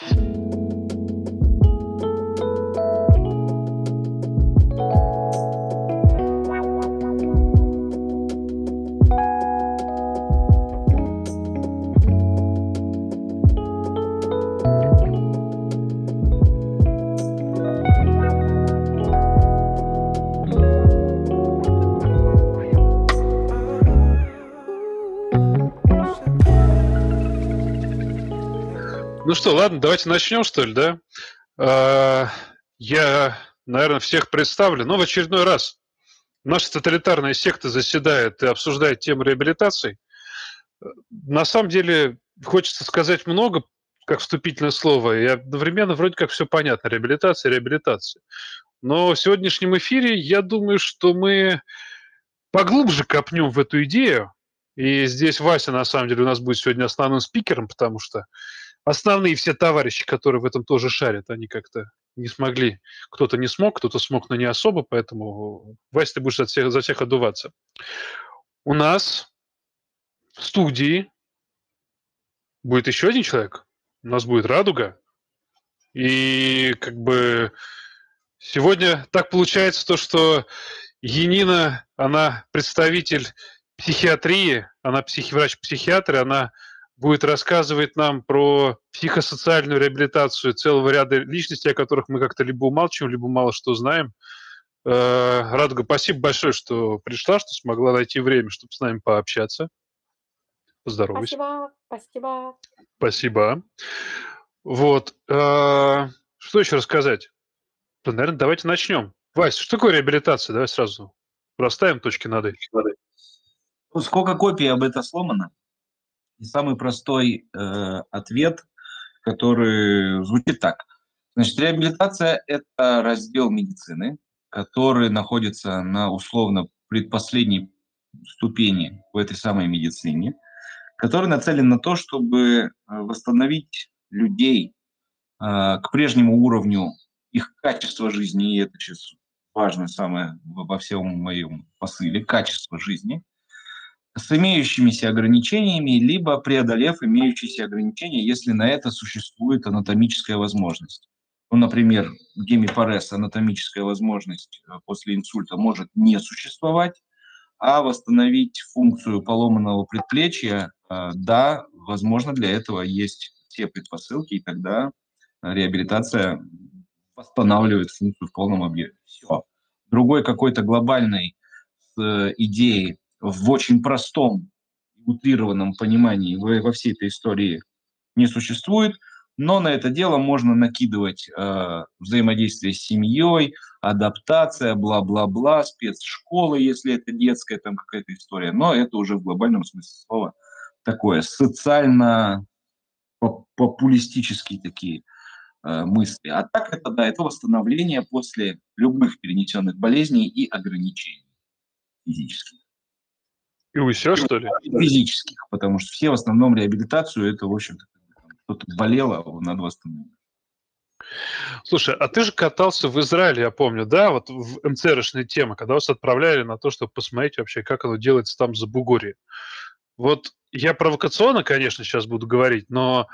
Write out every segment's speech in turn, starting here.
Ну что, ладно, давайте начнем, что ли, да? А, я, наверное, всех представлю, но в очередной раз. Наша тоталитарная секта заседает и обсуждает тему реабилитации. На самом деле, хочется сказать много, как вступительное слово, и одновременно вроде как все понятно. Реабилитация, реабилитация. Но в сегодняшнем эфире я думаю, что мы поглубже копнем в эту идею. И здесь Вася, на самом деле, у нас будет сегодня основным спикером, потому что основные все товарищи, которые в этом тоже шарят, они как-то не смогли. Кто-то не смог, кто-то смог, но не особо, поэтому, Вася, ты будешь от всех, за всех отдуваться. У нас в студии будет еще один человек. У нас будет Радуга. И как бы сегодня так получается то, что Енина, она представитель психиатрии, она психи, врач-психиатр, она будет рассказывать нам про психосоциальную реабилитацию целого ряда личностей, о которых мы как-то либо умалчиваем, либо мало что знаем. Э, Радуга, спасибо большое, что пришла, что смогла найти время, чтобы с нами пообщаться. Поздоровайся. Спасибо, спасибо. Спасибо. Вот. Э, что еще рассказать? Да, наверное, давайте начнем. Вась, что такое реабилитация? Давай сразу расставим точки над «и». Ну, сколько копий об этом сломано? И самый простой э, ответ, который звучит так. Значит, реабилитация – это раздел медицины, который находится на условно предпоследней ступени в этой самой медицине, который нацелен на то, чтобы э, восстановить людей э, к прежнему уровню их качества жизни, и это сейчас важное самое во всем моем посыле, качество жизни – с имеющимися ограничениями, либо преодолев имеющиеся ограничения, если на это существует анатомическая возможность. Ну, например, гемипарез, анатомическая возможность э, после инсульта может не существовать, а восстановить функцию поломанного предплечья, э, да, возможно, для этого есть все предпосылки, и тогда реабилитация восстанавливает функцию в полном объеме. Все. Другой какой-то глобальной э, идеи в очень простом, утрированном понимании во всей этой истории не существует, но на это дело можно накидывать э, взаимодействие с семьей, адаптация, бла-бла-бла, спецшколы, если это детская там какая-то история, но это уже в глобальном смысле слова такое социально-популистические такие э, мысли. А так это, да, это восстановление после любых перенесенных болезней и ограничений физических. И у все, что ли? Физических, потому что все в основном реабилитацию, это, в общем-то, кто-то болел, а надо восстановить. Слушай, а ты же катался в Израиле, я помню, да, вот в МЦРшной теме, когда вас отправляли на то, чтобы посмотреть вообще, как оно делается там за Бугорье. Вот я провокационно, конечно, сейчас буду говорить, но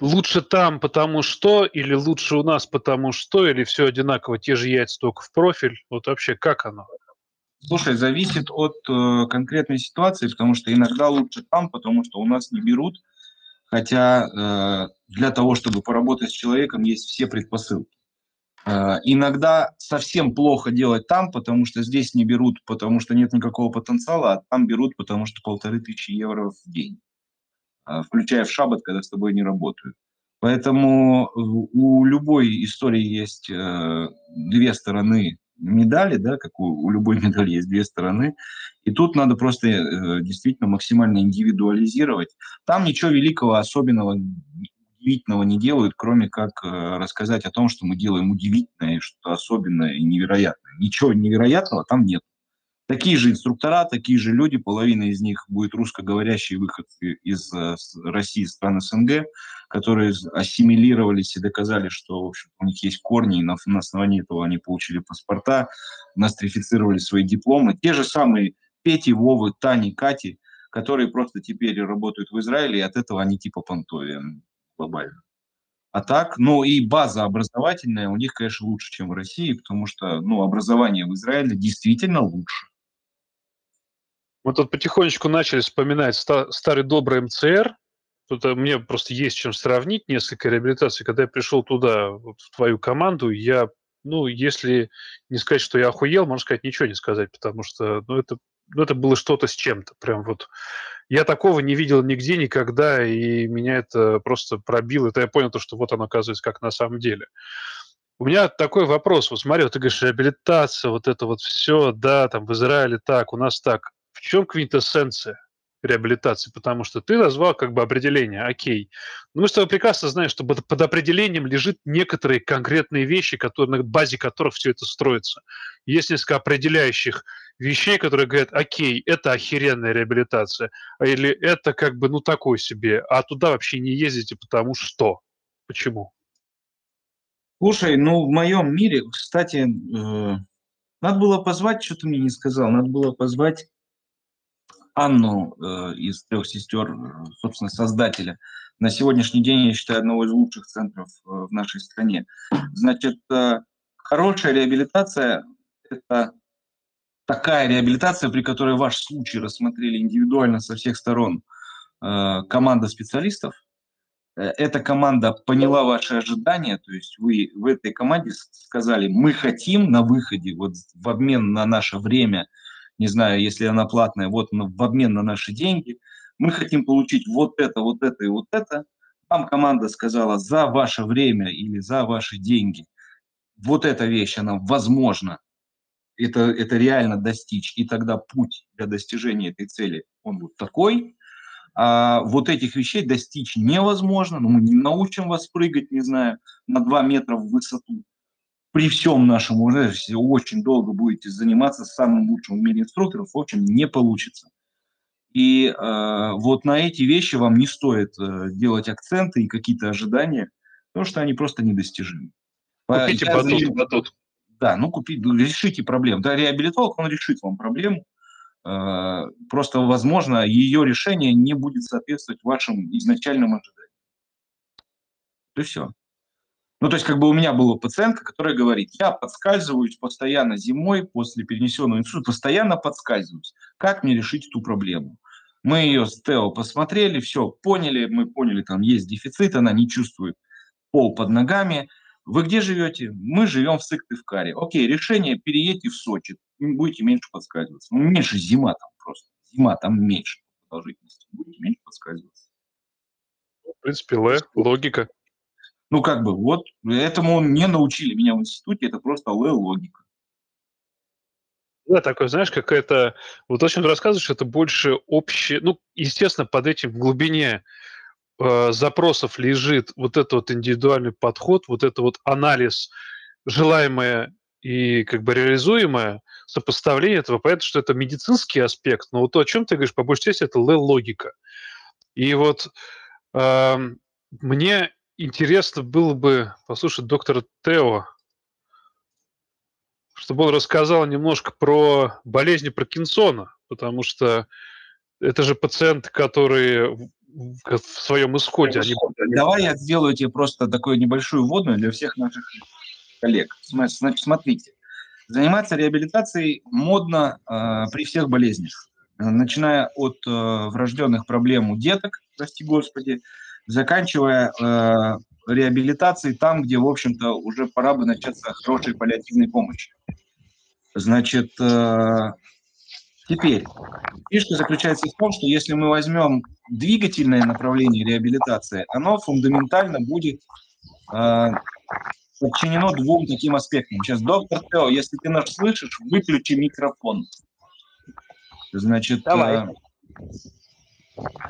лучше там потому что, или лучше у нас потому что, или все одинаково, те же яйца только в профиль, вот вообще как оно? Слушай, зависит от э, конкретной ситуации, потому что иногда лучше там, потому что у нас не берут, хотя э, для того, чтобы поработать с человеком, есть все предпосылки. Э, иногда совсем плохо делать там, потому что здесь не берут, потому что нет никакого потенциала, а там берут, потому что полторы тысячи евро в день, э, включая в шаббат, когда с тобой не работают. Поэтому у любой истории есть э, две стороны медали, да, как у, у любой медали есть две стороны, и тут надо просто э, действительно максимально индивидуализировать. Там ничего великого, особенного, удивительного не делают, кроме как э, рассказать о том, что мы делаем удивительное, что-то особенное и невероятное. Ничего невероятного там нет. Такие же инструктора, такие же люди, половина из них будет русскоговорящие выходцы из э, России, стран СНГ, которые ассимилировались и доказали, что в общем, у них есть корни, и на, на основании этого они получили паспорта, нострифицировали свои дипломы. Те же самые Пети, Вовы, Тани, Кати, которые просто теперь работают в Израиле, и от этого они типа понтовые глобально. А так, ну и база образовательная у них, конечно, лучше, чем в России, потому что, ну, образование в Израиле действительно лучше. Мы тут потихонечку начали вспоминать старый добрый МЦР. Тут э, мне просто есть чем сравнить несколько реабилитаций. Когда я пришел туда, в твою команду, я, ну, если не сказать, что я охуел, можно сказать, ничего не сказать, потому что, ну, это, ну, это было что-то с чем-то. Прям вот я такого не видел нигде никогда, и меня это просто пробило. Это я понял, то, что вот оно оказывается как на самом деле. У меня такой вопрос. Вот смотри, вот ты говоришь, реабилитация, вот это вот все, да, там в Израиле так, у нас так. В чем квинтэссенция? реабилитации, потому что ты назвал как бы определение, окей. Но мы с тобой прекрасно знаем, что под, определением лежит некоторые конкретные вещи, которые, на базе которых все это строится. Есть несколько определяющих вещей, которые говорят, окей, это охеренная реабилитация, а или это как бы, ну, такой себе, а туда вообще не ездите, потому что. Почему? Слушай, ну, в моем мире, кстати, э, надо было позвать, что ты мне не сказал, надо было позвать Анну э, из трех сестер, э, собственно, создателя. На сегодняшний день, я считаю, одного из лучших центров э, в нашей стране. Значит, э, хорошая реабилитация – это такая реабилитация, при которой ваш случай рассмотрели индивидуально со всех сторон э, команда специалистов. Э, эта команда поняла ваши ожидания, то есть вы в этой команде сказали, мы хотим на выходе, вот в обмен на наше время – не знаю, если она платная, вот в обмен на наши деньги, мы хотим получить вот это, вот это и вот это. Вам команда сказала за ваше время или за ваши деньги. Вот эта вещь, она возможна. Это, это реально достичь. И тогда путь для достижения этой цели, он вот такой. А вот этих вещей достичь невозможно. Но мы не научим вас прыгать, не знаю, на 2 метра в высоту при всем нашем уже, если очень долго будете заниматься самым лучшим в мире инструкторов, в общем, не получится. И э, вот на эти вещи вам не стоит э, делать акценты и какие-то ожидания, потому что они просто недостижимы. Купите Я батут, за... батут. Да, ну купите, ну, решите проблему. Да, реабилитолог, он решит вам проблему. Э, просто, возможно, ее решение не будет соответствовать вашим изначальным ожиданиям. И все. Ну, то есть, как бы у меня была пациентка, которая говорит, я подскальзываюсь постоянно зимой после перенесенного инсульта, постоянно подскальзываюсь. Как мне решить эту проблему? Мы ее с Тео посмотрели, все, поняли, мы поняли, там есть дефицит, она не чувствует пол под ногами. Вы где живете? Мы живем в Сыктывкаре. Окей, решение, переедьте в Сочи, будете меньше подскальзываться. Ну, меньше зима там просто. Зима там меньше продолжительности, будете меньше подскальзываться. В принципе, логика. Ну, как бы, вот этому не научили меня в институте, это просто логика. Да, такое, знаешь, какая-то... Вот то, о чем ты рассказываешь, это больше общее... Ну, естественно, под этим в глубине э, запросов лежит вот этот вот индивидуальный подход, вот это вот анализ желаемое и как бы реализуемое, сопоставление этого. Понятно, что это медицинский аспект, но вот то, о чем ты говоришь, по большей части, это логика. И вот э, мне интересно было бы послушать доктора Тео, чтобы он рассказал немножко про болезнь Паркинсона, потому что это же пациент, который в своем исходе... Они... Давай я сделаю тебе просто такую небольшую вводную для всех наших коллег. Значит, смотрите. Заниматься реабилитацией модно э, при всех болезнях, начиная от э, врожденных проблем у деток, прости господи, заканчивая э, реабилитацией там, где, в общем-то, уже пора бы начаться хорошей паллиативной помощи. Значит, э, теперь фишка заключается в том, что если мы возьмем двигательное направление реабилитации, оно фундаментально будет э, подчинено двум таким аспектам. Сейчас, доктор Тео, если ты нас слышишь, выключи микрофон. Значит, давай. Э,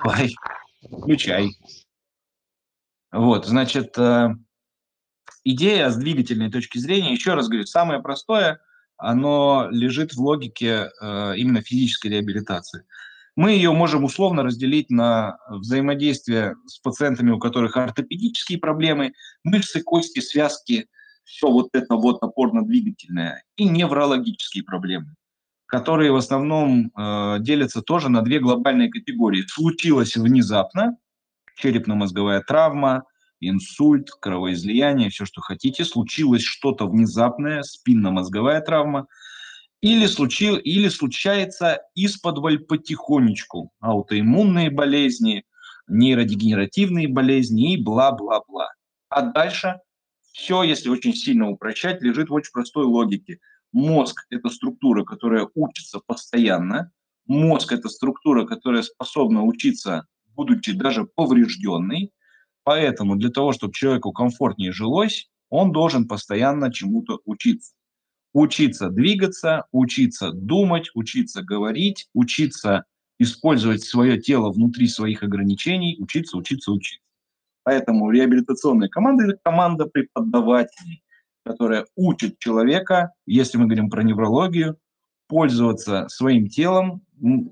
давай, включай. Вот, значит, э, идея с двигательной точки зрения, еще раз говорю, самое простое, оно лежит в логике э, именно физической реабилитации. Мы ее можем условно разделить на взаимодействие с пациентами, у которых ортопедические проблемы, мышцы, кости, связки, все вот это вот опорно-двигательное, и неврологические проблемы. которые в основном э, делятся тоже на две глобальные категории. Случилось внезапно, черепно-мозговая травма, инсульт, кровоизлияние, все, что хотите. Случилось что-то внезапное, спинномозговая травма. Или, случил, или случается из-под потихонечку аутоиммунные болезни, нейродегенеративные болезни и бла-бла-бла. А дальше все, если очень сильно упрощать, лежит в очень простой логике. Мозг – это структура, которая учится постоянно. Мозг – это структура, которая способна учиться, будучи даже поврежденной. Поэтому для того, чтобы человеку комфортнее жилось, он должен постоянно чему-то учиться. Учиться двигаться, учиться думать, учиться говорить, учиться использовать свое тело внутри своих ограничений, учиться, учиться, учиться. Поэтому реабилитационная команда – это команда преподавателей, которая учит человека, если мы говорим про неврологию, пользоваться своим телом,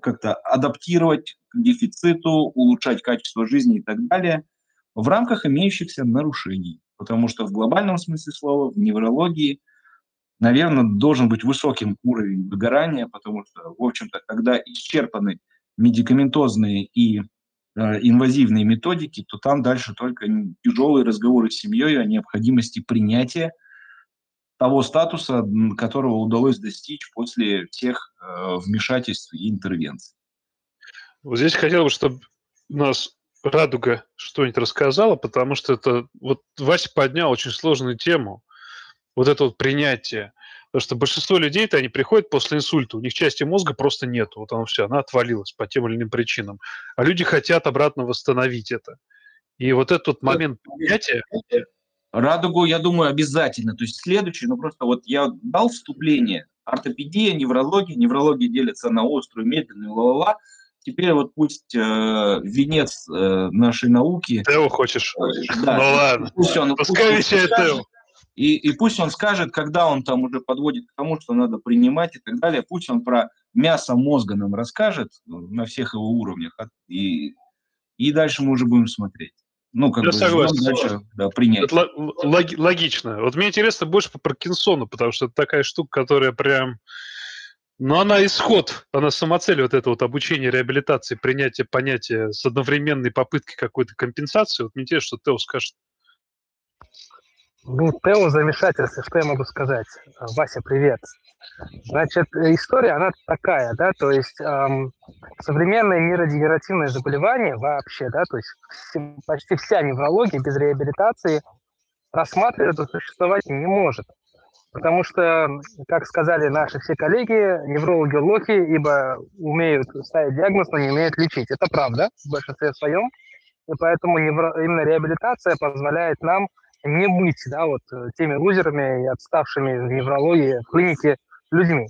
как-то адаптировать дефициту, улучшать качество жизни и так далее в рамках имеющихся нарушений. Потому что в глобальном смысле слова, в неврологии, наверное, должен быть высоким уровень выгорания, потому что, в общем-то, когда исчерпаны медикаментозные и Э, инвазивные методики, то там дальше только тяжелые разговоры с семьей о необходимости принятия того статуса, которого удалось достичь после тех э, вмешательств и интервенций. Вот здесь хотел бы, чтобы нас Радуга что-нибудь рассказала, потому что это вот Вася поднял очень сложную тему, вот это вот принятие. Потому что большинство людей-то, они приходят после инсульта, у них части мозга просто нет. Вот она все, она отвалилась по тем или иным причинам. А люди хотят обратно восстановить это. И вот этот момент принятия... Радугу, я думаю, обязательно. То есть следующий, ну просто вот я дал вступление. Ортопедия, неврология. Неврология делится на острую, медленную, ла-ла-ла. Теперь вот пусть э, венец э, нашей науки... Тео хочешь? Да, ну ладно. Пусть он, Пускай пусть вещает Тео. И, и пусть он скажет, когда он там уже подводит к тому, что надо принимать и так далее, пусть он про мясо мозга нам расскажет на всех его уровнях, и, и дальше мы уже будем смотреть. Ну, как Я бы согласен. дальше да, принять. Это лог, логично. Вот мне интересно больше по Паркинсону, потому что это такая штука, которая прям... Ну, она исход, она самоцель вот это вот обучение, реабилитации, принятие понятия с одновременной попыткой какой-то компенсации. Вот мне интересно, что Тео скажет. Ну, Тео замешательство, что я могу сказать? Вася, привет. Значит, история, она такая, да, то есть эм, современные нейродегенеративные заболевания вообще, да, то есть почти вся неврология без реабилитации рассматривать существовать не может. Потому что, как сказали наши все коллеги, неврологи лохи, ибо умеют ставить диагноз, но не умеют лечить. Это правда в большинстве своем. И поэтому невро... именно реабилитация позволяет нам не быть да, вот, теми лузерами и отставшими в неврологии в клинике людьми.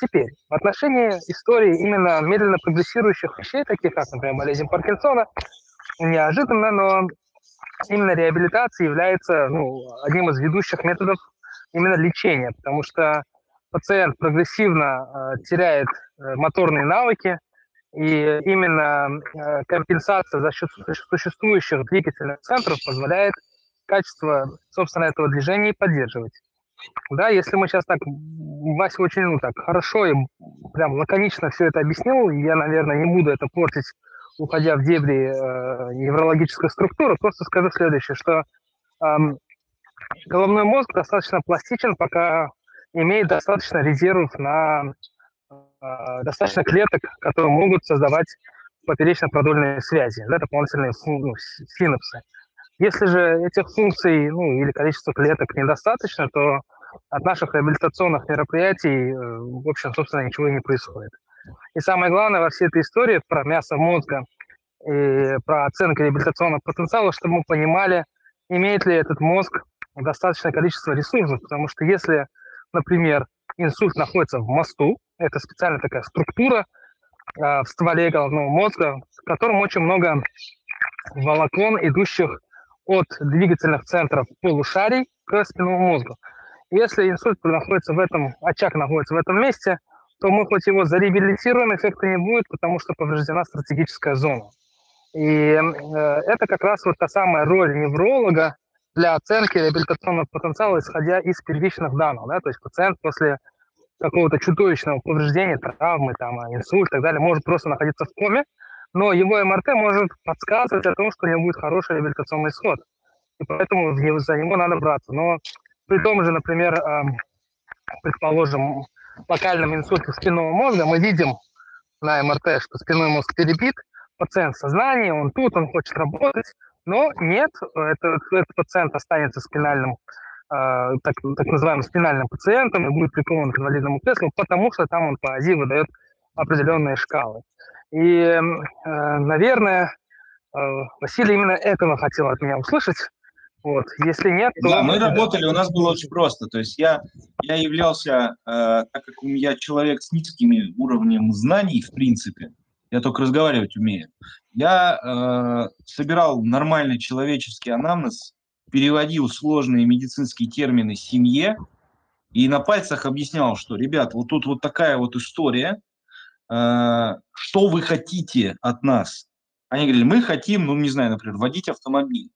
Теперь, в отношении истории именно медленно прогрессирующих вещей, таких как, например, болезнь Паркинсона, неожиданно, но именно реабилитация является ну, одним из ведущих методов именно лечения, потому что пациент прогрессивно э, теряет э, моторные навыки, и именно э, компенсация за счет существующих двигательных центров позволяет качество, собственно, этого движения поддерживать. Да, если мы сейчас так, Вася очень, ну, так, хорошо и прям лаконично все это объяснил, я, наверное, не буду это портить, уходя в дебри э, неврологической структуры, просто скажу следующее, что э, головной мозг достаточно пластичен, пока имеет достаточно резервов на э, достаточно клеток, которые могут создавать поперечно-продольные связи, да, дополнительные ну, синапсы. Если же этих функций ну, или количества клеток недостаточно, то от наших реабилитационных мероприятий, э, в общем, собственно, ничего и не происходит. И самое главное во всей этой истории про мясо мозга и про оценку реабилитационного потенциала, чтобы мы понимали, имеет ли этот мозг достаточное количество ресурсов, потому что если, например, инсульт находится в мосту, это специальная такая структура э, в стволе головного мозга, в котором очень много волокон, идущих от двигательных центров полушарий к спинному мозгу. Если инсульт находится в этом, очаг находится в этом месте, то мы хоть его зареабилитируем, эффекта не будет, потому что повреждена стратегическая зона. И э, это как раз вот та самая роль невролога для оценки реабилитационного потенциала, исходя из первичных данных. Да? То есть пациент после какого-то чудовищного повреждения, травмы, там, инсульт и так далее, может просто находиться в коме, но его МРТ может подсказывать о том, что у него будет хороший реабилитационный исход. И поэтому за него надо браться. Но при том же, например, предположим, локальном инсульте спинного мозга, мы видим на МРТ, что спинной мозг перебит, пациент в сознании, он тут, он хочет работать, но нет, этот, этот пациент останется спинальным, э, так, так называемым спинальным пациентом и будет прикован к инвалидному креслу, потому что там он по АЗИ выдает определенные шкалы. И, э, наверное, э, Василий именно этого хотел от меня услышать. Вот. Если нет, то... Да, мы работали, у нас было очень просто. То есть я, я являлся, э, так как меня человек с низкими уровнем знаний, в принципе, я только разговаривать умею, я э, собирал нормальный человеческий анамнез, переводил сложные медицинские термины семье и на пальцах объяснял, что, ребят, вот тут вот такая вот история, э, что вы хотите от нас? Они говорили, мы хотим, ну, не знаю, например, водить автомобиль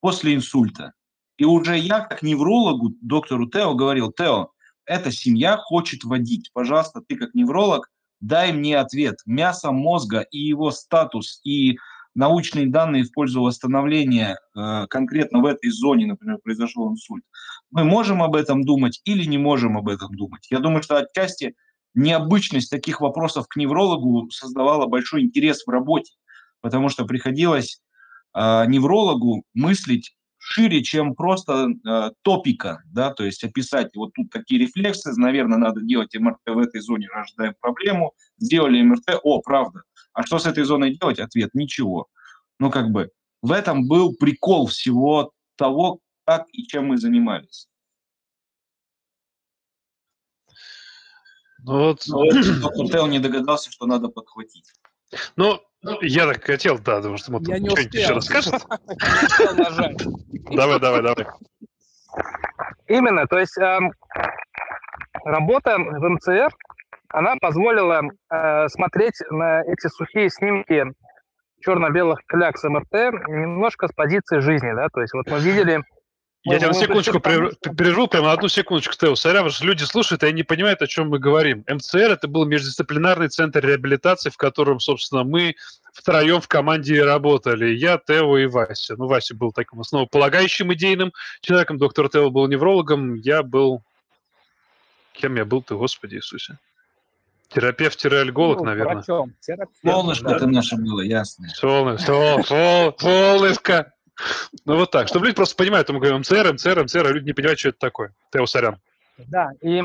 после инсульта. И уже я, как неврологу, доктору Тео говорил, Тео, эта семья хочет водить. Пожалуйста, ты как невролог, дай мне ответ. Мясо мозга и его статус, и научные данные в пользу восстановления э, конкретно в этой зоне, например, произошел инсульт. Мы можем об этом думать или не можем об этом думать? Я думаю, что отчасти необычность таких вопросов к неврологу создавала большой интерес в работе, потому что приходилось э, неврологу мыслить шире, чем просто э, топика, да, то есть описать вот тут такие рефлексы, наверное, надо делать МРТ в этой зоне, рождаем проблему, сделали МРТ, о, правда. А что с этой зоной делать? Ответ – ничего. Ну, как бы в этом был прикол всего того, как и чем мы занимались. Ну вот, доктор Тео не догадался, что надо подхватить. Ну, я так хотел, да, потому что Мотор что-нибудь еще расскажет. Давай, давай, давай. Именно, то есть эм, работа в МЦР, она позволила э, смотреть на эти сухие снимки черно-белых клякс МРТ немножко с позиции жизни, да, то есть вот мы видели я тебя на секундочку прерву, прямо на одну секундочку, Тео. Сорян, что люди слушают, и они не понимают, о чем мы говорим. МЦР – это был междисциплинарный центр реабилитации, в котором, собственно, мы втроем в команде работали. Я, Тео и Вася. Ну, Вася был таким основополагающим идейным человеком, доктор Тео был неврологом, я был... Кем я был ты, Господи Иисусе? Терапевт-алголог, ну, наверное. Врачом. Солнышко да. это наше было, ясно. Солнышко, сол, солнышко. Ну вот так, чтобы люди просто понимают, мы говорим МЦР, МЦР, МЦР, а люди не понимают, что это такое. Тео Сорян. Да, и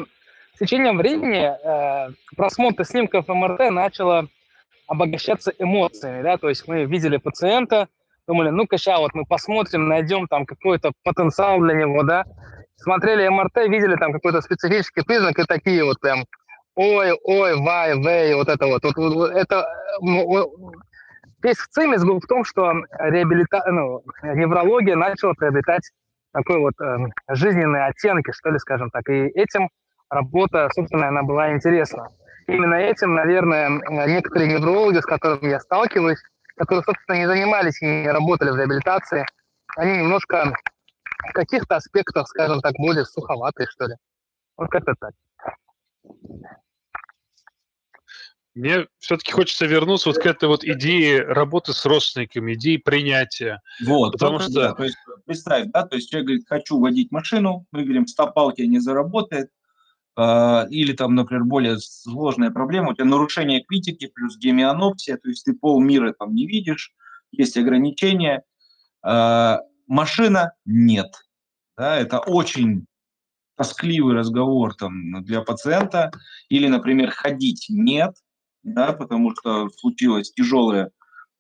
с течением времени э, просмотр снимков МРТ начало обогащаться эмоциями, да, то есть мы видели пациента, думали, ну-ка сейчас вот мы посмотрим, найдем там какой-то потенциал для него, да, смотрели МРТ, видели там какой-то специфический признак и такие вот прям ой, ой, вай, вей, вот это вот, вот, вот это Весь цимис был в том, что реабилита... ну, неврология начала приобретать такой вот э, жизненные оттенки, что ли, скажем так. И этим работа, собственно, она была интересна. Именно этим, наверное, некоторые неврологи, с которыми я сталкиваюсь, которые, собственно, не занимались и не работали в реабилитации, они немножко в каких-то аспектах, скажем так, более суховатые, что ли. Вот как-то так. Мне все-таки хочется вернуться вот к этой вот идее работы с родственниками, идеи принятия. Вот, потому что... Да, то есть, представь, да, то есть человек говорит, хочу водить машину, мы говорим, стоп-аут не заработает, э, или там, например, более сложная проблема, у тебя нарушение критики плюс гемианопсия, то есть ты полмира там не видишь, есть ограничения, э, машина нет. Да, это очень тоскливый разговор там для пациента, или, например, ходить нет – да, потому что случилась тяжелая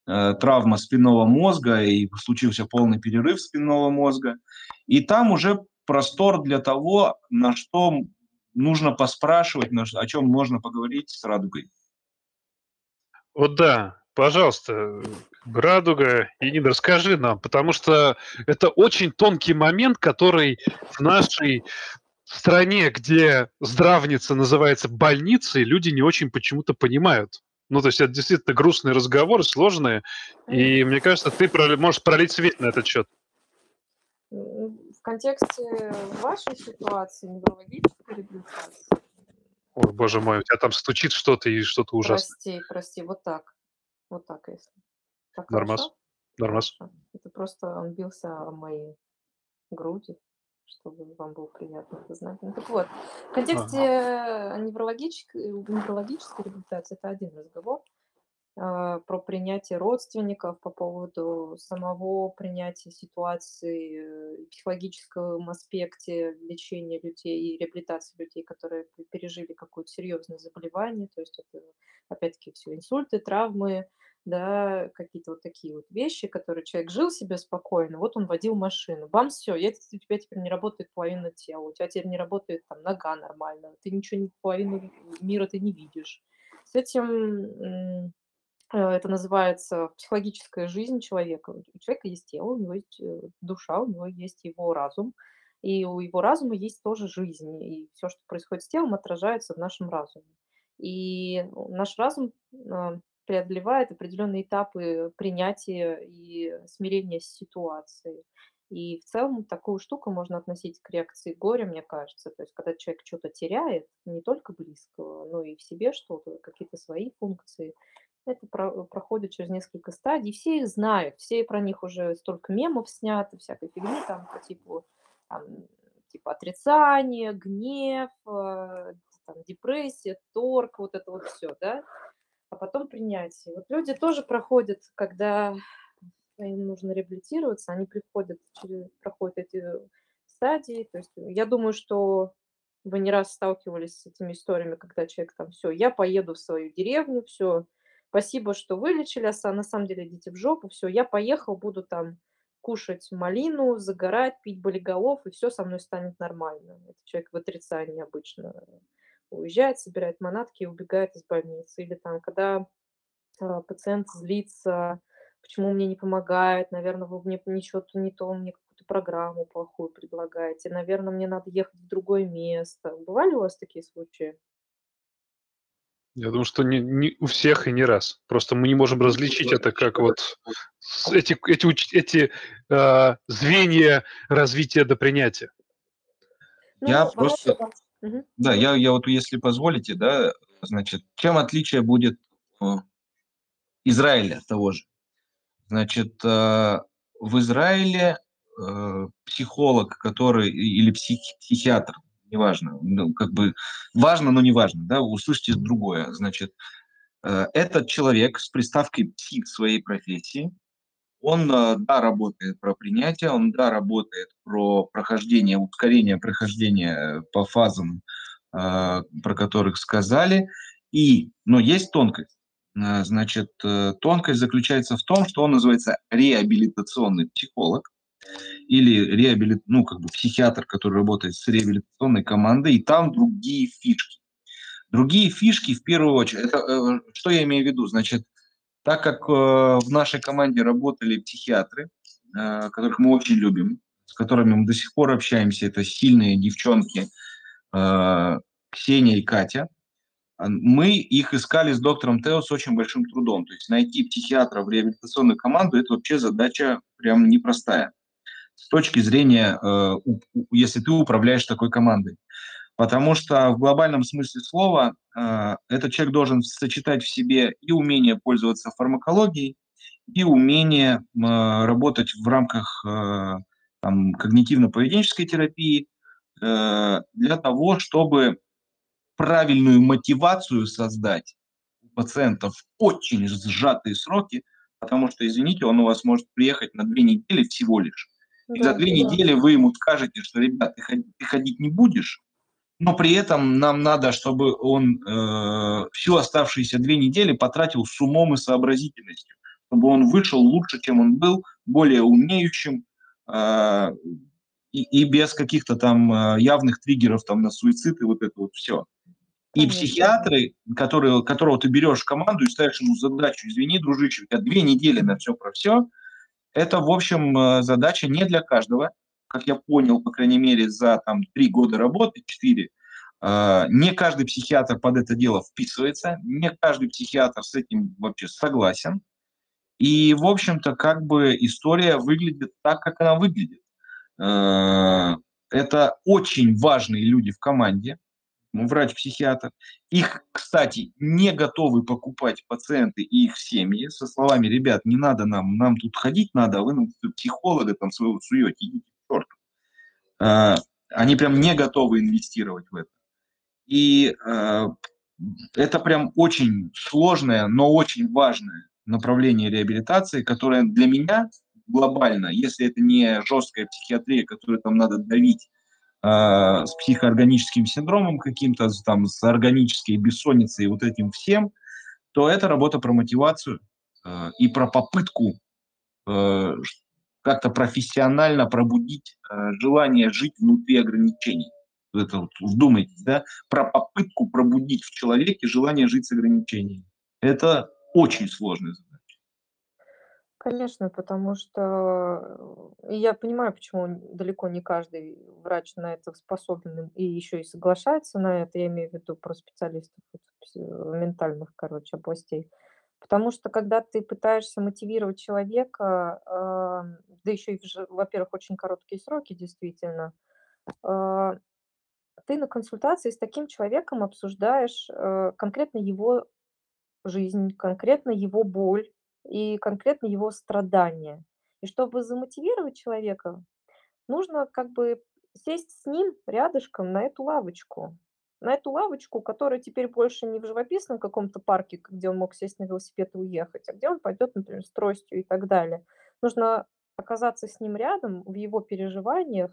э, травма спинного мозга и случился полный перерыв спинного мозга. И там уже простор для того, на что нужно поспрашивать, на, о чем можно поговорить с радугой. Вот да, пожалуйста, Радуга, и расскажи нам, потому что это очень тонкий момент, который в нашей в стране, где здравница называется больницей, люди не очень почему-то понимают. Ну, то есть это действительно грустные разговоры, сложные, и мне кажется, ты можешь пролить свет на этот счет. В контексте вашей ситуации, неврологической реабилитации, Ой, боже мой, у тебя там стучит что-то и что-то ужасное. Прости, прости, вот так. Вот так, если. Так Нормас. хорошо? Нормас. Это просто он бился о мои груди, чтобы вам было приятно это знать. Ну так вот, в контексте э, неврологической, неврологической реабилитации это один разговор а, про принятие родственников, по поводу самого принятия ситуации э, психологическом аспекте лечения людей и реабилитации людей, которые пережили какое-то серьезное заболевание, то есть это опять-таки все инсульты, травмы, да, какие-то вот такие вот вещи, которые человек жил себе спокойно, вот он водил машину, бам, все, у тебя теперь не работает половина тела, у тебя теперь не работает там нога нормально, ты ничего, не- половину мира ты не видишь. С этим э, это называется психологическая жизнь человека. У человека есть тело, у него есть э, душа, у него есть его разум, и у его разума есть тоже жизнь, и все, что происходит с телом, отражается в нашем разуме. И наш разум а, преодолевает определенные этапы принятия и смирения с ситуацией. И в целом такую штуку можно относить к реакции горя, мне кажется. То есть, когда человек что-то теряет, не только близкого, но и в себе что-то, какие-то свои функции, это про- проходит через несколько стадий. Все их знают, все про них уже столько мемов снято, всякой фигни там по типу, там, типа отрицание, гнев, э, там, депрессия, торг, вот это вот все, да, а потом принятие. Вот люди тоже проходят, когда им нужно реабилитироваться, они приходят, через, проходят эти стадии. То есть я думаю, что вы не раз сталкивались с этими историями, когда человек там, все, я поеду в свою деревню, все, спасибо, что вылечили, а на самом деле идите в жопу, все, я поехал, буду там кушать малину, загорать, пить болиголов, и все со мной станет нормально. Это человек в отрицании обычно уезжает, собирает манатки и убегает из больницы. Или там, когда а, пациент злится, почему мне не помогает, наверное, вы мне ничего не то, мне какую-то программу плохую предлагаете, наверное, мне надо ехать в другое место. Бывали у вас такие случаи? Я думаю, что не, не у всех и не раз. Просто мы не можем различить это как вот эти, эти, эти э, звенья развития до принятия. Ну, я просто... Угу. Да, я, я вот, если позволите, да, значит, чем отличие будет Израиля того же? Значит, э, в Израиле э, психолог, который или псих, психиатр, неважно, ну, как бы важно, но не важно, да, услышите другое. Значит, э, этот человек с приставкой псих своей профессии, он, да, работает про принятие, он, да, работает про прохождение, ускорение прохождения по фазам, про которых сказали, и, но есть тонкость. Значит, тонкость заключается в том, что он называется реабилитационный психолог или реабилит, ну, как бы психиатр, который работает с реабилитационной командой, и там другие фишки. Другие фишки, в первую очередь, это, э, что я имею в виду? Значит, так как э, в нашей команде работали психиатры, э, которых мы очень любим, с которыми мы до сих пор общаемся, это сильные девчонки Ксения и Катя, мы их искали с доктором Тео с очень большим трудом. То есть найти психиатра в реабилитационную команду – это вообще задача прям непростая с точки зрения, если ты управляешь такой командой. Потому что в глобальном смысле слова этот человек должен сочетать в себе и умение пользоваться фармакологией, и умение работать в рамках там, когнитивно-поведенческой терапии для того, чтобы правильную мотивацию создать у пациентов в очень сжатые сроки, потому что, извините, он у вас может приехать на две недели всего лишь. И да, за две да. недели вы ему скажете, что, ребят, ты ходить, ты ходить не будешь, но при этом нам надо, чтобы он э, всю оставшиеся две недели потратил с умом и сообразительностью, чтобы он вышел лучше, чем он был, более умеющим э, и, и без каких-то там э, явных триггеров там на суицид и вот это вот все. И Конечно. психиатры, которые, которого ты берешь в команду и ставишь ему задачу, извини, дружище, у тебя две недели на все про все, это, в общем, э, задача не для каждого. Как я понял, по крайней мере, за там три года работы, четыре, э, не каждый психиатр под это дело вписывается, не каждый психиатр с этим вообще согласен. И, в общем-то, как бы история выглядит так, как она выглядит. Э, это очень важные люди в команде, врач-психиатр. Их, кстати, не готовы покупать пациенты и их семьи со словами, ребят, не надо нам, нам тут ходить надо, а вы нам психолога там своего суете, идите. А, они прям не готовы инвестировать в это. И а, это прям очень сложное, но очень важное направление реабилитации, которое для меня глобально, если это не жесткая психиатрия, которую там надо давить э, с психоорганическим синдромом каким-то, там, с органической бессонницей и вот этим всем, то это работа про мотивацию э, и про попытку э, как-то профессионально пробудить э, желание жить внутри ограничений. Это вот вдумайтесь, да, про попытку пробудить в человеке желание жить с ограничениями. Это очень сложная задача. Конечно, потому что и я понимаю, почему далеко не каждый врач на это способен и еще и соглашается на это. Я имею в виду про специалистов ментальных, короче, областей. Потому что когда ты пытаешься мотивировать человека, да еще и, во-первых, очень короткие сроки, действительно, а, ты на консультации с таким человеком обсуждаешь э, конкретно его жизнь, конкретно его боль, и конкретно его страдания. И чтобы замотивировать человека, нужно как бы сесть с ним рядышком на эту лавочку. На эту лавочку, которая теперь больше не в живописном каком-то парке, где он мог сесть на велосипед и уехать, а где он пойдет, например, с тростью и так далее. Нужно оказаться с ним рядом в его переживаниях,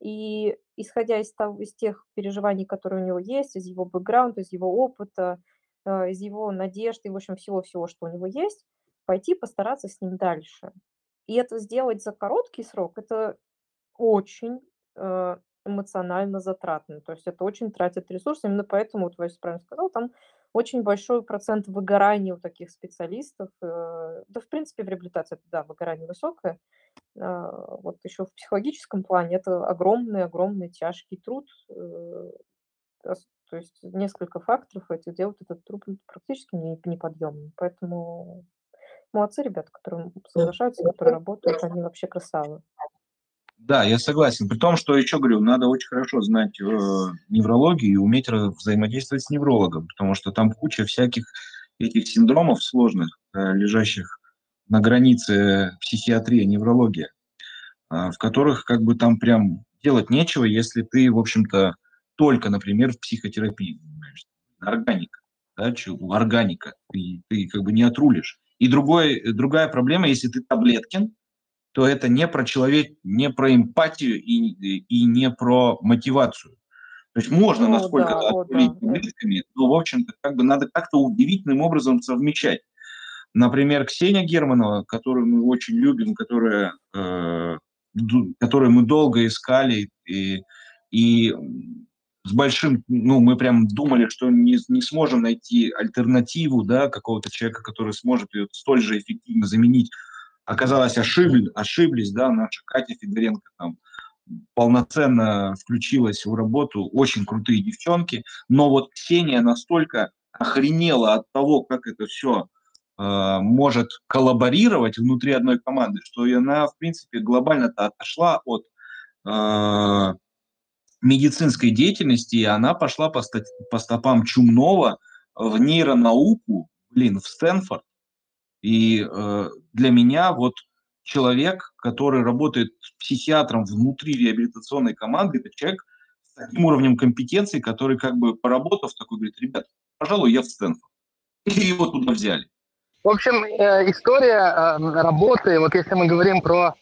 и исходя из, того, из тех переживаний, которые у него есть, из его бэкграунда, из его опыта, э, из его надежд и, в общем, всего-всего, что у него есть, пойти постараться с ним дальше. И это сделать за короткий срок, это очень э, эмоционально затратно. То есть это очень тратит ресурсы. Именно поэтому, вот Вася правильно сказал, там очень большой процент выгорания у таких специалистов. Э, да, в принципе, в реабилитации это, да, выгорание высокое. Э, вот еще в психологическом плане это огромный-огромный тяжкий труд. Э, то есть несколько факторов эти делают этот труд практически неподъемным. Поэтому Молодцы ребята, которые соглашаются, которые работают, они вообще красавы. Да, я согласен. При том, что еще говорю, надо очень хорошо знать э, неврологию и уметь взаимодействовать с неврологом, потому что там куча всяких этих синдромов сложных, э, лежащих на границе психиатрии, неврология, э, в которых как бы там прям делать нечего, если ты, в общем-то, только, например, в психотерапии занимаешься. Органика, да, органика, ты, ты как бы не отрулишь. И другой, другая проблема, если ты таблеткин, то это не про человек, не про эмпатию и, и не про мотивацию. То есть можно ну, насколько-то да, отправить да. таблетками, но, в общем-то, как бы надо как-то удивительным образом совмещать. Например, Ксения Германова, которую мы очень любим, которая, э, которую мы долго искали и, и с большим, ну, мы прям думали, что не, не сможем найти альтернативу, да, какого-то человека, который сможет ее столь же эффективно заменить. Оказалось, ошибли, ошиблись, да, наша Катя Федоренко там полноценно включилась в работу, очень крутые девчонки, но вот Ксения настолько охренела от того, как это все э, может коллаборировать внутри одной команды, что она, в принципе, глобально-то отошла от э, медицинской деятельности, и она пошла по, по стопам Чумнова в нейронауку, блин, в Стэнфорд. И э, для меня вот человек, который работает психиатром внутри реабилитационной команды, это человек с таким уровнем компетенции, который как бы поработав такой говорит, ребят, пожалуй, я в Стэнфорд. И его туда взяли. В общем, э, история э, работы, вот если мы говорим про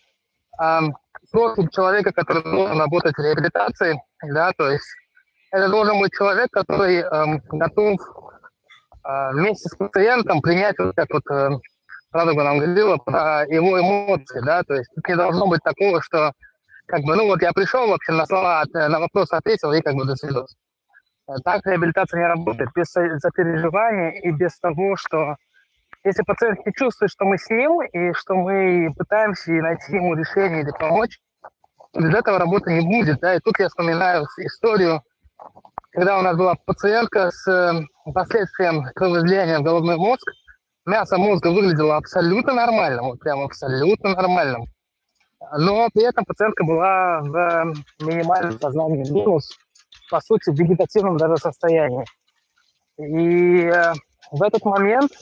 профиль человека, который должен работать в реабилитации, да, то есть это должен быть человек, который эм, готов э, вместе с пациентом принять, вот как вот э, Радуга нам говорила, про его эмоции, да, то есть не должно быть такого, что как бы, ну вот я пришел, в общем, на слова, на вопрос ответил и как бы до свидос. Так реабилитация не работает, без сопереживания и без того, что если пациент не чувствует, что мы с ним, и что мы пытаемся найти ему решение или помочь, без этого работы не будет. Да? И тут я вспоминаю историю, когда у нас была пациентка с э, последствием кровоизлияния в головной мозг, мясо мозга выглядело абсолютно нормальным, вот прям абсолютно нормальным. Но при этом пациентка была в минимальном сознании минус. по сути, в вегетативном даже состоянии. И э, в этот момент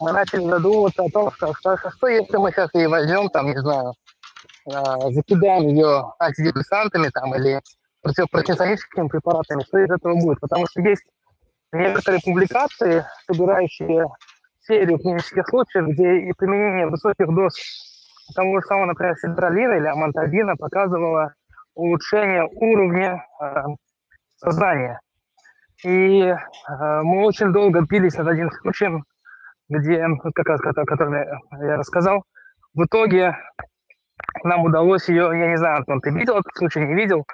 мы начали задумываться о том, что, что, что если мы сейчас ее возьмем, там, не знаю, э, закидаем ее антидепрессантами там, или противопартизаническими препаратами, что из этого будет? Потому что есть некоторые публикации, собирающие серию клинических случаев, где и применение высоких доз того же самого, например, сидролина или амантадина показывало улучшение уровня э, сознания. И э, мы очень долго бились над одним случаем, где, как раз, который я рассказал, в итоге нам удалось ее, я не знаю, Антон, ты видел этот случай, не видел,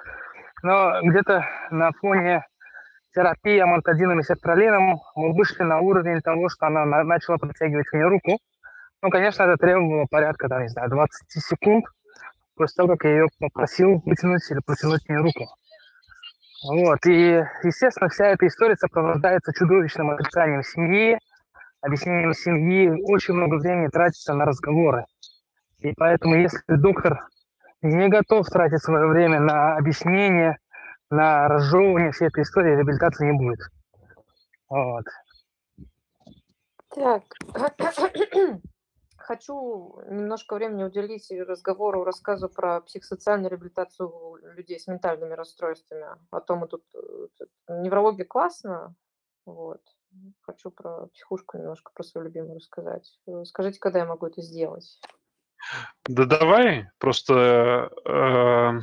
но где-то на фоне терапии амантадином и сертралином мы вышли на уровень того, что она начала протягивать мне руку. Ну, конечно, это требовало порядка, там, не знаю, 20 секунд после того, как я ее попросил вытянуть или протянуть мне руку. Вот, и, естественно, вся эта история сопровождается чудовищным отрицанием семьи, объяснением семьи, очень много времени тратится на разговоры. И поэтому, если доктор не готов тратить свое время на объяснение, на разжевывание всей этой истории, реабилитации не будет. Вот. Так, хочу немножко времени уделить разговору, рассказу про психосоциальную реабилитацию людей с ментальными расстройствами. А то мы тут... Э, неврология классно, вот. Хочу про психушку немножко, про свою любимую рассказать. Э, скажите, когда я могу это сделать? Да давай, просто... Э,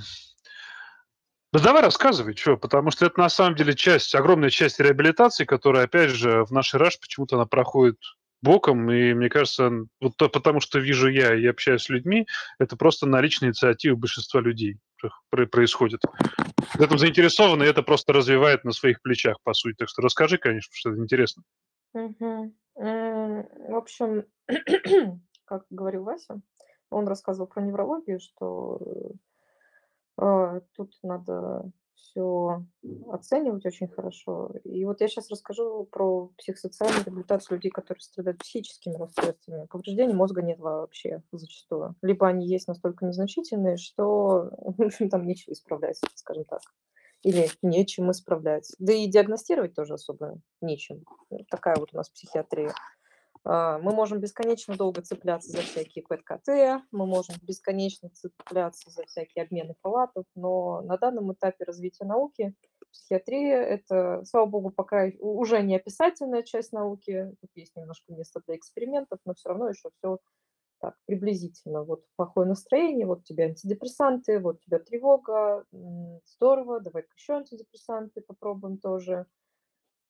да давай рассказывай, что, потому что это на самом деле часть, огромная часть реабилитации, которая, опять же, в нашей РАШ почему-то она проходит боком, и мне кажется, вот то, потому что вижу я и общаюсь с людьми, это просто на личной инициативе большинства людей происходит. В этом заинтересованы, и это просто развивает на своих плечах, по сути. Так что расскажи, конечно, что это интересно. Угу. В общем, как говорил Вася, он рассказывал про неврологию, что э, тут надо все оценивать очень хорошо. И вот я сейчас расскажу про психосоциальную реабилитацию людей, которые страдают психическими расстройствами. Повреждений мозга нет вообще зачастую. Либо они есть настолько незначительные, что там нечего исправлять, скажем так. Или нечем исправлять. Да и диагностировать тоже особо нечем. Такая вот у нас психиатрия. А, мы можем бесконечно долго цепляться за всякие ПЭТ-КТ, мы можем бесконечно цепляться за всякие обмены палатов, но на данном этапе развития науки психиатрия – это, слава богу, пока уже не описательная часть науки, тут есть немножко места для экспериментов, но все равно еще все так приблизительно. Вот плохое настроение, вот тебе антидепрессанты, вот тебя тревога, здорово, давай-ка еще антидепрессанты попробуем тоже –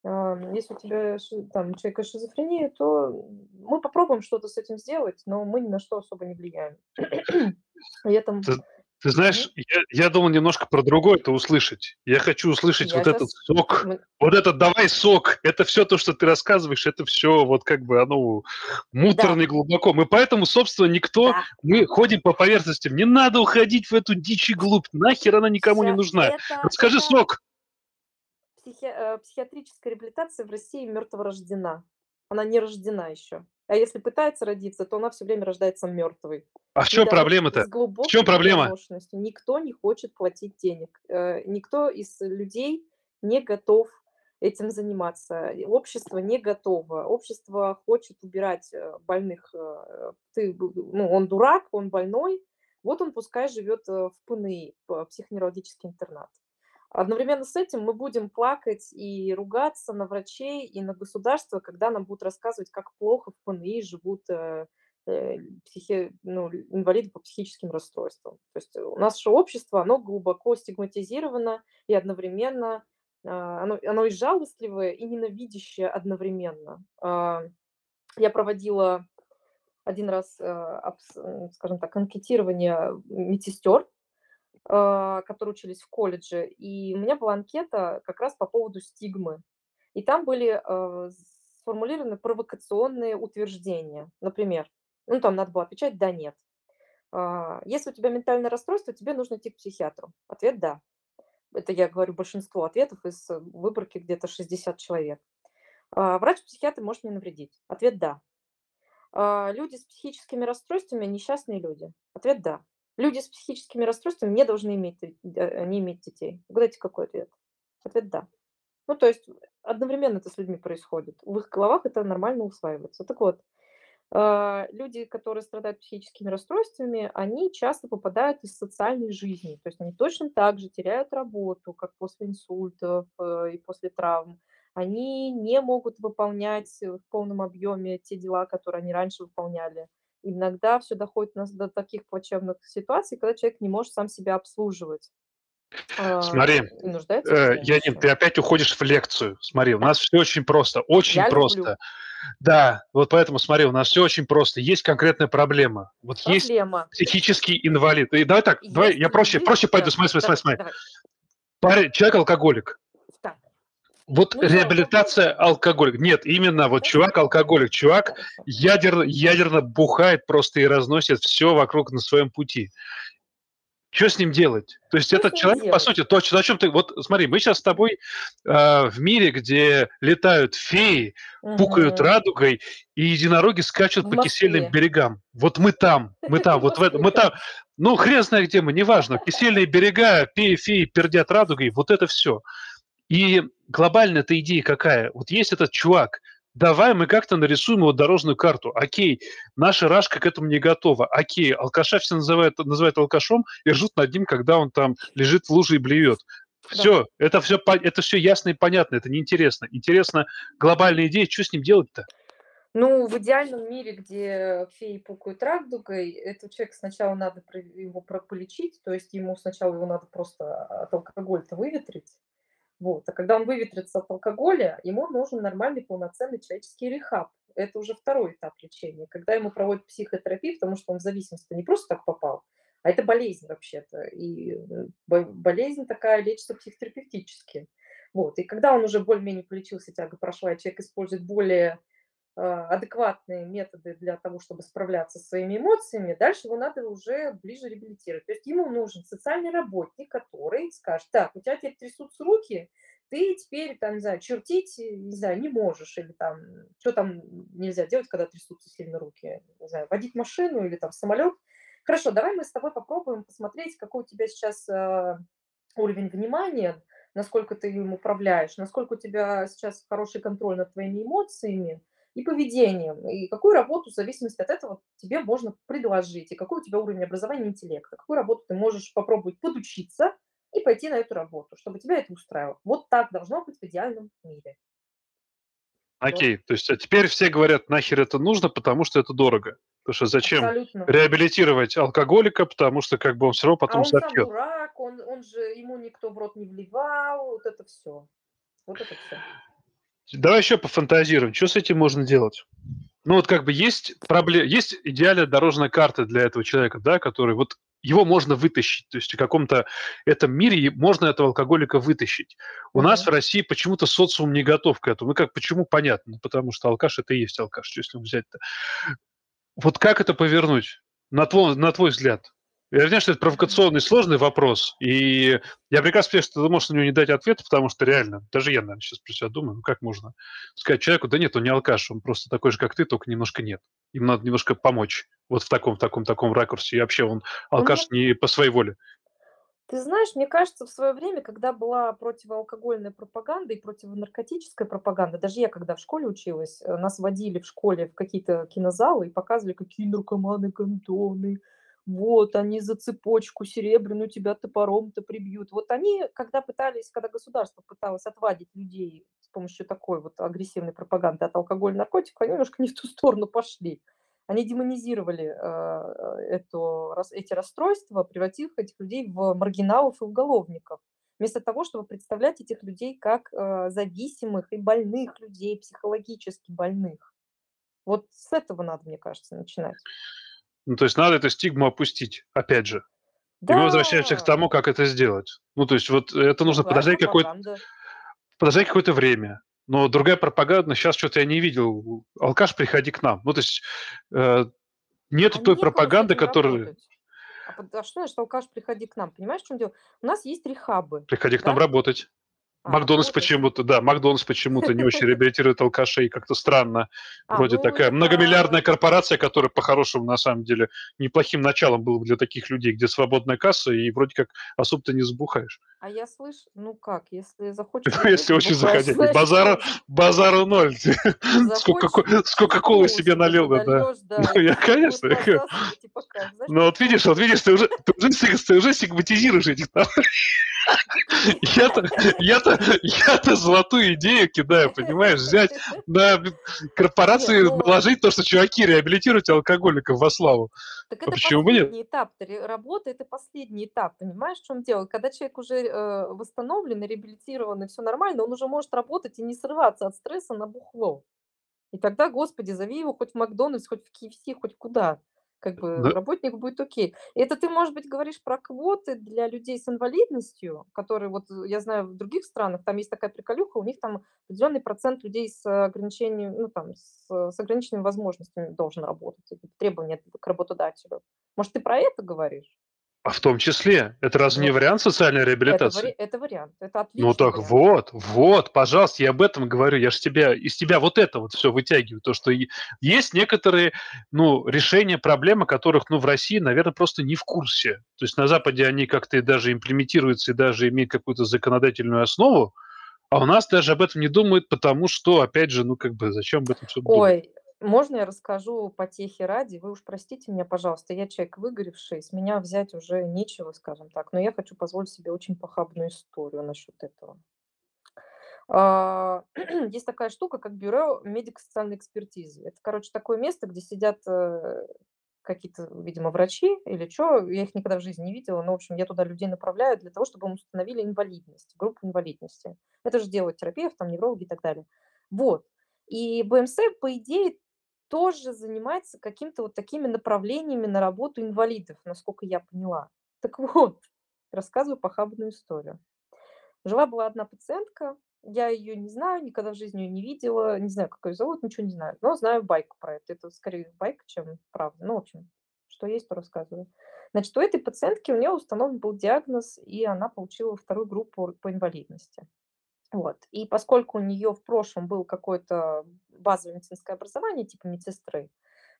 если у тебя там человека шизофрения, то мы попробуем что-то с этим сделать, но мы ни на что особо не влияем. И это... Ты, ты знаешь, я, я думал немножко про другое это услышать. Я хочу услышать я вот сейчас... этот сок, мы... вот этот давай сок. Это все то, что ты рассказываешь, это все вот как бы оно муторно да. глубоко. Мы поэтому, собственно, никто, да. мы ходим по поверхностям. Не надо уходить в эту дичь и глубь. Нахер она никому все не нужна. Это, Расскажи сок психи... Э, психиатрическая реабилитация в России мертворождена. Она не рождена еще. А если пытается родиться, то она все время рождается мертвой. А в чем проблема-то? В чем проблема? Никто не хочет платить денег. Э, никто из людей не готов этим заниматься. Общество не готово. Общество хочет убирать э, больных. Ты, ну, он дурак, он больной. Вот он пускай живет в ПНИ, психоневрологический интернат. Одновременно с этим мы будем плакать и ругаться на врачей и на государство, когда нам будут рассказывать, как плохо в ПНИ живут э, э, психи, ну, инвалиды по психическим расстройствам. То есть у наше общество, оно глубоко стигматизировано и одновременно э, оно, оно и жалостливое, и ненавидящее одновременно. Э, я проводила один раз, э, скажем так, анкетирование медсестер а, которые учились в колледже, и у меня была анкета как раз по поводу стигмы. И там были а, сформулированы провокационные утверждения. Например, ну там надо было отвечать «да», «нет». А, если у тебя ментальное расстройство, тебе нужно идти к психиатру. Ответ «да». Это я говорю большинство ответов из выборки где-то 60 человек. Врач-психиатр может мне навредить. Ответ «да». Люди с психическими расстройствами – несчастные люди. Ответ «да». Люди с психическими расстройствами не должны иметь, э, не иметь детей. Угадайте, какой ответ? Ответ да. Ну, то есть одновременно это с людьми происходит. В их головах это нормально усваивается. Так вот, а, люди, которые страдают психическими расстройствами, они часто попадают из социальной жизни. То есть они точно так же теряют работу, как после инсультов э, и после травм. Они не могут выполнять в полном объеме те дела, которые они раньше выполняли. Иногда все доходит нас до таких плачевных ситуаций, когда человек не может сам себя обслуживать. А, Смотри, э, Янин, помощи. ты опять уходишь в лекцию. Смотри, у нас все очень просто, очень Я просто. люблю. Да, вот поэтому смотри, у нас все очень просто. Есть конкретная проблема. Вот есть Проблема. психический инвалид. И давай так, давай Есть я проще, проще пойду. Смотри, смотри, давай, смотри, смотри. давай. Парень, человек алкоголик. Вот Ну, да, реабилитация алкоголик. Нет, именно вот чувак алкоголик. Чувак ядерно, ядерно бухает просто и разносит все вокруг на своем пути. Что с ним делать? То есть Что этот человек, по делать? сути, то, о чем ты... Вот смотри, мы сейчас с тобой э, в мире, где летают феи, пукают Мгм. радугой, и единороги скачут В по кисельным берегам. Вот мы там, мы там, вот в этом, мы там. Ну, хрен знает где мы, неважно. Кисельные берега, феи, феи пердят радугой, вот это все. И глобальная эта идея какая? Вот есть этот чувак, давай мы как-то нарисуем его дорожную карту. Окей, наша Рашка к этому не готова. Окей, алкаша все называют, называют алкашом и ржут над ним, когда он там лежит в луже и блюет. Все, это все, это все ясно и понятно, это неинтересно. Интересно глобальная идея, что с ним делать-то? Ну, в идеальном мире, где феи пукают радугой, этот человек сначала надо его про- полечить, то есть ему сначала его надо просто от алкоголя-то выветрить. Вот. А когда он выветрится от алкоголя, ему нужен нормальный полноценный человеческий рехаб. Это уже второй этап лечения, когда ему проводят психотерапию, потому что он в зависимость не просто так попал, а это болезнь вообще-то. И э, бо- болезнь такая лечится психотерапевтически. Вот. И когда он уже более-менее полечился, тяга прошла, и человек использует более адекватные методы для того, чтобы справляться со своими эмоциями, дальше его надо уже ближе реабилитировать. То есть ему нужен социальный работник, который скажет, так, у тебя теперь трясутся руки, ты теперь, там, не знаю, чертить, э, не знаю, не можешь, или там, что там нельзя делать, когда трясутся сильно руки, не знаю, водить машину или там самолет. Хорошо, давай мы с тобой попробуем посмотреть, какой у тебя сейчас э, уровень внимания, насколько ты им управляешь, насколько у тебя сейчас хороший контроль над твоими эмоциями и поведением, и какую работу в зависимости от этого тебе можно предложить, и какой у тебя уровень образования интеллекта, какую работу ты можешь попробовать подучиться и пойти на эту работу, чтобы тебя это устраивало. Вот так должно быть в идеальном мире. Окей, то есть а теперь все говорят, нахер это нужно, потому что это дорого. Потому что зачем Абсолютно. реабилитировать алкоголика, потому что как бы он все равно А потом он сам дурак, он, он же, ему никто в рот не вливал, вот это все. Вот это все. Давай еще пофантазируем, что с этим можно делать? Ну вот как бы есть проблема, есть идеальная дорожная карта для этого человека, да, который вот его можно вытащить, то есть в каком-то этом мире можно этого алкоголика вытащить. У нас Мгм. в России почему-то социум не готов к этому. Ну как, почему? Понятно, ну, потому что алкаш это и есть алкаш, что ним взять-то. Вот как это повернуть, на твой, на твой взгляд? Я понимаю, что это провокационный, сложный вопрос, и я прекрасно понимаю, что ты можешь на него не дать ответа, потому что реально, даже я, наверное, сейчас про себя думаю, ну как можно сказать человеку, да нет, он не алкаш, он просто такой же, как ты, только немножко нет. Им надо немножко помочь вот в таком, таком, таком ракурсе, и вообще он алкаш не по своей воле. Ты знаешь, мне кажется, в свое время, когда была противоалкогольная пропаганда и противонаркотическая пропаганда, даже я, когда в школе училась, э, нас водили в школе в какие-то кинозалы и показывали, какие наркоманы гандоны, вот, они за цепочку серебряную тебя топором-то прибьют. Вот они, когда пытались, когда государство пыталось отвадить людей с помощью такой вот агрессивной пропаганды от алкоголя наркотиков, они немножко не в ту сторону пошли. Они демонизировали э, эту, рас- эти расстройства, превратив этих людей в маргиналов и уголовников. Вместо того, чтобы представлять этих людей как э, зависимых и больных людей, психологически больных. Вот с этого надо, мне кажется, начинать. Ну, то есть надо эту стигму опустить, опять же. И мы возвращаемся к Да, тому, как это сделать. Ну, то есть вот это нужно другая подождать какое-то подождать какое-то время. Но другая пропаганда, сейчас что-то я не видел. Алкаш, приходи к нам. Ну, то есть э, нету А той пропаганды, которая... А, а что значит алкаш, приходи к нам? Понимаешь, в чем дело? У нас есть рехабы, Приходи к нам да? работать. А, Макдональдс почему-то, да, Макдональдс почему-то не очень реабилитирует алкашей, как-то странно. А, Вроде ну, такая многомиллиардная корпорация, которая по-хорошему, на самом деле, неплохим началом была бы для таких людей, где свободная касса, и вроде как особо-то не забухаешь. А я слышу, ну как, если захочешь... Если очень захотеть. Базара- Базару ноль. Сколько, ко- сколько колы себе налил, да. Ну, я, конечно, Ну вот видишь, вот видишь, ты уже сигматизируешь этих товарищей. Я-то, я-то, я-то золотую идею кидаю, понимаешь, взять на корпорации ну- наложить то, что чуваки реабилитируйте алкоголиков во славу. Так это почему бы нет? последний этап работы, это последний этап, понимаешь, в чем дело? Когда человек уже э, восстановлен, реабилитирован, и все нормально, он уже может работать и не срываться от стресса на бухло. И тогда, господи, зови его хоть в Макдональдс, хоть в KFC, хоть куда. Как бы Да. работник будет окей. Это ты, может быть, говоришь про квоты для людей с инвалидностью, которые, вот э, я знаю, в других странах, там есть такая приколюха, у них там определенный процент людей с ограничением, ну там, с, с ограниченными возможностями должен работать, это требования к работодателю. Может, ты про это говоришь? А в том числе, это разве не Вот. вариант социальной Это, реабилитации? вари- это вариант, это отличный Ну так вариант. вот, вот, пожалуйста, я об этом говорю. Я же тебя, из тебя вот это вот все вытягиваю. То, что есть некоторые ну, решения проблем, о которых ну, в России, наверное, просто не в курсе. То есть на Западе они как-то даже имплементируются и даже имеют какую-то законодательную основу, а у нас даже об этом не думают, потому что, опять же, ну как бы зачем об этом все думать? Ой, можно я расскажу потехи ради? Вы уж простите меня, пожалуйста, я человек выгоревший, с меня взять уже нечего, скажем так, но я хочу позволить себе очень похабную историю насчет этого. А, Есть такая штука, как бюро медико-социальной экспертизы. Это, короче, такое место, где сидят э, какие-то, видимо, врачи или что, я их никогда в жизни не видела, но, в общем, я туда людей направляю для того, чтобы им установили инвалидность, группу инвалидности. Это же делают терапевт, там, неврологи и так далее. Вот. И БМС, по идее, тоже занимается какими-то вот такими направлениями на работу инвалидов, насколько я поняла. Так вот, рассказываю похабную историю. Жила-была одна пациентка, я ее не знаю, никогда в жизни ее не видела, не знаю, как ее зовут, ничего не знаю, но знаю байку про это. Это скорее байка, чем правда. Ну, в общем, что есть, то рассказываю. Значит, у этой пациентки у нее установлен был диагноз, и она получила вторую группу по инвалидности. Вот. И поскольку у нее в прошлом был какое-то базовое медицинское образование, типа медсестры,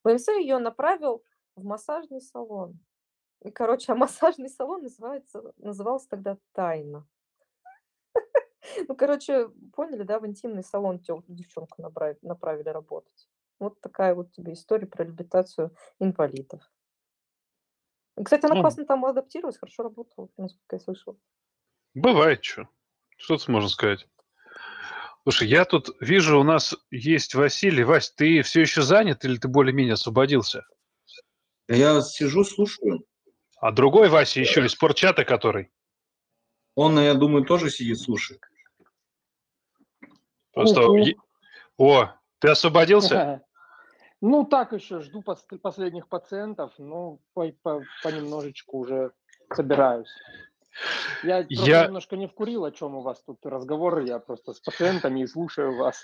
БМС ее направил в массажный салон. И, короче, а массажный салон называется, назывался тогда «Тайна». Ну, короче, поняли, да, в интимный салон девчонку направили работать. Вот такая вот тебе история про реабилитацию инвалидов. Кстати, она классно там адаптировалась, хорошо работала, насколько я слышала. Бывает что. Что тут можно сказать? Слушай, я тут вижу, у нас есть Василий. Вась, ты все еще занят или ты более-менее освободился? Я сижу, слушаю. А другой Вася еще из спортчата, который? Он, я думаю, тоже сидит, слушает. Просто... О, ты освободился? Ну, так еще жду пос- последних пациентов, но по- по- понемножечку уже собираюсь. Я Я- немножко не вкурил, о чем у вас тут разговор, я просто с пациентами и слушаю вас.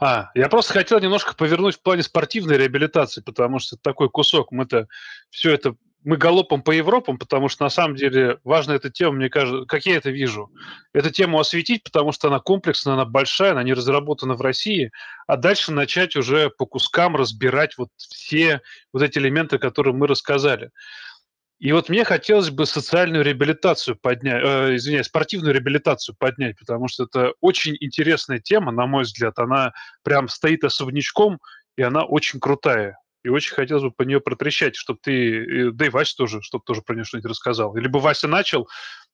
А, я просто хотел немножко повернуть в плане спортивной реабилитации, потому что такой кусок. Мы-то все это мы галопом по Европам, потому что на самом деле важна эта тема, мне кажется, как я это вижу. Эту тему осветить, потому что она комплексная, она большая, она не разработана в России, а дальше начать уже по кускам разбирать вот все вот эти элементы, которые мы рассказали. И вот мне хотелось бы социальную реабилитацию поднять, э, извиняюсь, спортивную реабилитацию поднять, потому что это очень интересная тема, на мой взгляд. Она прям стоит особнячком, и она очень крутая. И очень хотелось бы по нее протрещать, чтобы ты, да и Вася тоже, чтобы тоже про нее что-нибудь рассказал. Либо Вася начал,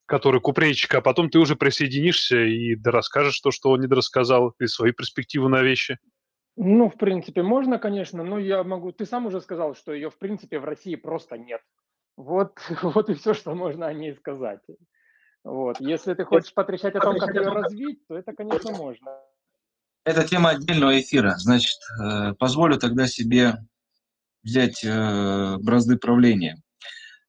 который купрейчик, а потом ты уже присоединишься и расскажешь то, что он не рассказал, и свои перспективы на вещи. Ну, в принципе, можно, конечно, но я могу... Ты сам уже сказал, что ее, в принципе, в России просто нет. Вот, вот и все, что можно о ней сказать. Вот. Если ты хочешь потрещать о том, как ее развить, то это, конечно, можно. Это тема отдельного эфира. Значит, э, позволю тогда себе взять э, бразды правления.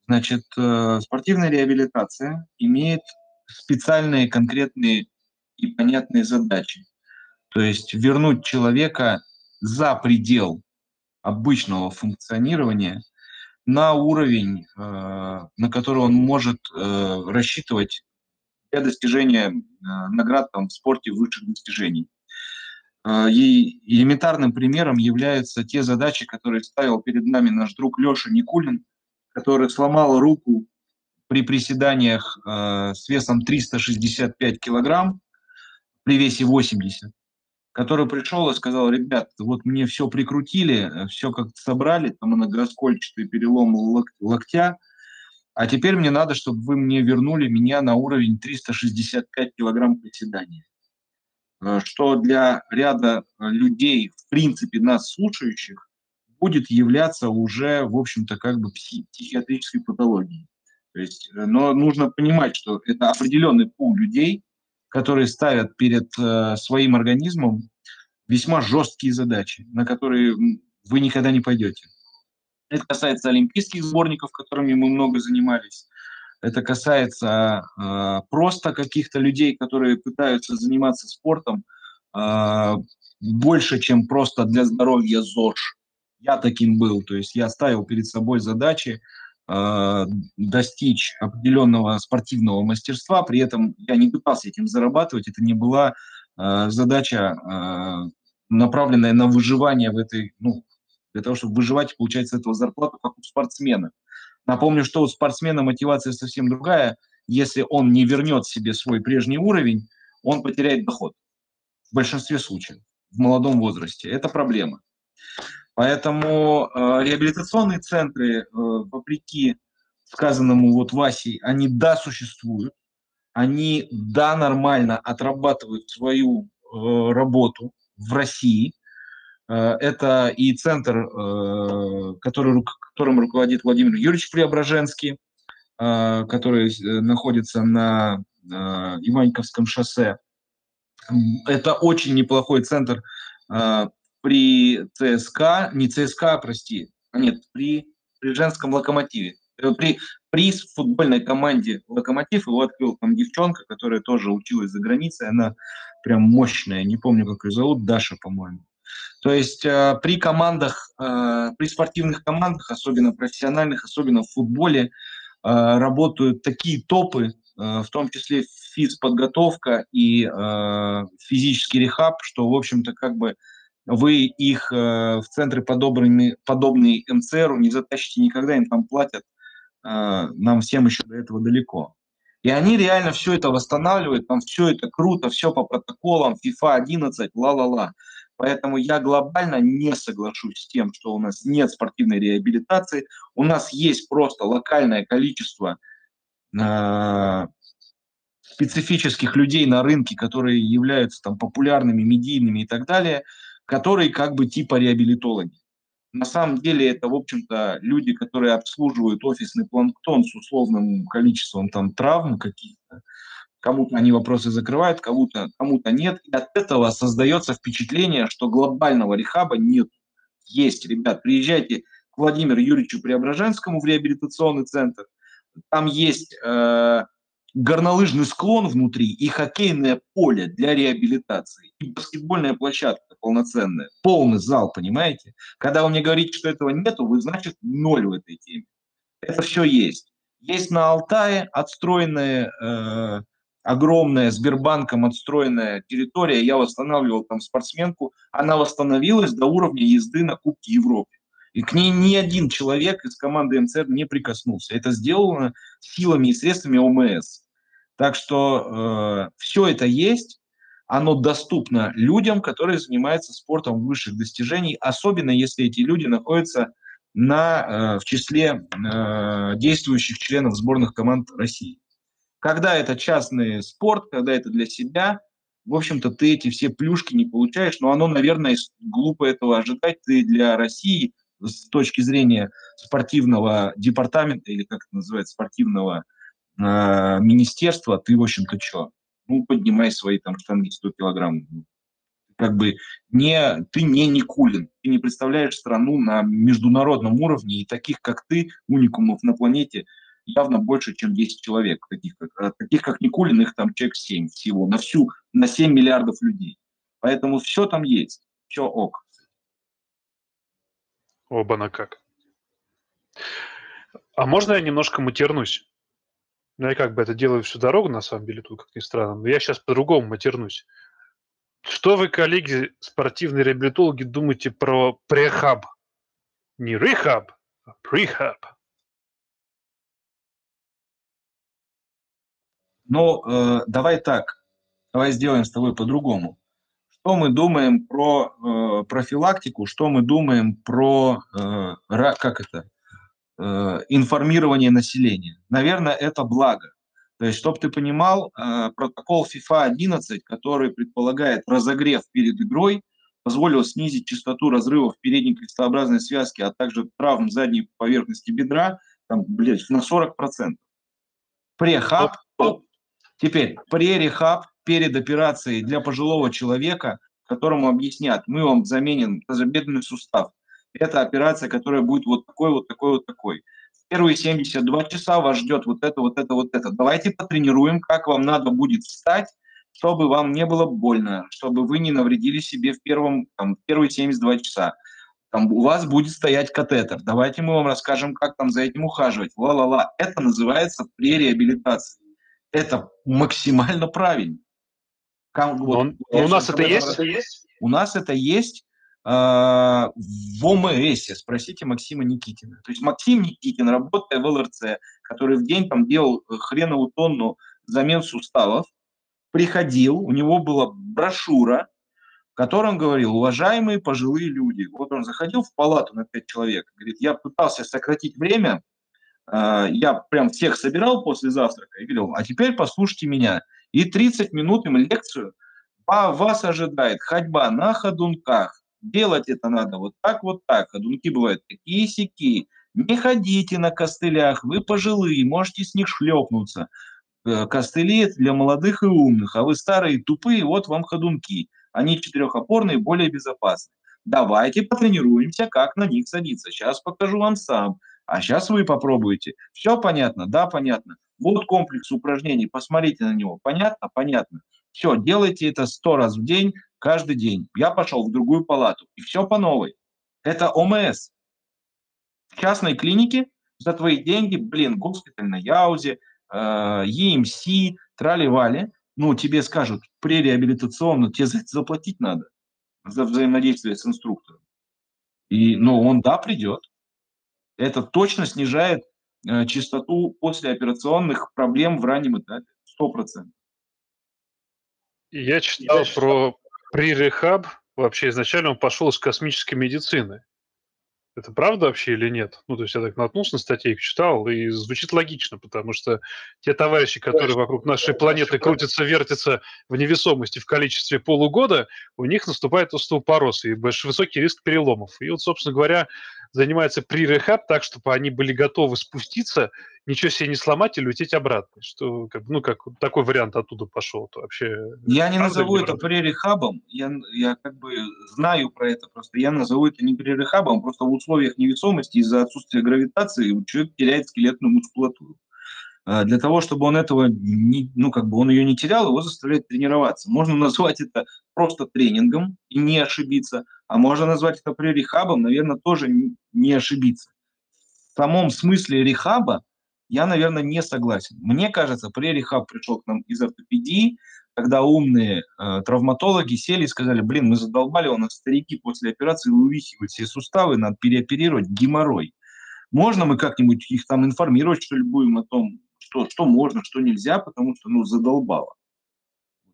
Значит, э, спортивная реабилитация имеет специальные, конкретные и понятные задачи. То есть вернуть человека за предел обычного функционирования на уровень, э, на который он может э, рассчитывать для достижения наград там, в спорте высших достижений. И элементарным примером являются те задачи, которые ставил перед нами наш друг Леша Никулин, который сломал руку при приседаниях с весом 365 килограмм при весе 80 который пришел и сказал, ребят, вот мне все прикрутили, все как-то собрали, там многоскольчатый перелом лок- локтя, а теперь мне надо, чтобы вы мне вернули меня на уровень 365 килограмм приседания. Э, что для ряда людей, в принципе, нас слушающих, будет являться уже, в общем-то, как бы психиатрической патологией. То есть, э, но нужно понимать, что это определенный пул людей, которые ставят перед э, своим организмом весьма жесткие задачи, на которые вы никогда не пойдете. Это касается олимпийских сборников, которыми мы много занимались. Это касается э, просто каких-то людей, которые пытаются заниматься спортом э, больше, чем просто для здоровья ЗОЖ. Я таким был, то есть я ставил перед собой задачи достичь определенного спортивного мастерства, при этом я не пытался этим зарабатывать, это не была э, задача, э, направленная на выживание в этой, ну, для того, чтобы выживать и получать с этого зарплату, как у спортсмена. Напомню, что у спортсмена мотивация совсем другая. Если он не вернет себе свой прежний уровень, он потеряет доход. В большинстве случаев, в молодом возрасте. Это проблема. Поэтому э, реабилитационные центры, э, вопреки сказанному вот Васей, они да существуют, они да нормально отрабатывают свою э, работу в России. Э, это и центр, э, который, которым руководит Владимир Юрьевич Преображенский, э, который э, находится на э, Иваньковском шоссе. Это очень неплохой центр э, при ЦСКА, не ЦСКА, прости, а нет, при, при женском локомотиве. Э, при, при футбольной команде «Локомотив» его открыл там девчонка, которая тоже училась за границей, она прям мощная, не помню, как ее зовут, Даша, по-моему. То есть э, при командах, э, при спортивных командах, особенно профессиональных, особенно в футболе, э, работают такие топы, э, в том числе физподготовка и э, физический рехаб, что, в общем-то, как бы вы их э, в центры подобные, подобные МЦРу не затащите никогда, им там платят, э, нам всем еще до этого далеко. И они реально все это восстанавливают, там все это круто, все по протоколам, FIFA 11, ла-ла-ла. Поэтому я глобально не соглашусь с тем, что у нас нет спортивной реабилитации. У нас есть просто локальное количество э, специфических людей на рынке, которые являются там популярными, медийными и так далее – которые как бы типа реабилитологи. На самом деле это, в общем-то, люди, которые обслуживают офисный планктон с условным количеством там травм каких-то. Кому-то они вопросы закрывают, кому-то кому нет. И от этого создается впечатление, что глобального рехаба нет. Есть, ребят, приезжайте к Владимиру Юрьевичу Преображенскому в реабилитационный центр. Там есть э, горнолыжный склон внутри и хоккейное поле для реабилитации, и баскетбольная площадка полноценная, полный зал, понимаете? Когда вы мне говорите, что этого нету, вы, значит, ноль в этой теме. Это все есть. Есть на Алтае отстроенная, э, огромная Сбербанком отстроенная территория. Я восстанавливал там спортсменку. Она восстановилась до уровня езды на Кубке Европы. И к ней ни один человек из команды МЦР не прикоснулся. Это сделано силами и средствами ОМС. Так что э, все это есть, оно доступно людям, которые занимаются спортом высших достижений, особенно если эти люди находятся на, э, в числе э, действующих членов сборных команд России. Когда это частный спорт, когда это для себя, в общем-то, ты эти все плюшки не получаешь, но оно, наверное, глупо этого ожидать. Ты для России с точки зрения спортивного департамента или как это называется, спортивного э, министерства, ты, в общем-то, что? Ну, поднимай свои там штанги 100 килограмм. Как бы не, ты не Никулин, ты не представляешь страну на международном уровне, и таких, как ты, уникумов на планете, явно больше, чем 10 человек. Таких, как, а таких, как Никулин, их там человек 7 всего, на всю, на 7 миллиардов людей. Поэтому все там есть, все ок. Оба на как. А можно я немножко матернусь? Ну, я как бы это делаю всю дорогу, на самом деле, тут, как ни странно. Но я сейчас по-другому матернусь. Что вы, коллеги, спортивные реабилитологи, думаете про прехаб? Не рехаб, а прехаб. Ну, э, давай так, давай сделаем с тобой по-другому. Что мы думаем про э, профилактику, что мы думаем про, э, как это, э, информирование населения? Наверное, это благо. То есть, чтобы ты понимал, э, протокол FIFA 11, который предполагает разогрев перед игрой, позволил снизить частоту разрывов передней крестообразной связки, а также травм задней поверхности бедра там, блядь, на 40%. Прехаб, Теперь, пререхаб перед операцией для пожилого человека, которому объяснят, мы вам заменим тазобедренный сустав. Это операция, которая будет вот такой, вот такой, вот такой. Первые 72 часа вас ждет вот это, вот это, вот это. Давайте потренируем, как вам надо будет встать, чтобы вам не было больно, чтобы вы не навредили себе в первом, там, первые 72 часа. Там у вас будет стоять катетер. Давайте мы вам расскажем, как там за этим ухаживать. Ла-ла-ла. Это называется пререабилитация это максимально правильно. Вот, он, у нас это есть? это есть? У нас это есть э, в ОМС. Спросите Максима Никитина. То есть Максим Никитин, работая в ЛРЦ, который в день там делал хреновую тонну замен суставов, приходил, у него была брошюра, в которой он говорил, уважаемые пожилые люди, вот он заходил в палату на пять человек, говорит, я пытался сократить время, а, я прям всех собирал после завтрака и говорил, а теперь послушайте меня. И 30 минут им лекцию. А вас ожидает ходьба на ходунках. Делать это надо вот так, вот так. Ходунки бывают такие сики. Не ходите на костылях, вы пожилые, можете с них шлепнуться. Э, костыли для молодых и умных, а вы старые тупые, вот вам ходунки. Они четырехопорные, более безопасны. Давайте потренируемся, как на них садиться. Сейчас покажу вам сам. А сейчас вы попробуете. Все понятно? Да, понятно. Вот комплекс упражнений, посмотрите на него. Понятно? Понятно. Все, делайте это сто раз в день, каждый день. Я пошел в другую палату. И все по новой. Это ОМС. В частной клинике за твои деньги, блин, госпиталь на Яузе, э, EMC, трали-вали, ну, тебе скажут, пререабилитационно, тебе за это заплатить надо за взаимодействие с инструктором. И, ну, он, да, придет. Это точно снижает частоту послеоперационных проблем в раннем этапе. Сто процентов. Я читал Я про пререхаб. Вообще изначально он пошел из космической медицины. Это правда вообще или нет? Ну, то есть я так наткнулся на статейку, читал, и звучит логично, потому что те товарищи, которые вокруг нашей планеты крутятся, вертятся в невесомости в количестве полугода, у них наступает остеопороз и большой высокий риск переломов. И вот, собственно говоря, занимается при-рехаб так, чтобы они были готовы спуститься, ничего себе не сломать и лететь обратно. Что, как, ну, как такой вариант оттуда пошел, то вообще... Я не назову это при-рехабом, я, я как бы знаю про это, просто я назову это не при-рехабом, просто в условиях невесомости из-за отсутствия гравитации человек теряет скелетную мускулатуру. А, для того, чтобы он этого, не, ну, как бы он ее не терял, его заставляют тренироваться. Можно назвать это просто тренингом и не ошибиться, а можно назвать это пререхабом, наверное, тоже не ошибиться. В самом смысле рехаба я, наверное, не согласен. Мне кажется, пререхаб пришел к нам из ортопедии, когда умные э, травматологи сели и сказали, блин, мы задолбали, у нас старики после операции увихивают все суставы, надо переоперировать геморрой. Можно мы как-нибудь их там информировать, что ли, будем о том, что, что можно, что нельзя, потому что, ну, задолбало.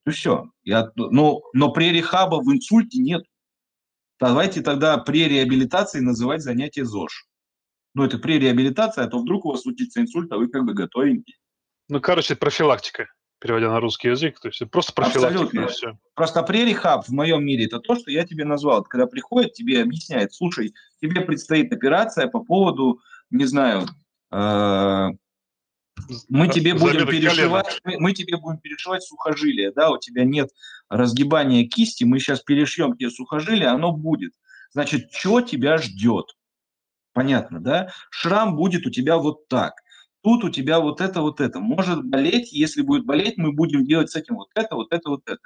И все. Я, но, но пререхаба в инсульте нет. Давайте тогда при реабилитации называть занятие ЗОЖ. Ну, это при реабилитации, а то вдруг у вас случится инсульт, а вы как бы готовенький. Ну, короче, профилактика, переводя на русский язык. То есть просто профилактика Абсолютно. все. Просто пререхаб в моем мире это то, что я тебе назвал. Когда приходит, тебе объясняет, слушай, тебе предстоит операция по поводу, не знаю, э, мы тебе будем перешивать, мы, мы тебе будем перешивать сухожилие, да, у тебя нет разгибания кисти, мы сейчас перешьем тебе сухожилие, оно будет. Значит, что тебя ждет? Понятно, да? Шрам будет у тебя вот так. Тут у тебя вот это, вот это. Может болеть, если будет болеть, мы будем делать с этим вот это, вот это, вот это.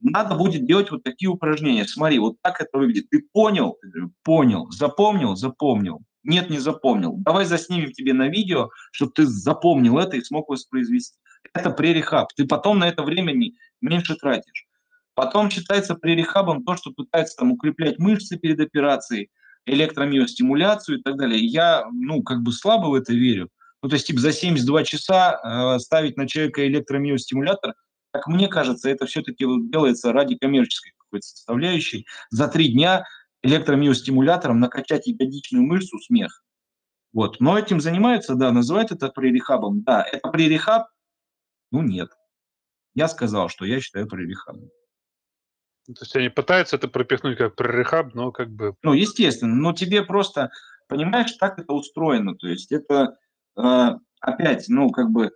Надо будет делать вот такие упражнения. Смотри, вот так это выглядит. Ты понял? Понял. Запомнил? Запомнил. Нет, не запомнил. Давай заснимем тебе на видео, чтобы ты запомнил это и смог воспроизвести. Это пререхаб. Ты потом на это время меньше тратишь. Потом считается пререхабом то, что пытается там укреплять мышцы перед операцией, электромиостимуляцию и так далее. Я, ну, как бы слабо в это верю. Ну, то есть, типа, за 72 часа э, ставить на человека электромиостимулятор, как мне кажется, это все-таки делается ради коммерческой какой-то составляющей. За три дня электромиостимулятором накачать ягодичную мышцу – смех. Вот. Но этим занимаются, да, называют это пререхабом. Да, это пререхаб? Ну, нет. Я сказал, что я считаю пререхабом. То есть они пытаются это пропихнуть как пререхаб, но как бы... Ну, естественно, но тебе просто, понимаешь, так это устроено. То есть это э, опять, ну, как бы,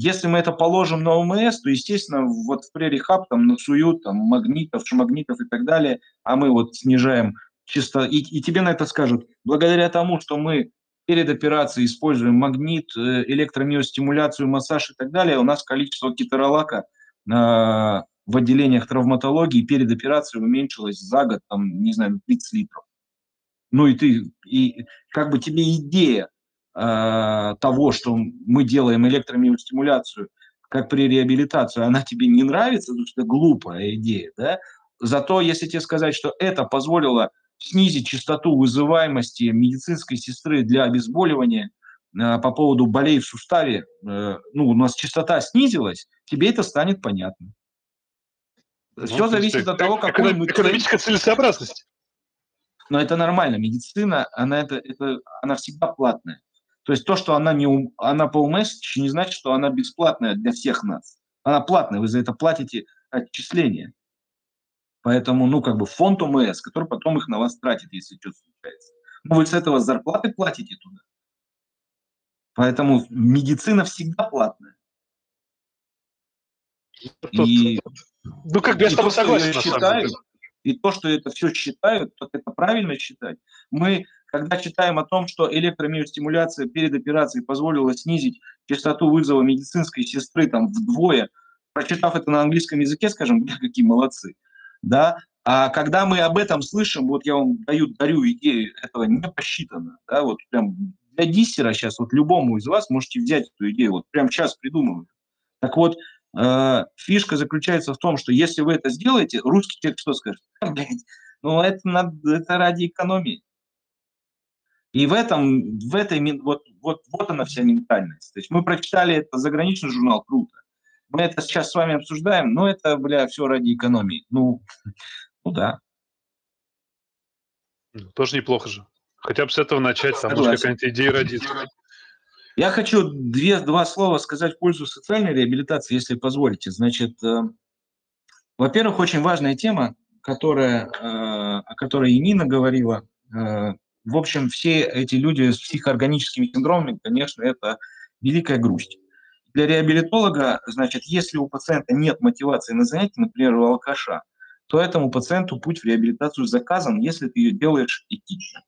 если мы это положим на ОМС, то, естественно, вот в пререхаб там насуют там магнитов, шмагнитов и так далее, а мы вот снижаем чисто... И, и тебе на это скажут, благодаря тому, что мы перед операцией используем магнит, э, электромиостимуляцию, массаж и так далее, у нас количество китеролака э, в отделениях травматологии перед операцией уменьшилось за год, там, не знаю, 30 литров. Ну и ты, и как бы тебе идея э, того, что мы делаем электромиостимуляцию, как при реабилитации, она тебе не нравится, потому что это глупая идея, да? Зато если тебе сказать, что это позволило снизить частоту вызываемости медицинской сестры для обезболивания э, по поводу болей в суставе, э, ну, у нас частота снизилась, тебе это станет понятно. Все ну, зависит от того, как мы... Экономическая целесообразность. Но это нормально. Медицина, она, это, это, она всегда платная. То есть то, что она, не, она по еще не значит, что она бесплатная для всех нас. Она платная, вы за это платите отчисления. Поэтому, ну, как бы фонд УМС, который потом их на вас тратит, если что-то случается. Ну, вы с этого зарплаты платите туда. Поэтому медицина всегда платная. И ну, как бы я с тобой согласен, на считаю, И то, что это все считают, то это правильно считать. Мы, когда читаем о том, что электромиостимуляция перед операцией позволила снизить частоту вызова медицинской сестры там вдвое, прочитав это на английском языке, скажем, какие молодцы, да, а когда мы об этом слышим, вот я вам даю, дарю идею, этого не посчитано, да, вот прям для диссера сейчас, вот любому из вас можете взять эту идею, вот прям сейчас придумываю. Так вот, Э, фишка заключается в том, что если вы это сделаете, русский человек что скажет? ну это, надо, это ради экономии. И в этом, в этой, вот, вот, вот она вся ментальность. То есть мы прочитали это заграничный журнал, круто. Мы это сейчас с вами обсуждаем, но это, бля, все ради экономии. Ну, ну да. Ну, тоже неплохо же. Хотя бы с этого начать, там может какая-нибудь идея родится. Я хочу две, два слова сказать в пользу социальной реабилитации, если позволите. Значит, э, во-первых, очень важная тема, которая, э, о которой и Нина говорила. Э, в общем, все эти люди с психоорганическими синдромами, конечно, это великая грусть. Для реабилитолога, значит, если у пациента нет мотивации на занятие, например, у алкаша, то этому пациенту путь в реабилитацию заказан, если ты ее делаешь этично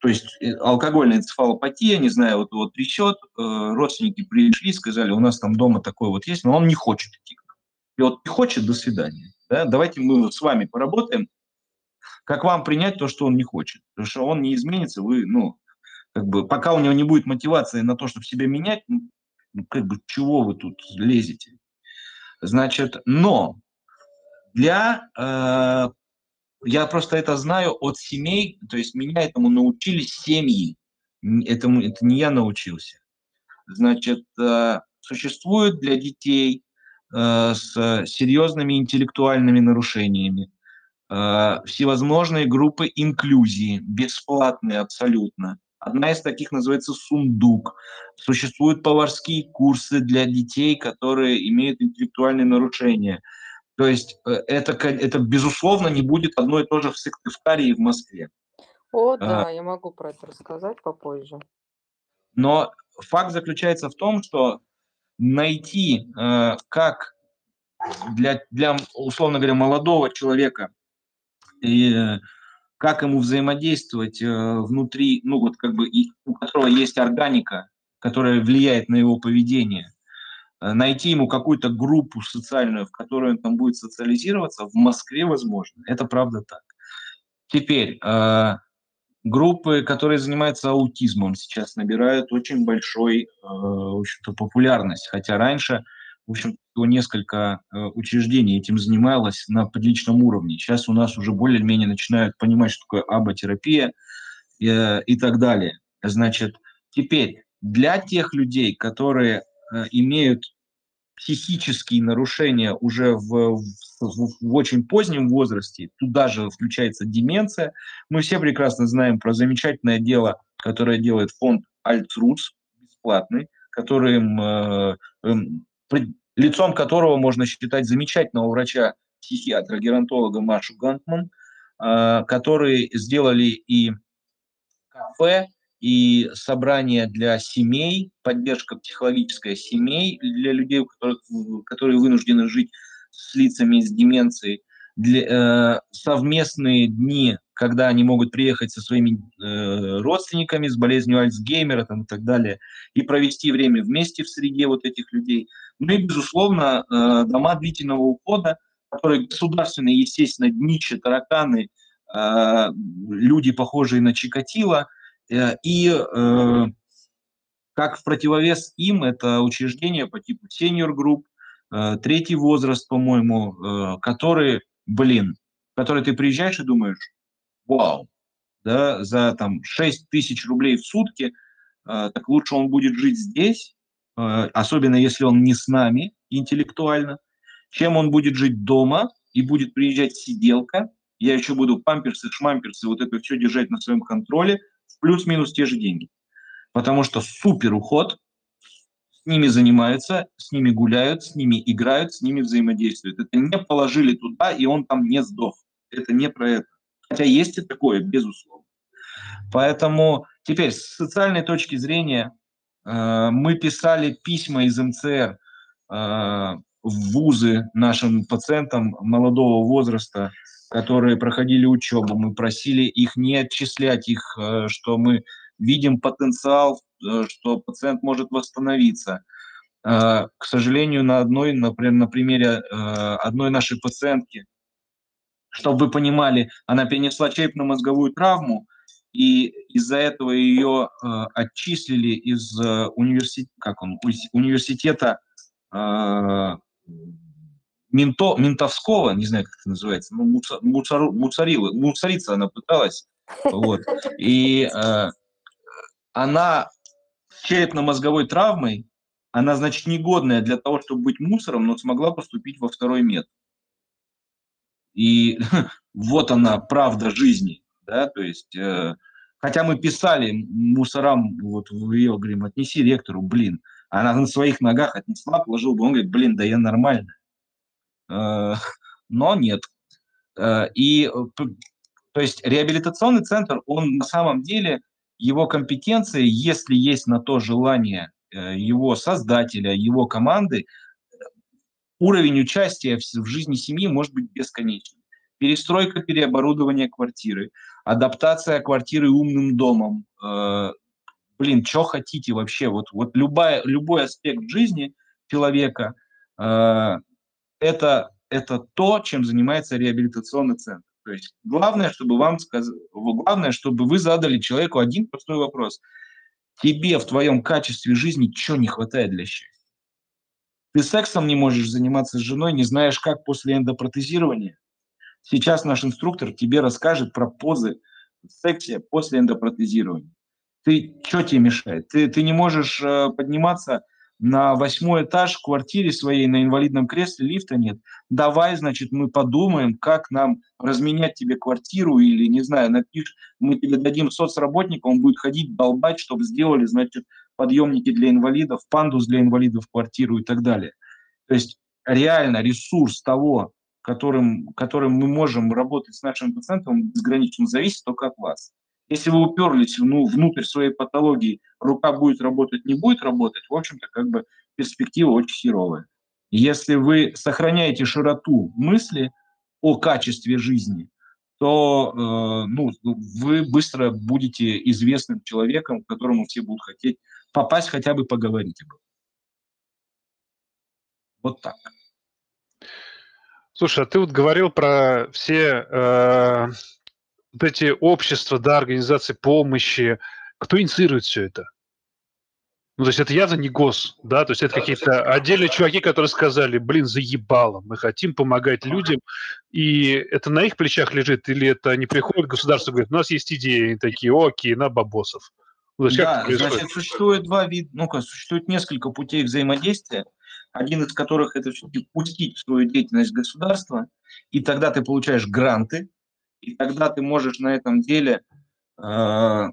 то есть э, алкогольная энцефалопатия, не знаю, вот, вот трясет, э, родственники пришли, сказали, у нас там дома такой вот есть, но он не хочет идти. И вот не хочет, до свидания. Да? Давайте мы вот с вами поработаем, как вам принять то, что он не хочет. Потому что он не изменится, вы, ну, как бы, пока у него не будет мотивации на то, чтобы себя менять, ну, ну как бы, чего вы тут лезете? Значит, но для э, я просто это знаю от семей, то есть меня этому научили семьи. Этому, это не я научился. Значит, э, существуют для детей э, с серьезными интеллектуальными нарушениями всевозможные группы инклюзии, бесплатные абсолютно. Одна из таких называется «Сундук». Существуют поварские курсы для детей, которые имеют интеллектуальные нарушения – то есть э, это, это безусловно, не будет одно и то же в Сыктывкаре и в Москве. О, да, а, я могу про это рассказать попозже. Но факт заключается в том, что найти, э, как для, для, условно говоря, молодого человека, и, э, как ему взаимодействовать э, внутри, ну вот как бы, и, у которого есть органика, которая влияет на его поведение – Э, найти ему какую-то группу социальную, в которой он там будет социализироваться, в Москве возможно. Это правда так. Теперь, группы, которые занимаются аутизмом, сейчас набирают очень большой, э, в общем-то, популярность. Хотя раньше, в общем то несколько э, учреждений этим занималось на подличном уровне. Сейчас у нас уже более-менее начинают понимать, что такое аботерапия э, и так далее. Значит, теперь для тех людей, которые имеют психические нарушения уже в, в, в очень позднем возрасте, туда же включается деменция. Мы все прекрасно знаем про замечательное дело, которое делает фонд Альтруц, бесплатный, которым, э, э, лицом которого можно считать замечательного врача, психиатра, геронтолога Машу Гантман, э, которые сделали и кафе, и собрания для семей, поддержка психологическая семей для людей, которые вынуждены жить с лицами с деменцией, для, э, совместные дни, когда они могут приехать со своими э, родственниками с болезнью Альцгеймера там, и так далее, и провести время вместе в среде вот этих людей. Ну и, безусловно, э, дома длительного ухода, которые государственные, естественно, дничи, тараканы, э, люди, похожие на Чикатило – Э, и как в противовес им, это учреждения по типу senior group, третий возраст, по-моему, которые, блин, которые ты приезжаешь и думаешь, вау, да, за там 6 тысяч рублей в сутки, так лучше он будет жить здесь, особенно если он не с нами интеллектуально, чем он будет жить дома и будет приезжать сиделка, я еще буду памперсы, шмамперсы, вот это все держать на своем контроле, плюс-минус те же деньги. Потому что супер уход, с ними занимаются, с ними гуляют, с ними играют, с ними взаимодействуют. Это не положили туда, и он там не сдох. Это не про это. Хотя есть и такое, безусловно. Поэтому теперь с социальной точки зрения э, мы писали письма из МЦР э, в вузы нашим пациентам молодого возраста, которые проходили учебу, мы просили их не отчислять их, э, что мы видим потенциал, э, что пациент может восстановиться. Э, к сожалению, на одной, например, на примере одной нашей пациентки, чтобы вы понимали, она перенесла черепно-мозговую травму, и из-за этого ее отчислили из университета, как он, университета менто, ментовского, не знаю, как это называется, ну, муца, муцару, муцарила, муцарица она пыталась, вот, и э, она с черепно-мозговой травмой, она, значит, негодная для того, чтобы быть мусором, но смогла поступить во второй мед. И вот она, правда жизни, да, то есть, э, хотя мы писали мусорам, вот ее, говорим, отнеси ректору, блин, она на своих ногах отнесла, положил бы, он говорит, блин, да я нормально. Э, но нет. Э, и э, то есть реабилитационный центр, он на самом деле, его компетенции, если есть на то желание его создателя, его команды, уровень участия в жизни семьи может быть бесконечным. Перестройка, переоборудование квартиры, адаптация квартиры умным домом. Блин, что хотите вообще? Вот, вот любая, любой аспект жизни человека это, это то, чем занимается реабилитационный центр. То есть главное, чтобы вам сказали, главное, чтобы вы задали человеку один простой вопрос. Тебе в твоем качестве жизни что не хватает для счастья? Ты сексом не можешь заниматься с женой, не знаешь, как после эндопротезирования. Сейчас наш инструктор тебе расскажет про позы в сексе после эндопротезирования. Ты что тебе мешает? Ты, ты не можешь э, подниматься на восьмой этаж в квартире своей на инвалидном кресле, лифта нет. Давай, значит, мы подумаем, как нам разменять тебе квартиру или, не знаю, напишешь, мы тебе дадим соцработника, он будет ходить, долбать, чтобы сделали, значит, подъемники для инвалидов, пандус для инвалидов в квартиру и так далее. То есть реально ресурс того, которым, которым мы можем работать с нашим пациентом, безгранично зависит только от вас. Если вы уперлись ну, внутрь своей патологии, рука будет работать, не будет работать, в общем-то, как бы перспектива очень херовая. Если вы сохраняете широту мысли о качестве жизни, то э, ну, вы быстро будете известным человеком, к которому все будут хотеть попасть, хотя бы поговорить об этом. Вот так. Слушай, а ты вот говорил про все э, вот эти общества, да, организации помощи, кто инициирует все это? Ну, то есть это явно не ГОС, да, то есть это какие-то отдельные чуваки, которые сказали, блин, заебало, мы хотим помогать людям, и это на их плечах лежит, или это они приходят, государство говорит, у нас есть идеи, они такие, окей, на бабосов. Ну, то есть да, значит, существует два вида, ну-ка, существует несколько путей взаимодействия, один из которых это все-таки пустить свою деятельность государства, и тогда ты получаешь гранты, и тогда ты можешь на этом деле э,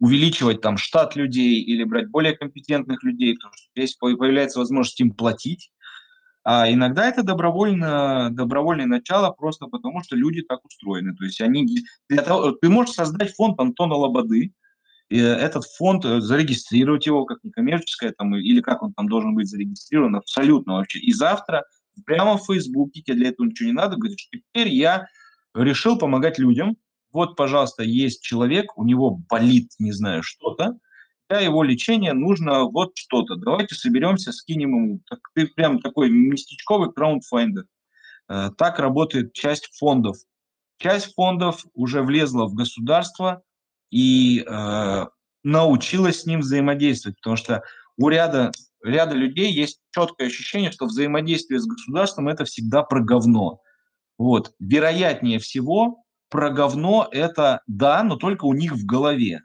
увеличивать там штат людей или брать более компетентных людей, потому что здесь появляется возможность им платить. А иногда это добровольно, добровольное начало просто потому, что люди так устроены. То есть они, для того, ты можешь создать фонд Антона Лободы, этот фонд, э, зарегистрировать его как некоммерческое, там, или как он там должен быть зарегистрирован, абсолютно вообще. И завтра прямо в Фейсбуке, тебе для этого ничего не надо, говоришь, теперь я решил помогать людям, вот, пожалуйста, есть человек, у него болит, не знаю, что-то, для его лечения нужно вот что-то. Давайте соберемся, скинем ему. Так, ты прям такой местечковый краудфандер. Э, так работает часть фондов. Часть фондов уже влезла в государство и э, научилась с ним взаимодействовать, потому что у ряда, ряда людей есть четкое ощущение, что взаимодействие с государством – это всегда про говно. Вот. Вероятнее всего, про говно это да, но только у них в голове.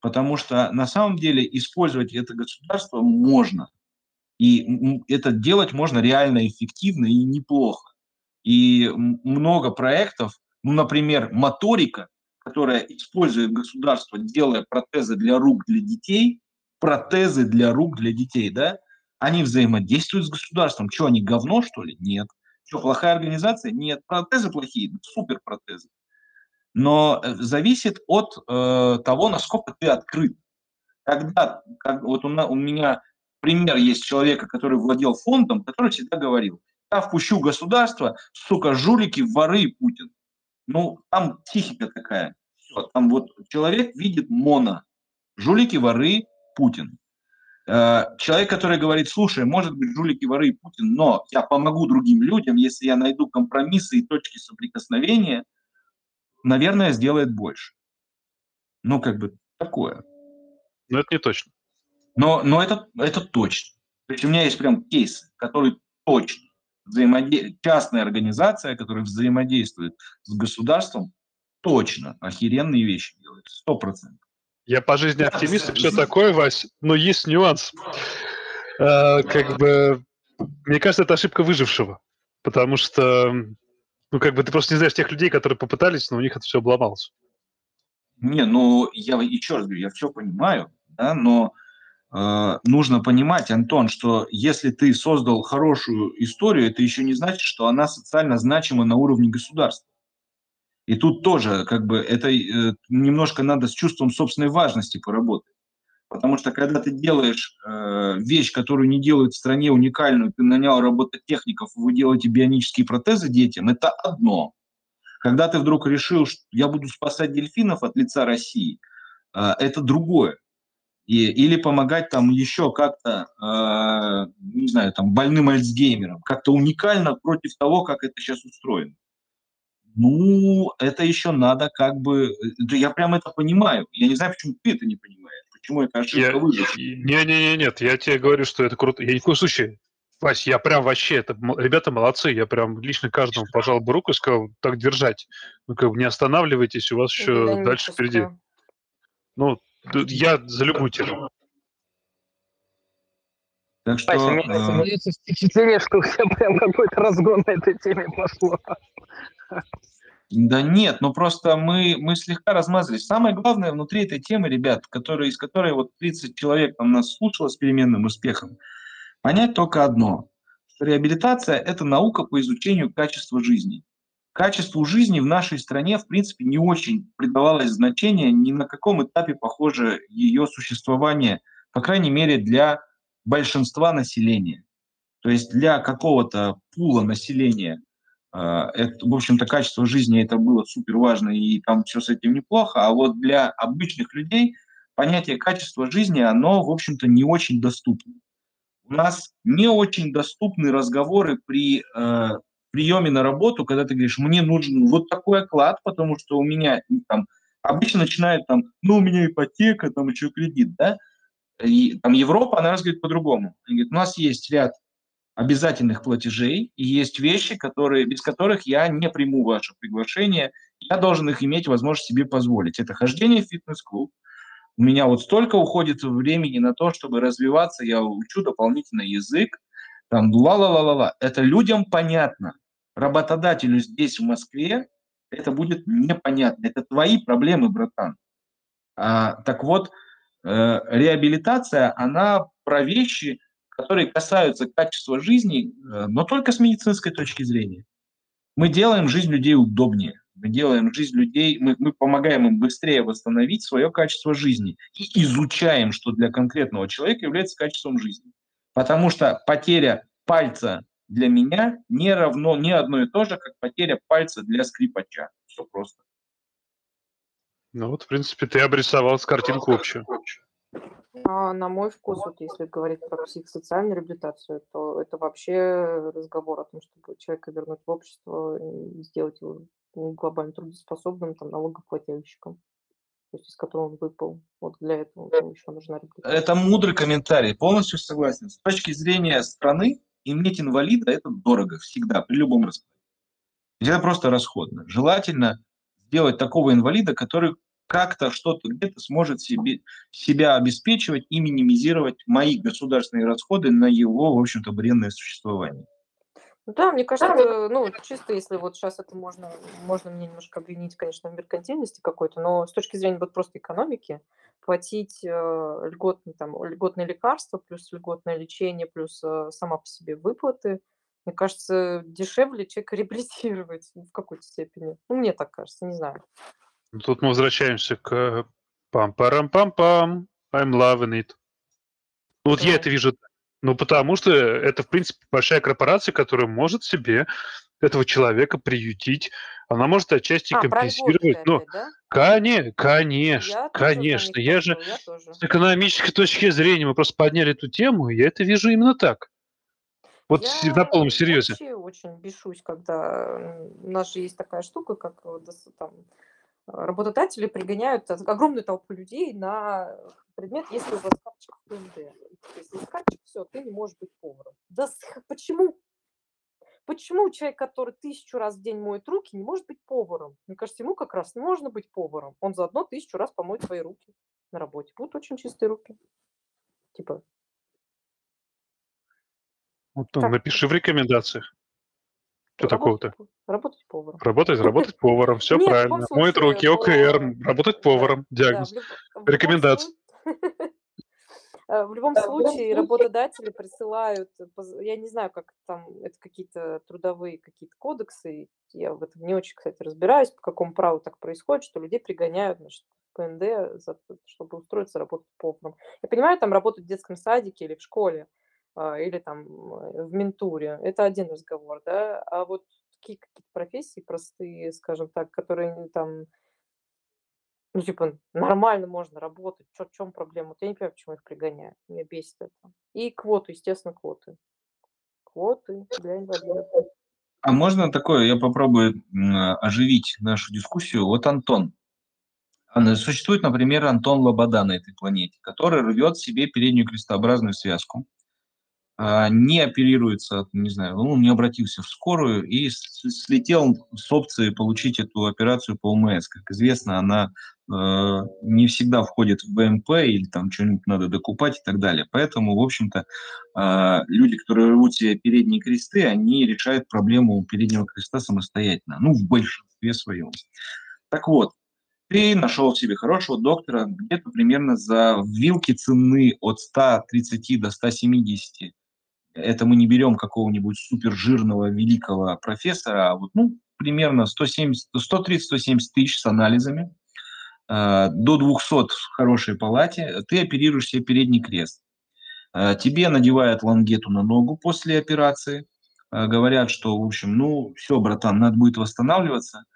Потому что на самом деле использовать это государство можно. И это делать можно реально эффективно и неплохо. И много проектов, ну, например, моторика, которая использует государство, делая протезы для рук для детей, протезы для рук для детей, да, они взаимодействуют с государством. Что, они говно, что ли? Нет. Что, плохая организация? Нет. Протезы плохие? Супер протезы но э, зависит от э, того, насколько ты открыт. Когда, как, вот у, у меня пример есть человека, который владел фондом, который всегда говорил, я впущу государство, сука, жулики, воры Путин. Ну, там психика такая. Все, там вот человек видит моно. Жулики, воры, Путин. Э, человек, который говорит, слушай, может быть, жулики, воры и Путин, но я помогу другим людям, если я найду компромиссы и точки соприкосновения – наверное, сделает больше. Ну, как бы такое. Но это не точно. Но, но это, это точно. То есть у меня есть прям кейс, который точно. Взаимоде... Частная организация, которая взаимодействует с государством, точно охеренные вещи делает. Сто процентов. Я по жизни оптимист и все такое, Вась, но есть нюанс. А, как бы, мне кажется, это ошибка выжившего, потому что ну, как бы ты просто не знаешь тех людей, которые попытались, но у них это все обломалось. Не, ну, я еще раз говорю, я все понимаю, да, но нужно понимать, Антон, что если ты создал хорошую историю, это еще не значит, что она социально значима на уровне государства. И тут тоже, как бы, это э, немножко надо с чувством собственной важности поработать. Потому что когда ты делаешь э, вещь, которую не делают в стране уникальную, ты нанял робототехников, вы делаете бионические протезы детям, это одно. Когда ты вдруг решил, что я буду спасать дельфинов от лица России, э, это другое. И, или помогать там еще как-то, э, не знаю, там больным альцгеймером, как-то уникально против того, как это сейчас устроено. Ну, это еще надо как бы... Э, я прям это понимаю. Я не знаю, почему ты это не понимаешь. Почему это ошибка я, выдачи? Не-не-не, нет, я тебе говорю, что это круто. Я ни в коем случае Вась, я прям вообще, это ребята молодцы, я прям лично каждому пожал бы руку и сказал, так держать. Ну, как бы не останавливайтесь, у вас еще дальше впереди. Ну, я за любую тему. Так что... Вася, у меня создается впечатление, что у тебя прям какой-то разгон на этой теме пошло. Да нет, ну просто мы, мы слегка размазались. Самое главное внутри этой темы, ребят, которые, из которой вот 30 человек там нас слушало с переменным успехом, понять только одно, что реабилитация – это наука по изучению качества жизни. Качеству жизни в нашей стране, в принципе, не очень придавалось значения, ни на каком этапе, похоже, ее существование, по крайней мере, для большинства населения. То есть для какого-то пула населения а, это, в общем-то, качество жизни это было супер важно, и там все с этим неплохо, а вот для обычных людей понятие качества жизни, оно, в общем-то, не очень доступно. У нас не очень доступны разговоры при, э, приеме на работу, когда ты говоришь, мне нужен вот такой оклад, потому что у меня там обычно начинают там, ну, у меня ипотека, там еще кредит, да, и, там Европа, она разговаривает по-другому. Она говорит, у нас есть ряд обязательных платежей, и есть вещи, которые, без которых я не приму ваше приглашение, я должен их иметь возможность себе позволить. Это хождение в фитнес-клуб. У меня вот столько уходит времени на то, чтобы развиваться, я учу дополнительно язык, там ла-ла-ла-ла-ла. Это людям понятно. Работодателю здесь, в Москве, это будет непонятно. Это твои проблемы, братан. А, так вот, э, реабилитация, она про вещи, которые касаются качества жизни, э, но только с медицинской точки зрения. Мы делаем жизнь людей удобнее, мы делаем жизнь людей, мы, мы помогаем им быстрее восстановить свое качество жизни и изучаем, что для конкретного человека является качеством жизни. Потому что потеря пальца для меня не равно, не одно и то же, как потеря пальца для скрипача. Все просто. Ну вот, в принципе, ты обрисовал с картинку общую. А на мой вкус, вот если говорить про психосоциальную реабилитацию, то это вообще разговор о том, чтобы человека вернуть в общество и сделать его глобально трудоспособным там, налогоплательщиком, то есть из которого он выпал. Вот для этого еще нужна реабилитация. Это мудрый комментарий, полностью согласен. С точки зрения страны, иметь инвалида – это дорого всегда, при любом раскладе. Это просто расходно. Желательно сделать такого инвалида, который как-то что-то где-то сможет себе, себя обеспечивать и минимизировать мои государственные расходы на его, в общем-то, бренное существование. Ну да, мне кажется, ну, чисто если вот сейчас это можно, можно мне немножко обвинить, конечно, в меркантильности какой-то, но с точки зрения вот просто экономики, платить э, льготные, там, льготные лекарства, плюс льготное лечение, плюс э, сама по себе выплаты, мне кажется, дешевле человека реабилитировать в какой-то степени. Ну, мне так кажется, не знаю. Ну, тут мы возвращаемся к пам-парам-пам-пам, I'm loving it. Ну, вот я это вижу, ну, потому что это, в принципе, большая корпорация, которая может себе этого человека приютить. Она может отчасти а, компенсировать. Ну, опять, да? конечно, конечно, я конечно. Я же я с экономической точки зрения, мы просто подняли эту тему, и я это вижу именно так. Вот я на полном серьезе. Я вообще очень бешусь, когда у нас же есть такая штука, как там, работодатели пригоняют огромную толпу людей на предмет, если у вас карточка ПМД. Если есть карточка, все, ты не можешь быть поваром. Да почему? Почему человек, который тысячу раз в день моет руки, не может быть поваром? Мне кажется, ему как раз не можно быть поваром. Он заодно тысячу раз помоет свои руки на работе. Будут очень чистые руки. Типа. Вот так. напиши в рекомендациях. Что такого-то? Работать поваром. Работать, работать поваром, все Нет, правильно. Моет руки, ОКР, работать поваром, диагноз. Да, в, Рекомендация. Э, в любом случае работодатели присылают, я не знаю, как там, это какие-то трудовые какие-то кодексы, я в этом не очень, кстати, разбираюсь, по какому праву так происходит, что людей пригоняют, значит, ПНД, чтобы устроиться работать поваром. Я понимаю, там работать в детском садике или в школе, или там в ментуре. Это один разговор, да. А вот такие какие-то профессии простые, скажем так, которые там, ну, типа, нормально можно работать. Чё, в чем проблема? Вот я не понимаю, почему их пригоняют. Меня бесит это. И квоты, естественно, квоты. Квоты для инвалидов. А можно такое, я попробую оживить нашу дискуссию. Вот Антон. Существует, например, Антон Лобода на этой планете, который рвет себе переднюю крестообразную связку а, не оперируется, не знаю, он не обратился в скорую и слетел с опции получить эту операцию по ОМС. Как известно, она э, не всегда входит в БМП или там что-нибудь надо докупать и так далее. Поэтому, в общем-то, э, люди, которые рвут себе передние кресты, они решают проблему переднего креста самостоятельно, ну, в большинстве своем. Так вот, ты нашел себе хорошего доктора, где-то примерно за вилки цены от 130 до 170 это мы не берем какого-нибудь супержирного великого профессора, а вот, ну, примерно 130-170 тысяч с анализами, э, до 200 в хорошей палате, ты оперируешь себе передний крест. Э, тебе надевают лангету на ногу после операции, э, говорят, что, в общем, ну, все, братан, надо будет восстанавливаться – Э,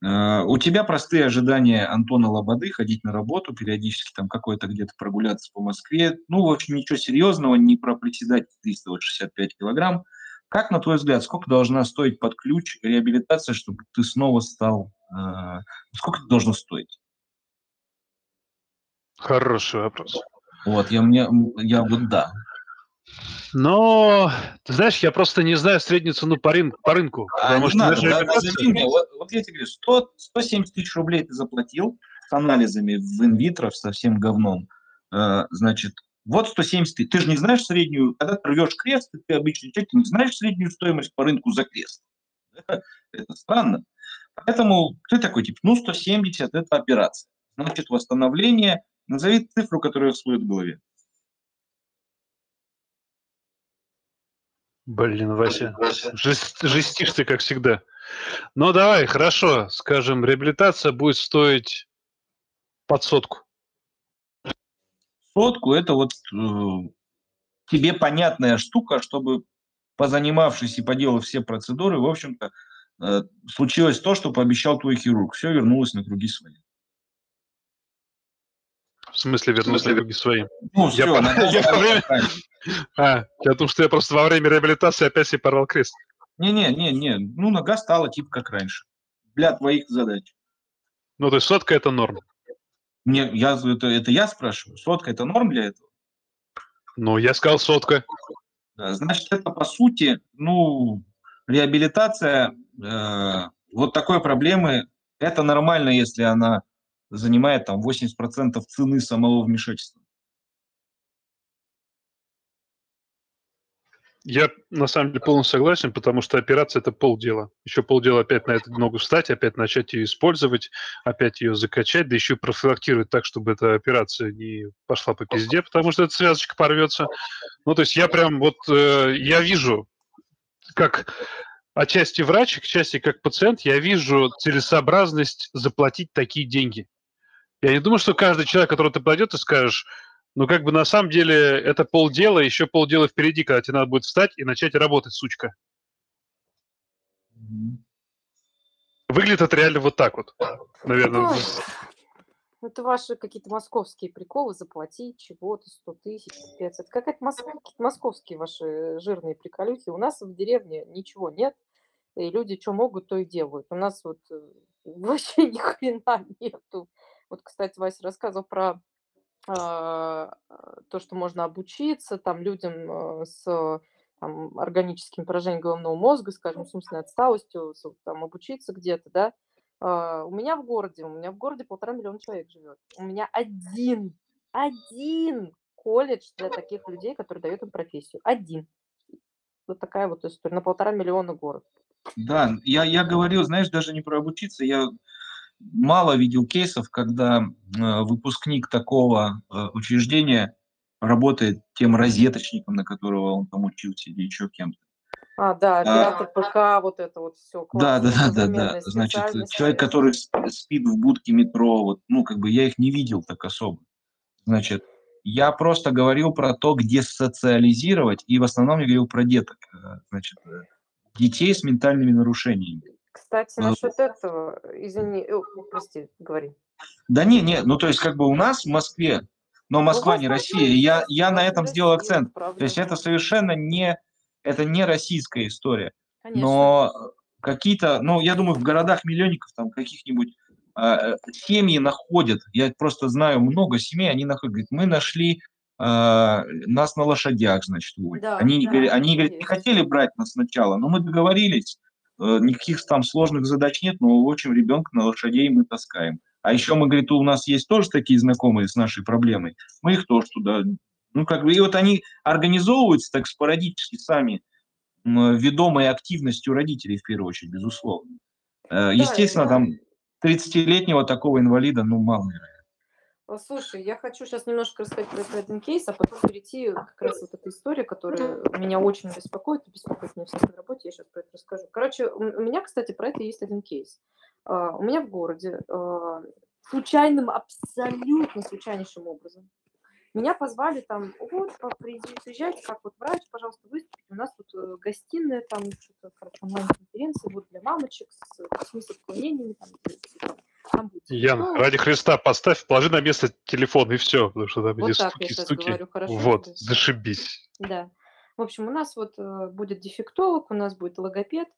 у тебя простые ожидания Антона Лободы ходить на работу, периодически там какой-то где-то прогуляться по Москве. Ну, в общем, ничего серьезного, не про приседать 365 килограмм. Как, на твой взгляд, сколько должна стоить под ключ реабилитация, чтобы ты снова стал... Э, сколько это должно стоить? Хороший вопрос. Вот, я, мне, я вот да. Но, ты знаешь, я просто не знаю среднюю цену по, рын, по рынку. А, потому не что надо, да, назови мне, вот, вот я тебе говорю, 100, 170 тысяч рублей ты заплатил с анализами в инвитро, со всем говном. Э, значит, вот 170 тысяч. Ты же не знаешь среднюю, когда ты рвешь крест, ты обычный человек, ты не знаешь среднюю стоимость по рынку за крест. Это странно. Поэтому ты такой, типа, ну, 170 – это операция. Значит, восстановление. Назови цифру, которая всплывет в голове. Блин, Вася, жест- жестишь ты, как всегда. Ну, давай, хорошо, скажем, реабилитация будет стоить под сотку. Сотку – это вот э, тебе понятная штука, чтобы, позанимавшись и поделав все процедуры, в общем-то, э, случилось то, что пообещал твой хирург. Все вернулось на круги свои. В смысле вернуть на круги свои. Ну, Я все, по- нога я время-. А, я думал, что я просто во время реабилитации опять себе порвал крест. Не-не-не-не, ну нога стала типа как раньше. Для твоих задач. Ну, то есть сотка – это норм. Мне, я, это, это я спрашиваю. Сотка – это норм для этого? Ну, я сказал сотка. Да, Значит, это по сути, ну, реабилитация э, вот такой проблемы, это нормально, если она занимает там 80% цены самого вмешательства. Я на самом деле полностью согласен, потому что операция это полдела. Еще полдела опять на эту ногу встать, опять начать ее использовать, опять ее закачать, да еще и профилактировать так, чтобы эта операция не пошла по пизде, потому что эта связочка порвется. Ну, то есть я прям вот, э, я вижу, как отчасти врач, отчасти как пациент, я вижу целесообразность заплатить такие деньги. Я не думаю, что каждый человек, который ты пойдет и скажешь, ну, как бы на самом деле это полдела, еще полдела впереди, когда тебе надо будет встать и начать работать, сучка. Выглядит это реально вот так вот, наверное. Ой, Это ваши какие-то московские приколы заплатить чего-то 100 тысяч, 500. Это мос- какие-то московские ваши жирные приколюхи. У нас в деревне ничего нет, и люди что могут, то и делают. У нас вот э, вообще ни хрена нету. Вот, кстати, Вася рассказывал про а, то, что можно обучиться там людям э, с там, органическим поражением головного мозга, скажем, с умственной отсталостью, там, обучиться где-то, да. А, У меня в городе, у меня в городе полтора миллиона человек живет. У меня один, один колледж для таких людей, который дает им профессию. Один. Вот такая вот история. На полтора миллиона город. Да, я, я говорил, знаешь, даже не про обучиться, я мало видел кейсов, когда э, выпускник такого э, учреждения работает тем розеточником, на которого он там учился, или еще кем-то. А, да, оператор ПК, вот это вот все. Да, да, да, да, да. Значит, человек, который сп- спит в будке метро, вот, ну, как бы я их не видел так особо. Значит, я просто говорил про то, где социализировать, и в основном я говорил про деток, э, значит, детей с ментальными нарушениями. Кстати, Ну, насчет этого, извини, э, прости, говори. Да не, не, ну то есть как бы у нас в Москве, но Москва Ну, не Россия, и я, я на этом сделал акцент. То есть это совершенно не, это не российская история. Конечно. Но какие-то, ну, я думаю, в городах миллионников там каких-нибудь э, семьи находят. Я просто знаю много семей, они находят. Говорят, мы нашли э, нас на лошадях, значит. Да, они, да, говорят, они говорят, не хотели брать нас сначала, но мы договорились, никаких там сложных задач нет, но в общем ребенка на лошадей мы таскаем. А еще мы, говорит, у нас есть тоже такие знакомые с нашей проблемой, мы их тоже туда, ну, как бы, и вот они организовываются так спорадически сами, ведомой активностью родителей, в первую очередь, безусловно. Э, Естественно, да. там 30-летнего такого инвалида, ну, мало вероятно. Слушай, я хочу сейчас немножко рассказать про, один кейс, а потом перейти как раз вот эта история, которая меня очень беспокоит, беспокоит меня всех на работе, я сейчас про это расскажу. Короче, у меня, кстати, про это есть один кейс. А, У меня в городе а, случайным, абсолютно случайнейшим образом меня позвали там, вот, приезжайте, как вот врач, пожалуйста, выступите. У нас тут э, гостиная, там что-то, короче, онлайн-конференция будет для мамочек с э, смысл отклонениями, там, Ян, ну, ради Христа, поставь, положи на место телефон и все, потому что там Вот я стуки, стуки. говорю, хорошо вот, тебе? зашибись. Да. В общем, у нас вот э, будет дефектолог, у нас будет логопед.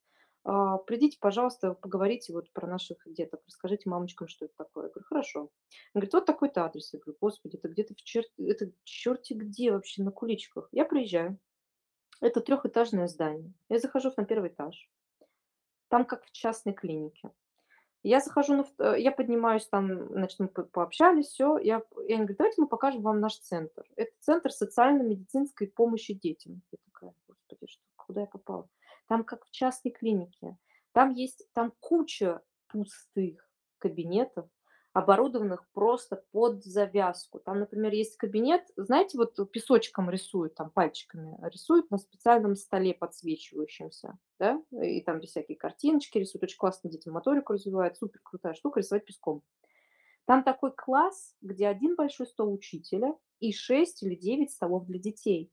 А, Придите, пожалуйста, поговорите вот про наших деток, расскажите мамочкам, что это такое. Я говорю, хорошо. Он говорит, вот такой-то адрес. Я говорю, господи, это где-то в чер... это черти где вообще, на куличках. Я приезжаю. Это трехэтажное здание. Я захожу на первый этаж. Там как в частной клинике. Я захожу, на, э, я поднимаюсь там, значит, мы по- пообщались, все. Я, я говорю, давайте мы покажем вам наш центр. Это центр социально-медицинской помощи детям. Я такая, господи, что, куда я попала? Там как в частной клинике. Там есть, там куча пустых кабинетов, оборудованных просто под завязку. Там, например, есть кабинет, знаете, вот песочком рисуют, там пальчиками рисуют на специальном столе подсвечивающемся, да, и там всякие картиночки рисуют, очень классно детям моторику развивают, супер крутая штука, рисовать песком. Там такой класс, где один большой стол учителя и 6 или 9 столов для детей.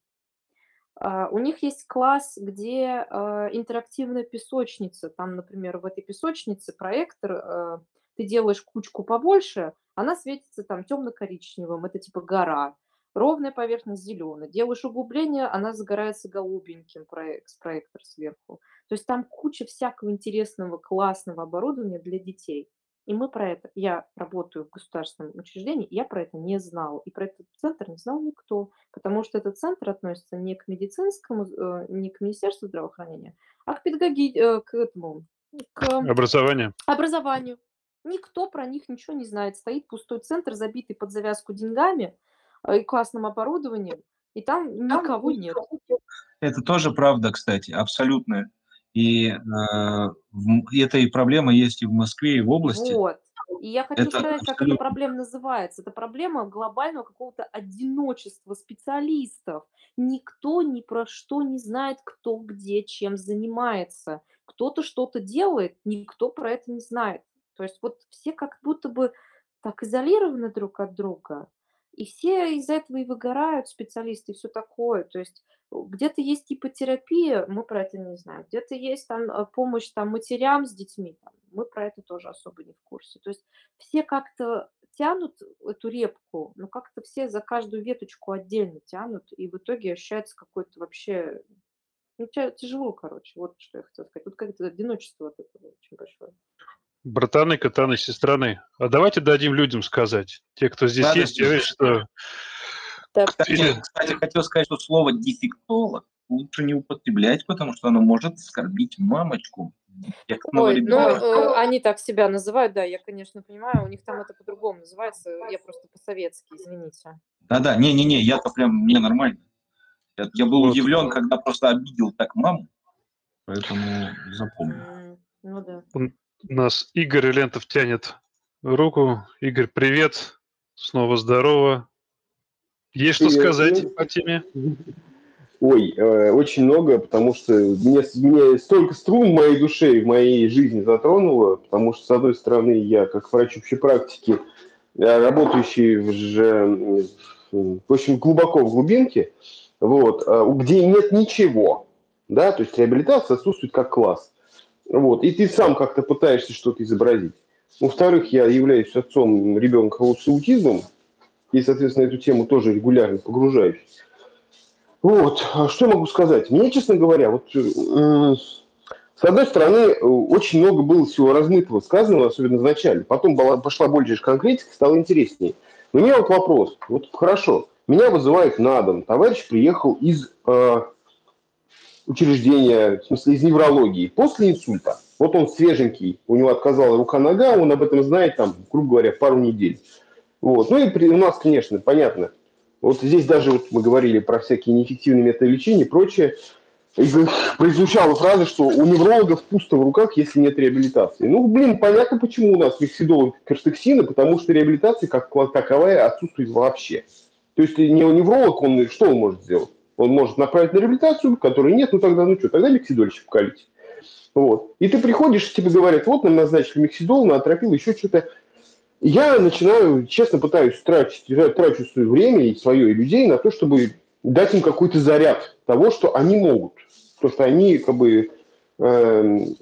А, У них есть класс, где а, интерактивная песочница. Там, например, в этой песочнице проектор, а, ты делаешь кучку побольше, она светится там темно-коричневым, это типа гора. Ровная поверхность зеленая. Делаешь углубление, она загорается голубеньким проект, проектор сверху. То есть там куча всякого интересного, классного оборудования для детей. И мы про это, я работаю в государственном учреждении, я про это не знала. И про этот центр не знал никто, потому что этот центр относится не к медицинскому, э, не к Министерству здравоохранения, а к педагоги, э, к этому, к Образование. образованию. Никто про них ничего не знает. Стоит пустой центр, забитый под завязку деньгами э, и классным оборудованием, и там никого нет. Это тоже правда, кстати, абсолютно. И, э, эта и проблема есть и в Москве, и в области. Вот. И я хочу Это сказать, как эта абсолютно. проблема называется. Это проблема глобального какого-то одиночества специалистов. Никто ни про что не знает, кто где чем занимается. Кто-то что-то делает, никто про это не знает. То есть вот все как будто бы так изолированы друг от друга. И все из-за этого и выгорают специалисты, и все такое. То есть э, где-то есть ипотерапия, мы про это не знаем. Где-то есть там э, помощь там, матерям с детьми, там, мы про это тоже особо не в курсе. То есть все как-то тянут эту репку, но как-то все за каждую веточку отдельно тянут, и в итоге ощущается какой-то вообще... Ну, тя- тяжело, короче, вот что я хотела сказать. Тут как-то одиночество от этого очень большое. Братаны, катаны, сестраны. А давайте дадим людям сказать. Те, кто здесь Надо есть, я что... Кстати, Или- кстати, хотел сказать, что слово дефектолог лучше не употреблять, потому что оно может оскорбить мамочку. Ой, ну, э, они так себя называют, да, я, конечно, понимаю, у них там это по-другому называется, я просто по-советски, извините. Да-да, не-не-не, я-то прям, мне нормально. Я, я был Вот. удивлен, когда просто обидел так маму, поэтому запомнил. Ну да. У нас Игорь Лентов тянет руку. Игорь, привет. Снова здорово. Есть что Привет, сказать привет. по теме? Ой, э, очень много, потому что мне, мне столько струн в моей душе и в моей жизни затронуло, потому что, с одной стороны, я как врач общей практики, э, работающий в, же, в общем, глубоко в глубинке, вот, э, где нет ничего, да, то есть реабилитация отсутствует как класс, вот, и ты сам как-то пытаешься что-то изобразить. Во-вторых, я являюсь отцом ребенка с аутизмом, и, соответственно, эту тему тоже регулярно погружаюсь. Вот, а что могу сказать? Мне, честно говоря, вот э, с одной стороны, э, очень много было всего размытого сказанного, особенно в начале. Потом была, пошла больше конкретика, стало интереснее. Но у меня вот вопрос. Вот хорошо, меня вызывают на дом. Товарищ приехал из э, учреждения, в смысле из неврологии, после инсульта. Вот он свеженький, у него отказала рука-нога, он об этом знает, там, грубо говоря, пару недель. Вот. Ну и при, у нас, конечно, понятно, вот здесь даже вот мы говорили про всякие неэффективные методы лечения и прочее. И прозвучала фраза, что у неврологов пусто в руках, если нет реабилитации. Ну, блин, понятно, почему у нас миксидол перстексина, потому что реабилитация как таковая отсутствует вообще. То есть не у невролог, он что он может сделать? Он может направить на реабилитацию, которой нет, ну тогда, ну что, тогда миксидольчик покалить. Вот. И ты приходишь, тебе говорят, вот нам назначили миксидол, на атропил, еще что-то. Я начинаю, честно пытаюсь тратить, трачу свое время и свое, и людей на то, чтобы дать им какой-то заряд того, что они могут. Потому что они как бы ну,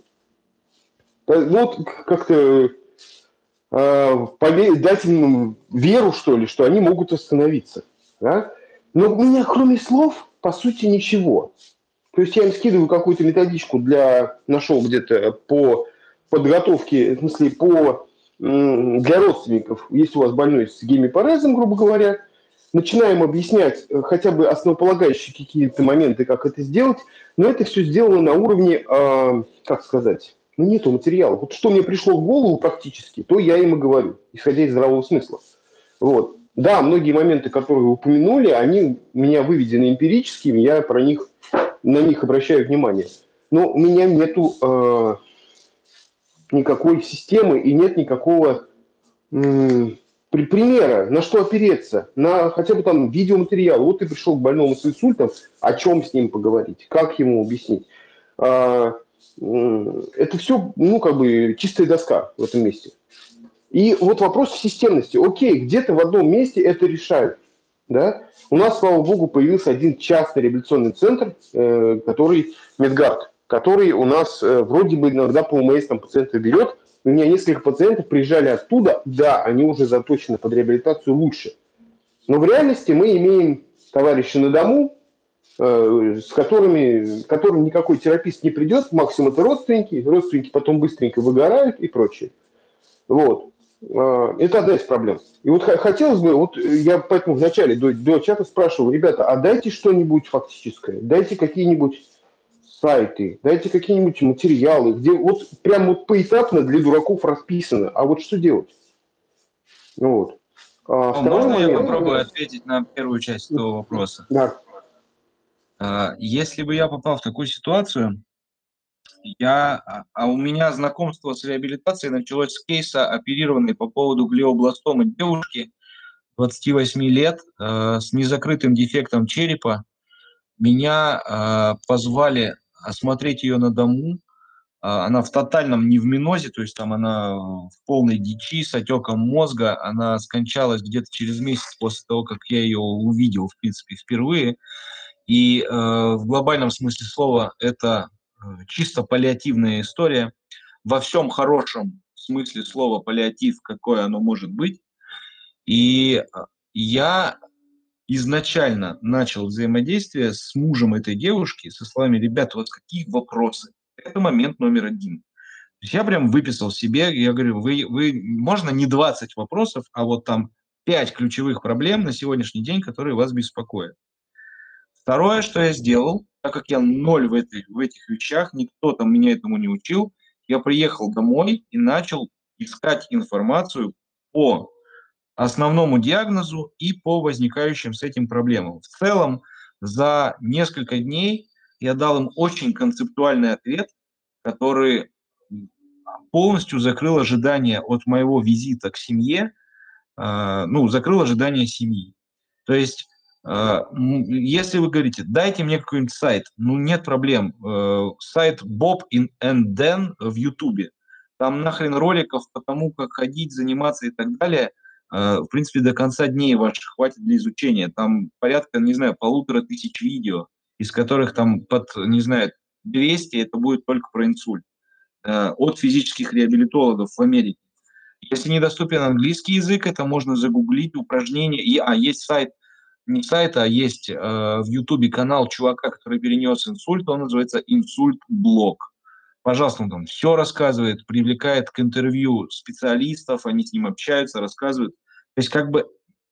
вот как-то э, дать им веру, что ли, что они могут остановиться. Да? Но у меня, кроме слов, по сути, ничего. То есть я им скидываю какую-то методичку для, нашел где-то по подготовке, в смысле, по, для родственников, если у вас больной с гемипарезом, грубо говоря, начинаем объяснять э, хотя бы основополагающие какие-то моменты, как это сделать, но это все сделано на уровне, э, как сказать, ну, нету материала. Вот что мне пришло в голову практически, то я им и говорю, исходя из здравого смысла. Вот. Да, многие моменты, которые вы упомянули, они у меня выведены эмпирическими, я про них, на них обращаю внимание. Но у меня нету э, никакой системы и нет никакого э, примера, на что опереться, на хотя бы там видеоматериал. Вот ты пришел к больному с инсультом, о чем с ним поговорить, как ему объяснить. Э, это все, ну, как бы чистая доска в этом месте. И вот вопрос системности. Окей, где-то в одном месте это решают. Да? У нас, слава богу, появился один частный реабилитационный центр, э, который Медгард, который у нас э, вроде бы иногда по УМС там пациента берет. У меня несколько пациентов приезжали оттуда, да, они уже заточены под реабилитацию лучше. Но в реальности мы имеем товарища на дому, э, с которыми, которым никакой терапист не придет, максимум это родственники, родственники потом быстренько выгорают и прочее. Вот. Это одна из проблем. И вот хотелось бы, вот я поэтому вначале до, до чата спрашивал, ребята, а дайте что-нибудь фактическое, дайте какие-нибудь сайты, дайте какие-нибудь материалы, где вот прям вот поэтапно для дураков расписано, а вот что делать? Ну вот. А, Можно момент, я попробую ответить на первую часть этого вопроса? Да. А, если бы я попал в такую ситуацию, я, а, а у меня знакомство с реабилитацией началось с кейса, оперированной по поводу глиобластомы девушки 28 лет э, с незакрытым дефектом черепа. Меня э, позвали осмотреть ее на дому. Э, она в тотальном невминозе, то есть там она в полной дичи с отеком мозга. Она скончалась где-то через месяц после того, как я ее увидел, в принципе, впервые. И э, в глобальном смысле слова это чисто паллиативная история, во всем хорошем смысле слова паллиатив, какое оно может быть. И э, я изначально начал взаимодействие с мужем этой девушки со словами, ребята, у вас какие вопросы? Это момент номер один. То есть я прям выписал себе, я говорю, вы, вы, можно не 20 вопросов, а вот там 5 ключевых проблем на сегодняшний день, которые вас беспокоят. Второе, что я сделал, так как я ноль в, этой, в этих вещах, никто там меня этому не учил, я приехал домой и начал искать информацию по основному диагнозу и по возникающим с этим проблемам. В целом, за несколько дней я дал им очень концептуальный ответ, который полностью закрыл ожидания от моего визита к семье, э, ну, закрыл ожидания семьи. То есть если вы говорите, дайте мне какой-нибудь сайт, ну нет проблем. Э, сайт Bob and Dan в Ютубе. Там нахрен роликов по тому, как ходить, заниматься и так далее. Э, в принципе, до конца дней ваших хватит для изучения. Там порядка, не знаю, полутора тысяч видео, из которых там под, не знаю, 200 это будет только про инсульт. Э, от физических реабилитологов в Америке. Если недоступен английский язык, это можно загуглить упражнения. И, а есть сайт – не сайта, а есть э, в Ютубе канал чувака, который перенес инсульт, он называется «Инсульт Блог». Пожалуйста, он там все рассказывает, привлекает к интервью специалистов, они с ним общаются, рассказывают. То есть как бы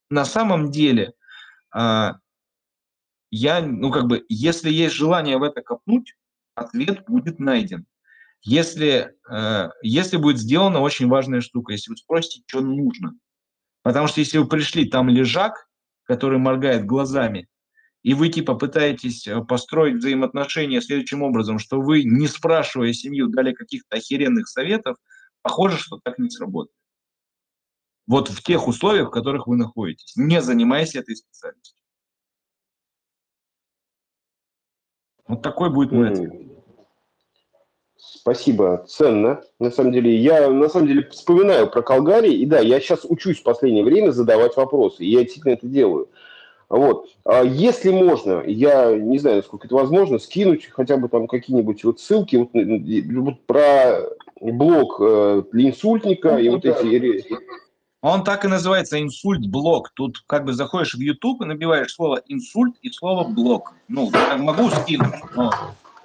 на самом деле э, я, ну как бы, если есть желание в это копнуть, ответ будет найден. Если, э, если будет сделана очень важная штука, если вы спросите, что нужно. Потому что если вы пришли, там лежак, который моргает глазами, и вы типа пытаетесь э, построить взаимоотношения следующим образом, что вы, не спрашивая семью, дали каких-то охеренных советов, похоже, что так не сработает. Вот в тех условиях, в которых вы находитесь, не занимаясь этой специальностью. Вот такой будет мой ответ. Спасибо, ценно. На самом деле, я на самом деле вспоминаю про Калгари, и да, я сейчас учусь в последнее время задавать вопросы, и я действительно это делаю. Вот. А если можно, я не знаю, насколько это возможно, скинуть хотя бы там какие-нибудь вот ссылки вот, вот про блог э, для инсультника ну, и вот эти Он так и называется инсульт-блок. Тут как бы заходишь в YouTube и набиваешь слово инсульт и слово блок. Ну, могу скинуть, но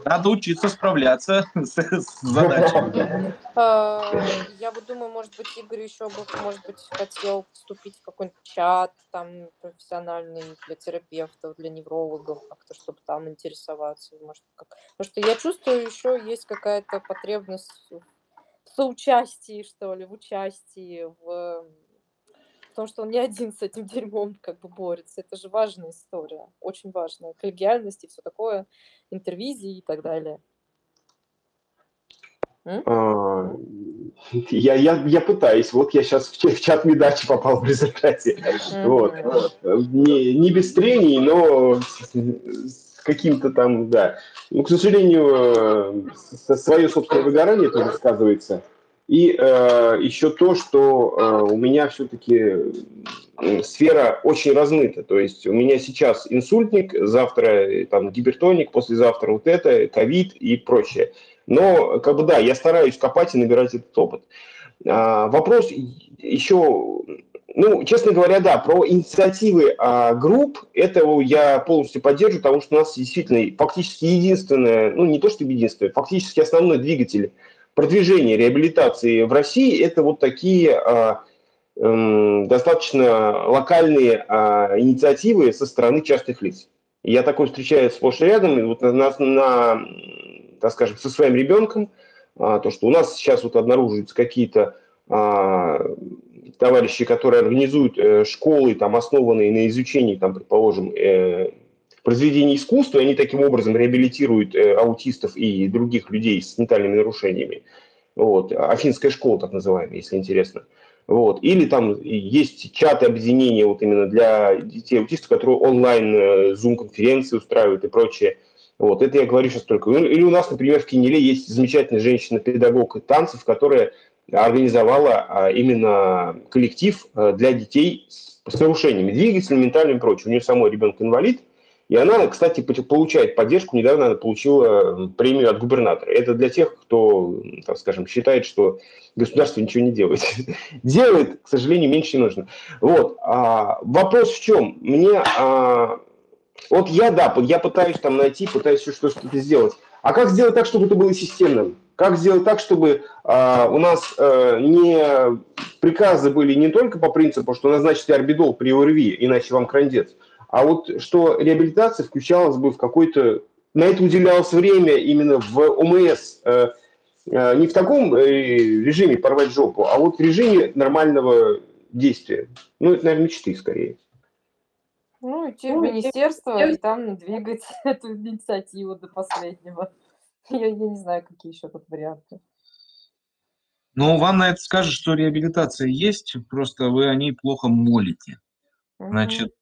надо учиться справляться с, с задачами. А, Я вот думаю, может быть, Игорь еще бы, может быть, хотел вступить в какой-нибудь чат там профессиональный для терапевтов, для неврологов, как-то, чтобы там интересоваться. Может, как... Потому что я чувствую, еще есть какая-то потребность в соучастии, что ли, в участии, в в том, что он не один с этим дерьмом как бы борется. Это же важная история, очень важная. Коллегиальность и все такое, интервизии и так далее. А, Я, я, я пытаюсь. Вот я сейчас в, чат- в чат медачи попал в результате. Вот. Не, не без трений, но с, с каким-то там, да. Ну, к сожалению, э, свое собственное выгорание тоже сказывается. И э, еще то, что э, у меня все-таки сфера очень размыта. То есть у меня сейчас инсультник, завтра э, там гипертоник, послезавтра вот это, ковид и прочее. Но, как бы, да, я стараюсь копать и набирать этот опыт. А, вопрос еще, ну, честно говоря, да, про инициативы а, групп, это я полностью поддерживаю, потому что у нас действительно фактически единственное, ну, не то что единственное, фактически основной двигатель продвижения реабилитации в России, это вот такие а, эм, достаточно локальные а, инициативы со стороны частных лиц. Я такой встречаю сплошь и рядом, вот на, на- на, так скажем, со своим ребенком, а, то, что у нас сейчас вот обнаруживаются какие-то товарищи, которые организуют э, школы, там, основанные на изучении, там, предположим, э, произведений искусства, и они таким образом реабилитируют э, аутистов и других людей с ментальными нарушениями. Вот. Афинская школа, так называемая, если интересно. Вот. Или там есть чаты объединения вот именно для детей аутистов, которые онлайн э, Zoom-конференции устраивают и прочее. Вот. Это я говорю сейчас только. Или у нас, например, в Кинеле есть замечательная женщина-педагог танцев, которая организовала а, именно коллектив а, для детей с нарушениями двигателя, ментальным и прочим. У нее самой ребенок инвалид, и она, кстати, получает поддержку. Недавно она получила э, премию от губернатора. Это для тех, кто, так скажем, считает, что государство ничего не делает. Делает, к сожалению, меньше нужно. Вот. А, вопрос в чем? Мне... а, вот я, да, я пытаюсь там найти, пытаюсь что- что-то сделать. А как сделать так, чтобы это было системным? Как сделать так, чтобы а, у нас а, не приказы были не только по принципу, что назначите орбидол при ОРВИ, иначе вам крандец, а вот что реабилитация включалась бы в какой-то... На это уделялось время именно в ОМС, э, э, не в таком э, режиме порвать жопу, а вот в режиме нормального действия. Ну, это, наверное, мечты скорее. Ну, идти в министерство и там двигать эту инициативу до последнего. Я, я не знаю, какие еще тут варианты. Ну, вам на это скажут, что реабилитация есть, просто вы о ней плохо молите. Значит,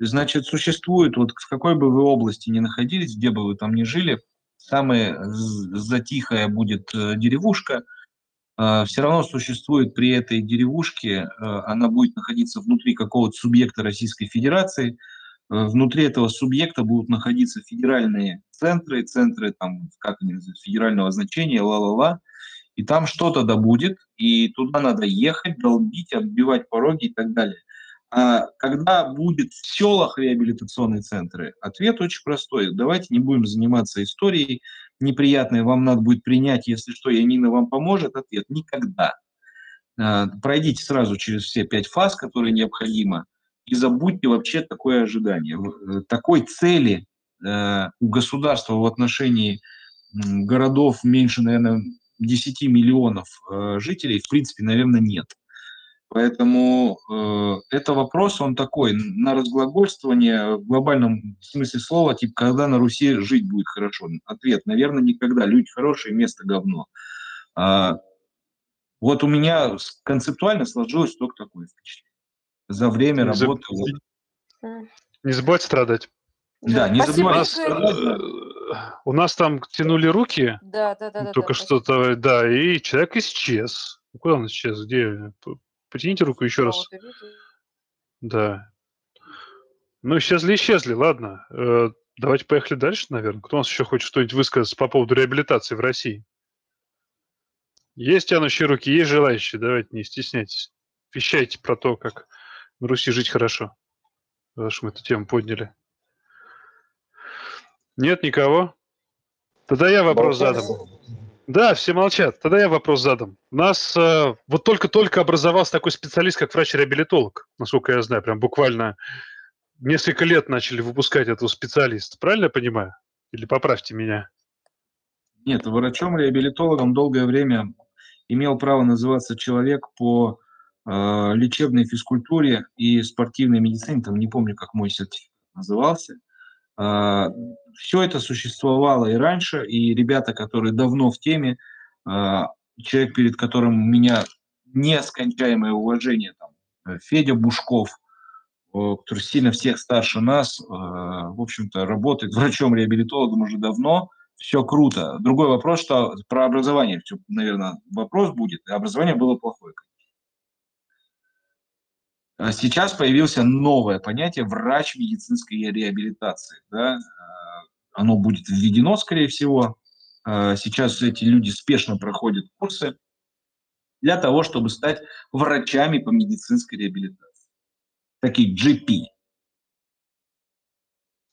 значит, существует, вот в какой бы вы области ни находились, где бы вы там ни жили, самая затихая будет э, деревушка, все равно существует при этой деревушке, э, она будет находиться внутри какого-то субъекта Российской Федерации, Э, внутри этого субъекта будут находиться федеральные центры, центры там, как они называются, федерального значения, ла-ла-ла, и там что-то да будет, и туда надо ехать, долбить, отбивать пороги и так далее. А когда будет в селах реабилитационные центры, ответ очень простой. Давайте не будем заниматься историей неприятной, вам надо будет принять, если что, Янина вам поможет. Ответ – никогда. А, Пройдите сразу через все пять фаз, которые необходимо, и забудьте вообще такое ожидание. Э, Такой цели э, у государства в отношении городов меньше, наверное, 10 миллионов э, жителей, в принципе, наверное, нет. Поэтому э, это вопрос, он такой, на разглагольствование в глобальном смысле слова, типа, когда на Руси жить будет хорошо. Ответ, наверное, никогда. Люди хорошие, место говно. А, вот у меня концептуально сложилось только такое впечатление. За время Не заб- работы. вот. М. Не забывайте страдать. Да, не забывайте. э, у нас там тянули руки, Да, да, да, да. только да, что-то, да, и человек исчез. Ну, Куда он исчез? Где? Потяните руку еще А, раз. Да. Ну, исчезли, исчезли, ладно. Э, Давайте поехали дальше, наверное. Кто у нас еще хочет что-нибудь высказаться по поводу реабилитации в России? Есть тянущие руки, есть желающие. Давайте, не стесняйтесь. Вещайте про то, как в Руси жить хорошо. Раз мы эту тему подняли. Нет никого? Тогда я вопрос задам. Да, все молчат. Тогда я вопрос задам. У нас э, вот только-только образовался такой специалист, как врач-реабилитолог, насколько я знаю, прям буквально несколько лет начали выпускать этого специалиста. Правильно я понимаю? Или поправьте меня. Нет, врачом-реабилитологом долгое время имел право называться человек по э, лечебной физкультуре и спортивной медицине, там не помню, как мой сертификат назывался. Э, все это существовало и раньше, и ребята, которые давно в теме, э, человек, перед которым у меня нескончаемое уважение, там, Федя Бушков, который сильно всех старше нас, э, в общем-то, работает врачом-реабилитологом уже давно, все круто. Другой вопрос, что про образование, наверное, вопрос будет. Образование было плохое. А сейчас появилось новое понятие врач медицинской реабилитации. Да? А, оно будет введено, скорее всего. А, сейчас эти люди спешно проходят курсы для того, чтобы стать врачами по медицинской реабилитации. Такие GP.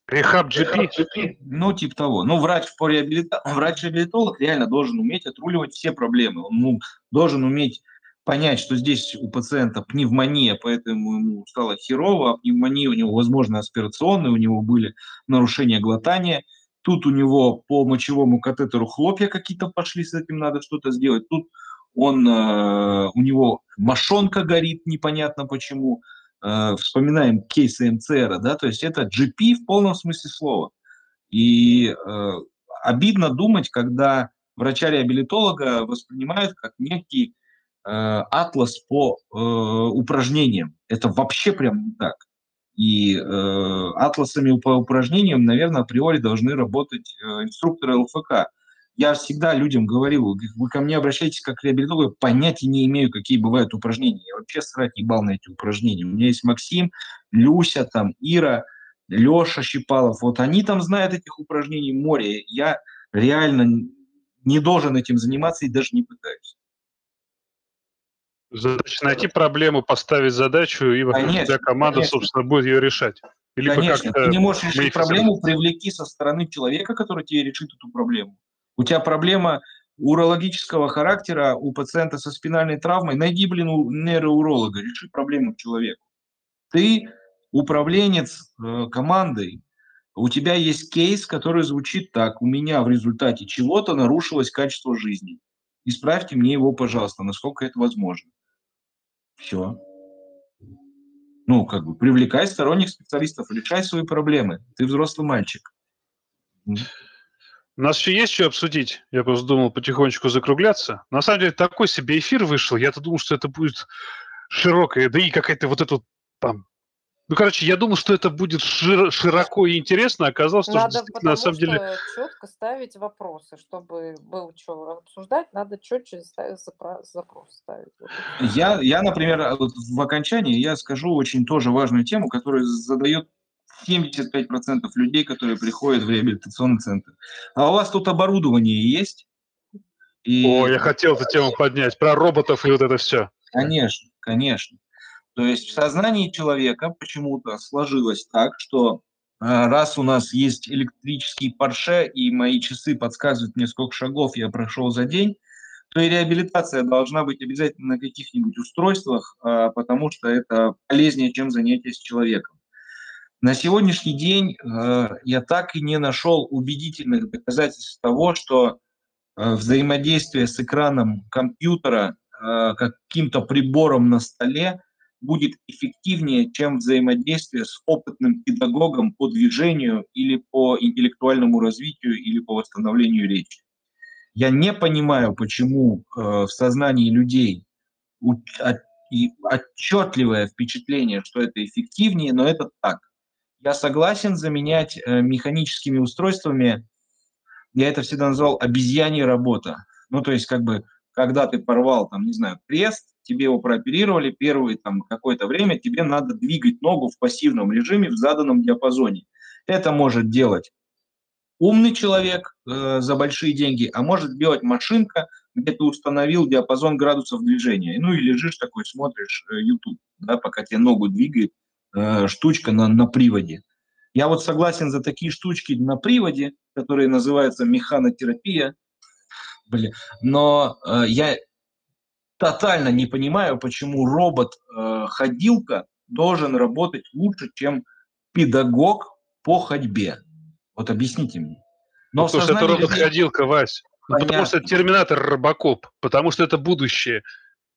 Рехаб GP? Ну, типа того. Ну, врач по реабилита... врач-реабилитолог реально должен уметь отруливать все проблемы. Он ну, должен уметь понять, что здесь у пациента пневмония, поэтому ему стало херово, а пневмония у него, возможно, аспирационная, у него были нарушения глотания, тут у него по мочевому катетеру хлопья какие-то пошли, с этим надо что-то сделать, тут он, э, у него мошонка горит, непонятно почему, э, вспоминаем кейсы МЦР, да, то есть это GP в полном смысле слова. И э, обидно думать, когда врача-реабилитолога воспринимают как некий атлас по э, упражнениям. Это вообще прям не так. И э, атласами по упражнениям, наверное, априори должны работать э, инструкторы ЛФК. Я всегда людям говорил, вы ко мне обращаетесь как к реабилитологу, понятия не имею, какие бывают упражнения. Я вообще срать ебал на эти упражнения. У меня есть Максим, Люся, там, Ира, Леша Щипалов. Вот они там знают этих упражнений море. Я реально не должен этим заниматься и даже не пытаюсь. Задача найти проблему, поставить задачу, и вокруг конечно, тебя команда, конечно. собственно, будет ее решать. Или конечно, ты не можешь решить проблему, привлеки со стороны человека, который тебе решит эту проблему. У тебя проблема урологического характера у пациента со спинальной травмой, найди, блин, нейроуролога, реши проблему человеку. Ты управленец э, командой, у тебя есть кейс, который звучит так, у меня в результате чего-то нарушилось качество жизни. Исправьте мне его, пожалуйста, насколько это возможно. Все. Ну, как бы, привлекай сторонних специалистов, решай свои проблемы. Ты взрослый мальчик. У нас еще есть что обсудить. Я просто думал потихонечку закругляться. На самом деле, такой себе эфир вышел. Я-то думал, что это будет широкое, да и какая-то вот эта там ну, короче, я думал, что это будет шир- широко и интересно, а оказалось, что надо, на самом деле... четко ставить вопросы, чтобы было что обсуждать, надо четче ставить запрос ставить. Я, я, например, вот в окончании я скажу очень тоже важную тему, которую задает 75% людей, которые приходят в реабилитационный центр. А у вас тут оборудование есть? И... О, я хотел эту тему поднять, про роботов и вот это все. Конечно, конечно. То есть в сознании человека почему-то сложилось так, что э, раз у нас есть электрический Порше, и мои часы подсказывают мне, сколько шагов я прошел за день, то и реабилитация должна быть обязательно на каких-нибудь устройствах, а, потому что это полезнее, чем занятие с человеком. На сегодняшний день э, я так и не нашел убедительных доказательств того, что э, взаимодействие с экраном компьютера, каким-то прибором на столе будет эффективнее, чем взаимодействие с опытным педагогом по движению или по интеллектуальному развитию или по восстановлению речи. Я не понимаю, почему э, в сознании людей от, и отчетливое впечатление, что это эффективнее, но это так. Я согласен заменять э, механическими устройствами, я это всегда назвал обезьянья работа. Ну, то есть, как бы, когда ты порвал, там, не знаю, крест, тебе его прооперировали, первое там какое-то время тебе надо двигать ногу в пассивном режиме в заданном диапазоне. Это может делать умный человек э, за большие деньги, а может делать машинка, где ты установил диапазон градусов движения. Ну и лежишь такой, смотришь э, YouTube, да, пока тебе ногу двигает э, штучка на, на приводе. Я вот согласен за такие штучки на приводе, которые называются механотерапия, блин, но э, я тотально не понимаю, почему робот-ходилка э, должен работать лучше, чем педагог по ходьбе. Вот объясните мне. Но потому что это робот-ходилка, Вась. Ну, потому что это терминатор Робокоп, потому что это будущее,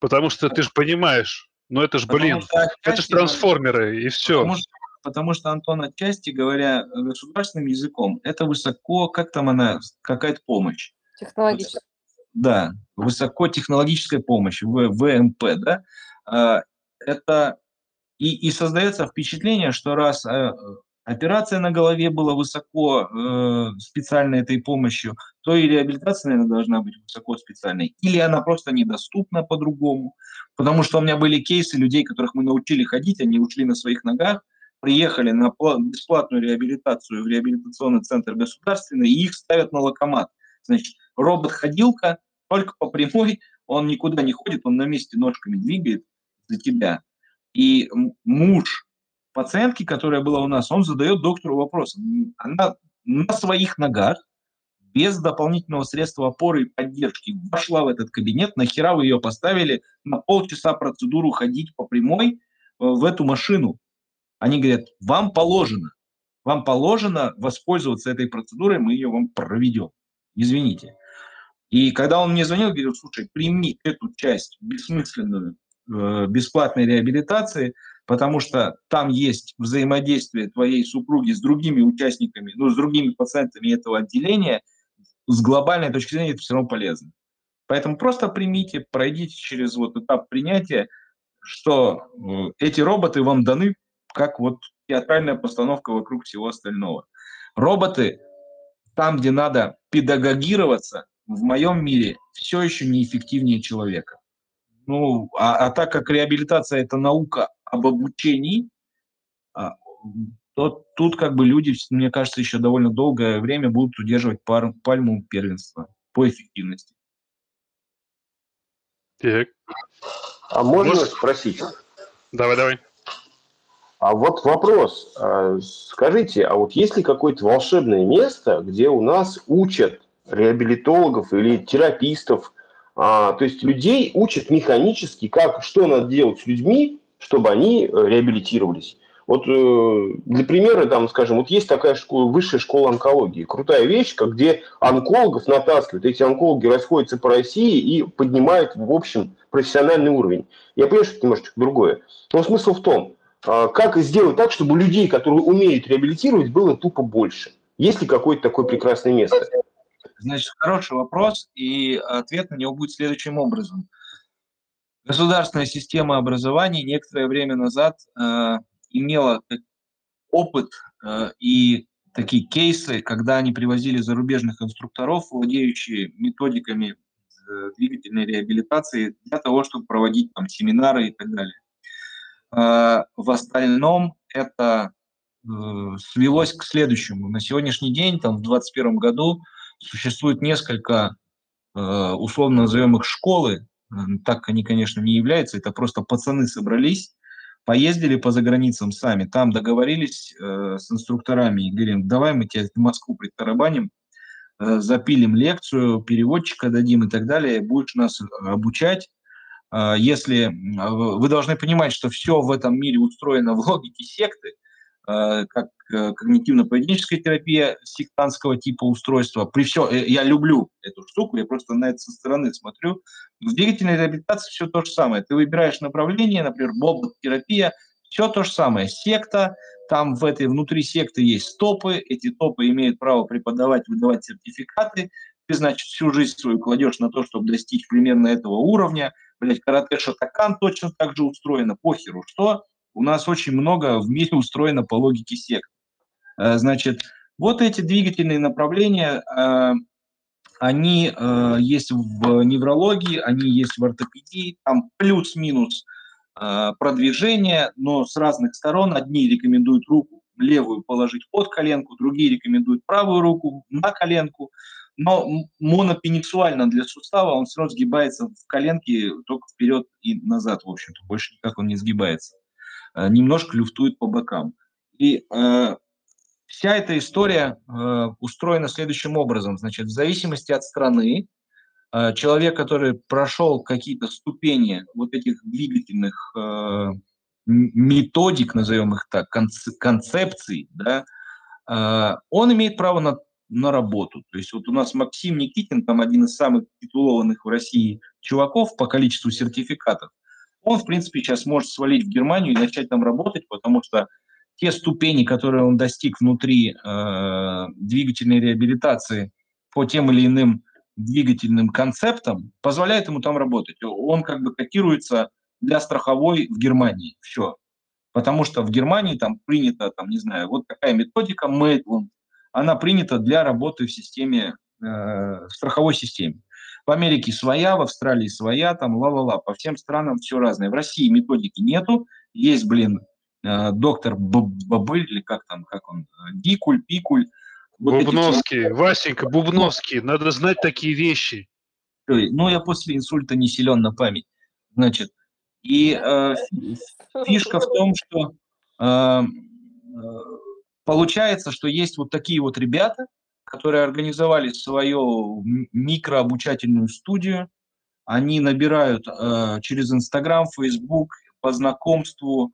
потому что ты же понимаешь, ну это же, блин, это же трансформеры, и все. Потому что, потому что, Антон, отчасти говоря государственным языком, это высоко, как там она, какая-то помощь. Технологическая. Да, высокотехнологическая помощь, ВМП, да, а, это и, и создается впечатление, что раз э, операция на голове была высоко э, специальной этой помощью, то и реабилитация, наверное, должна быть высоко специальной. Или она просто недоступна по-другому. Потому что у меня были кейсы людей, которых мы научили ходить, они ушли на своих ногах, приехали на бесплатную реабилитацию в реабилитационный центр государственный, и их ставят на локомат. Значит, робот-ходилка только по прямой, он никуда не ходит, он на месте ножками двигает за тебя. И муж пациентки, которая была у нас, он задает доктору вопрос. Она на своих ногах, без дополнительного средства опоры и поддержки, вошла в этот кабинет, нахера вы ее поставили на полчаса процедуру ходить по прямой э, в эту машину. Они говорят, вам положено, вам положено воспользоваться этой процедурой, мы ее вам проведем. Извините. И когда он мне звонил, говорил, слушай, прими эту часть бессмысленную э, бесплатной реабилитации, потому что там есть взаимодействие твоей супруги с другими участниками, ну, с другими пациентами этого отделения, с глобальной точки зрения это все равно полезно. Поэтому просто примите, пройдите через вот этап принятия, что э, эти роботы вам даны как вот театральная постановка вокруг всего остального. Роботы там, где надо педагогироваться, в моем мире все еще неэффективнее человека. Ну, а, а так как реабилитация это наука об обучении, а, то тут как бы люди, мне кажется, еще довольно долгое время будут удерживать пар, пальму первенства по эффективности. Так. А можно Может... спросить? Давай, давай. А вот вопрос. А, скажите, а вот есть ли какое-то волшебное место, где у нас учат реабилитологов или терапистов, а, то есть людей учат механически, как, что надо делать с людьми, чтобы они э, реабилитировались. Вот э, для примера, там, скажем, вот есть такая школа, высшая школа онкологии, крутая вещь, где онкологов натаскивают, эти онкологи расходятся по России и поднимают, в общем, профессиональный уровень. Я понимаю, что это немножечко другое. Но смысл в том, а, как сделать так, чтобы людей, которые умеют реабилитировать, было тупо больше. Есть ли какое-то такое прекрасное место? Значит, хороший вопрос, и ответ на него будет следующим образом. Государственная система образования некоторое время назад э, имела опыт э, и такие кейсы, когда они привозили зарубежных инструкторов, владеющие методиками э, двигательной реабилитации для того, чтобы проводить там семинары и так далее. Э, в остальном это э, свелось к следующему. На сегодняшний день, там, в 2021 году, существует несколько, э, условно назовем их школы, так они, конечно, не являются, это просто пацаны собрались, поездили по заграницам сами, там договорились э, с инструкторами и говорим, давай мы тебя в Москву притарабаним, э, запилим лекцию, переводчика дадим и так далее, будешь нас обучать. Э, если вы должны понимать, что все в этом мире устроено в логике секты, Э, как э, когнитивно-поведенческая терапия сектантского типа устройства. При все, э, я люблю эту штуку, я просто на это со стороны смотрю. В двигательной реабилитации все то же самое. Ты выбираешь направление, например, бобот-терапия, все то же самое. Секта, там в этой внутри секты есть стопы, эти топы имеют право преподавать, выдавать сертификаты. Ты, значит, всю жизнь свою кладешь на то, чтобы достичь примерно этого уровня. Блять, карате шатакан точно так же устроено, похеру что у нас очень много в мире устроено по логике сект. Э, значит, вот эти двигательные направления, э, они э, есть в неврологии, они есть в ортопедии, там плюс-минус продвижение, но с разных сторон. Одни рекомендуют руку левую положить под коленку, другие рекомендуют правую руку на коленку. но монопенексуально для сустава он все равно сгибается в коленке только вперед и назад, в общем-то. Больше никак он не сгибается. Э, немножко люфтует по бокам. И э, вся эта история э, устроена следующим образом. Значит, в зависимости от страны, э, человек, который прошел какие-то ступени вот этих двигательных э, методик, назовем их так, концепций, да, э, он имеет право на на работу. То есть вот у нас Максим Никитин, там один из самых титулованных в России чуваков по количеству сертификатов, он, в принципе, сейчас может свалить в Германию и начать там работать, потому что те ступени, которые он достиг внутри э, двигательной реабилитации по тем или иным двигательным концептам, позволяют ему там работать. Он как бы котируется для страховой в Германии. Все. Потому что в Германии там принято, там, не знаю, вот такая методика Maitland, она принята для работы в системе, э, в страховой системе. В Америке своя, в Австралии своя, там ла-ла-ла, по всем странам все разное. В России методики нету, есть, блин, э, доктор Бабыль, или как там, как он, Дикуль, Пикуль. Вот Бубновский, эти... Васенька, Бубновский, надо знать такие вещи. Ну, я после инсульта не силен на память. Значит, и э, фишка в том, что э, э Получается, что есть вот такие вот ребята, которые организовали свою микрообучательную студию. Они набирают э, через Инстаграм, Фейсбук по знакомству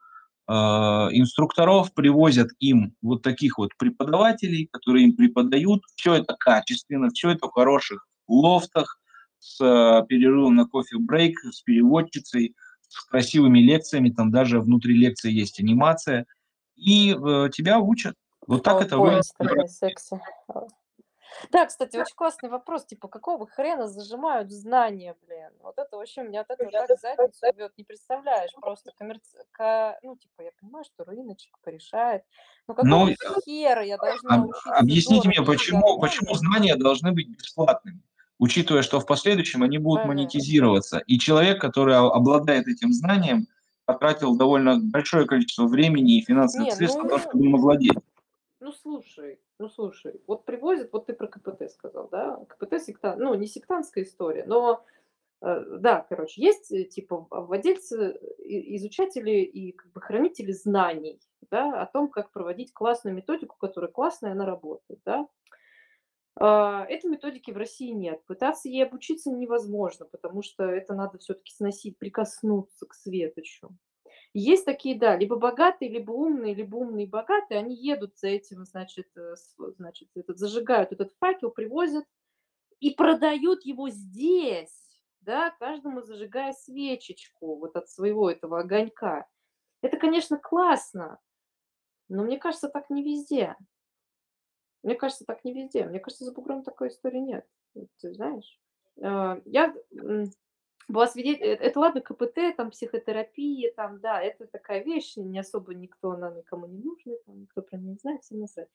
э, инструкторов, привозят им вот таких вот преподавателей, которые им преподают. Все это качественно, все это в хороших лофтах, с э, перерывом на кофе-брейк, с переводчицей, с красивыми лекциями, там даже внутри лекции есть анимация – и э, тебя учат. Вот так это выглядит. Да, кстати, очень классный вопрос, типа, какого хрена зажимают знания, блин? Вот это вообще меня от этого так задницу бьет, не представляешь, просто коммерци... ну, типа, я понимаю, что рыночек порешает, но какого ну, хера я должна учиться? Объясните мне, почему, почему знания должны быть бесплатными? Учитывая, что в последующем они будут монетизироваться. И человек, который обладает этим знанием, потратил довольно большое количество времени и финансовых Не, средств ну, на то, чтобы им овладеть. Ну, слушай, ну, слушай, вот привозят, вот ты про КПТ сказал, да? КПТ сектан, ну, не сектантская история, но э, да, короче, есть э, типа владельцы, изучатели и как бы хранители знаний, да, о том, как проводить классную методику, которая классная, она работает, да. А, этой методики в России нет. Пытаться ей обучиться невозможно, потому что это надо все-таки сносить, прикоснуться к светочу. Есть такие, да, либо богатые, либо умные, либо умные и богатые, они едут за этим, значит, э, значит этот, зажигают этот факел, привозят и продают его здесь, да, каждому зажигая свечечку вот от своего этого огонька. Это, конечно, классно, но мне кажется, так не везде. Мне кажется, так не везде. Мне кажется, за бугром такой истории нет. Ты знаешь? А, я была свидетелем, это ладно, КПТ, там психотерапия, там, да, это такая вещь, не особо никто, она никому не нужна, там, никто про нее не знает, всем насрать.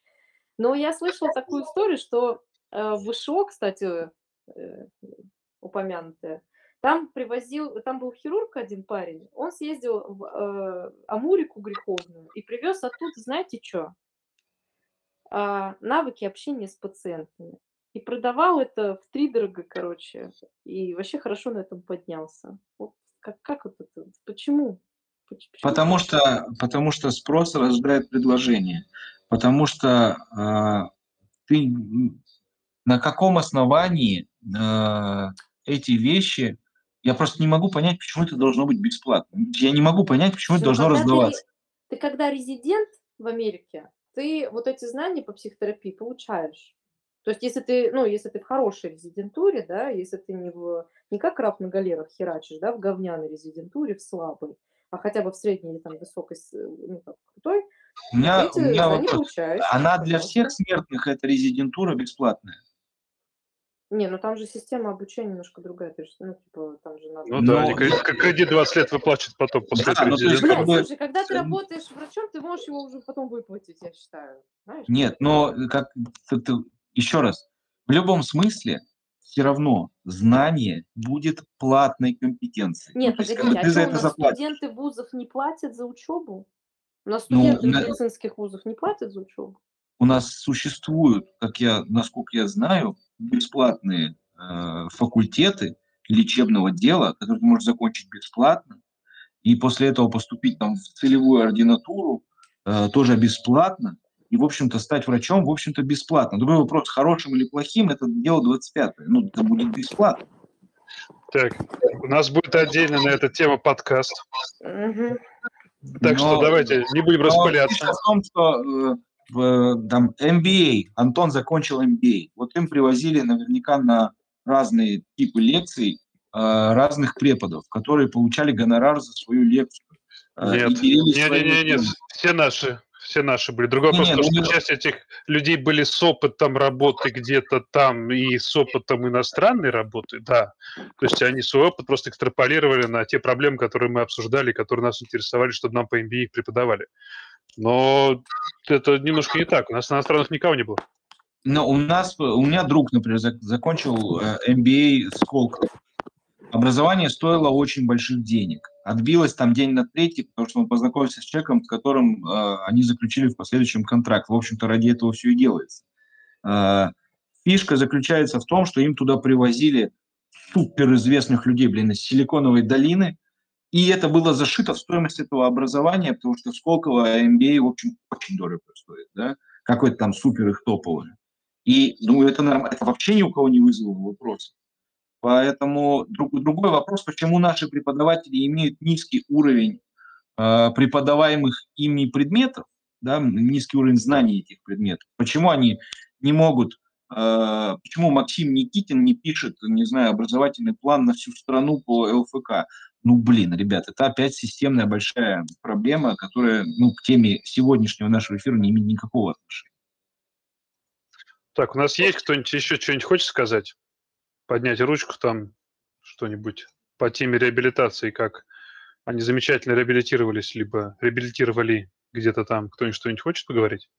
Но я слышала такую историю, что э, в ВШО, кстати, э, упомянутая, там привозил, там был хирург один парень, он съездил в э, Амурику греховную и привез оттуда, знаете что? а, навыки общения с пациентами. И продавал это в три дорого, короче. И вообще хорошо на этом поднялся. Вот как, как вот это? Почему? Почему? Потому что, потому что спрос рождает предложение. Потому что э, ты на каком основании э, эти вещи я просто не могу понять, почему это должно быть бесплатно. Я не могу понять, почему Все, это должно раздаваться. Ты, ты когда резидент в Америке, ты вот эти знания по психотерапии получаешь. То есть, если ты, ну, если ты в хорошей резидентуре, да, если ты не, в, не как раб на галерах херачишь, да, в говняной резидентуре, в слабой, а хотя бы в средней или там высокой, ну, как крутой, у меня, эти у меня вопрос. Она для всех смертных, эта резидентура бесплатная? Не, ну там же система обучения немножко другая. Ты же, ну, типа, там же надо... Ну да, они кредит, кредит 20 лет выплачивают потом после да, ну, есть, как бы... слушай, когда ты работаешь врачом, ты можешь его уже потом выплатить, я считаю. Знаешь? Нет, но как ты, ты, еще раз, в любом смысле все равно знание будет платной компетенцией. Нет, ну, погодите, а что, у нас студенты вузов не платят за учебу? У нас ну, студенты ну, медицинских вузов не платят за учебу? у нас существуют, как я, насколько я знаю, бесплатные э, факультеты лечебного дела, которые ты можешь закончить бесплатно, и после этого поступить там в целевую ординатуру э, тоже бесплатно, и, в общем-то, стать врачом, в общем-то, бесплатно. Другой вопрос, хорошим или плохим, это дело 25 Ну, это будет бесплатно. Так, у нас будет отдельно на эту тему подкаст. Так Но- что давайте не будем распыляться. в том, что э, в, там MBA, Антон закончил MBA, вот им привозили наверняка на разные типы лекций э, разных преподов, которые получали гонорар за свою лекцию. э, Нет, делились не, не, своими не, нет, темами. все наши, все наши были. Другой вопрос, не, то, ну, что часть этих людей были с опытом работы где-то там и с опытом иностранной работы, да. То есть они свой опыт просто экстраполировали на те проблемы, которые мы обсуждали, которые нас интересовали, чтобы нам по MBA их преподавали. Но это немножко не так. У нас иностранных никого не было. Но у нас, у меня друг, например, зак- закончил э, MBA Сколково. Образование стоило очень больших денег. Отбилось там день на третий, потому что он познакомился с человеком, с которым э, они заключили в последующем контракт. В общем-то, ради этого все и делается. Э, фишка заключается в том, что им туда привозили суперизвестных людей, блин, из Силиконовой долины, и это было зашито в стоимость этого образования, потому что Сколково MBA, в общем, очень дорого стоит, да, какой-то там супер их топовый. И, думаю, это, это вообще ни у кого не вызвало вопроса. Поэтому друг, другой вопрос, почему наши преподаватели имеют низкий уровень э, преподаваемых ими предметов, да, низкий уровень знаний этих предметов. Почему они не могут, э, почему Максим Никитин не пишет, не знаю, образовательный план на всю страну по ЛФК? Ну, блин, ребят, это опять системная большая проблема, которая, ну, к теме сегодняшнего нашего эфира не имеет никакого отношения. Так, у нас есть кто-нибудь еще что-нибудь хочет сказать? Поднять ручку там, что-нибудь по теме реабилитации, как они замечательно реабилитировались, либо реабилитировали где-то там. Кто-нибудь что-нибудь хочет поговорить?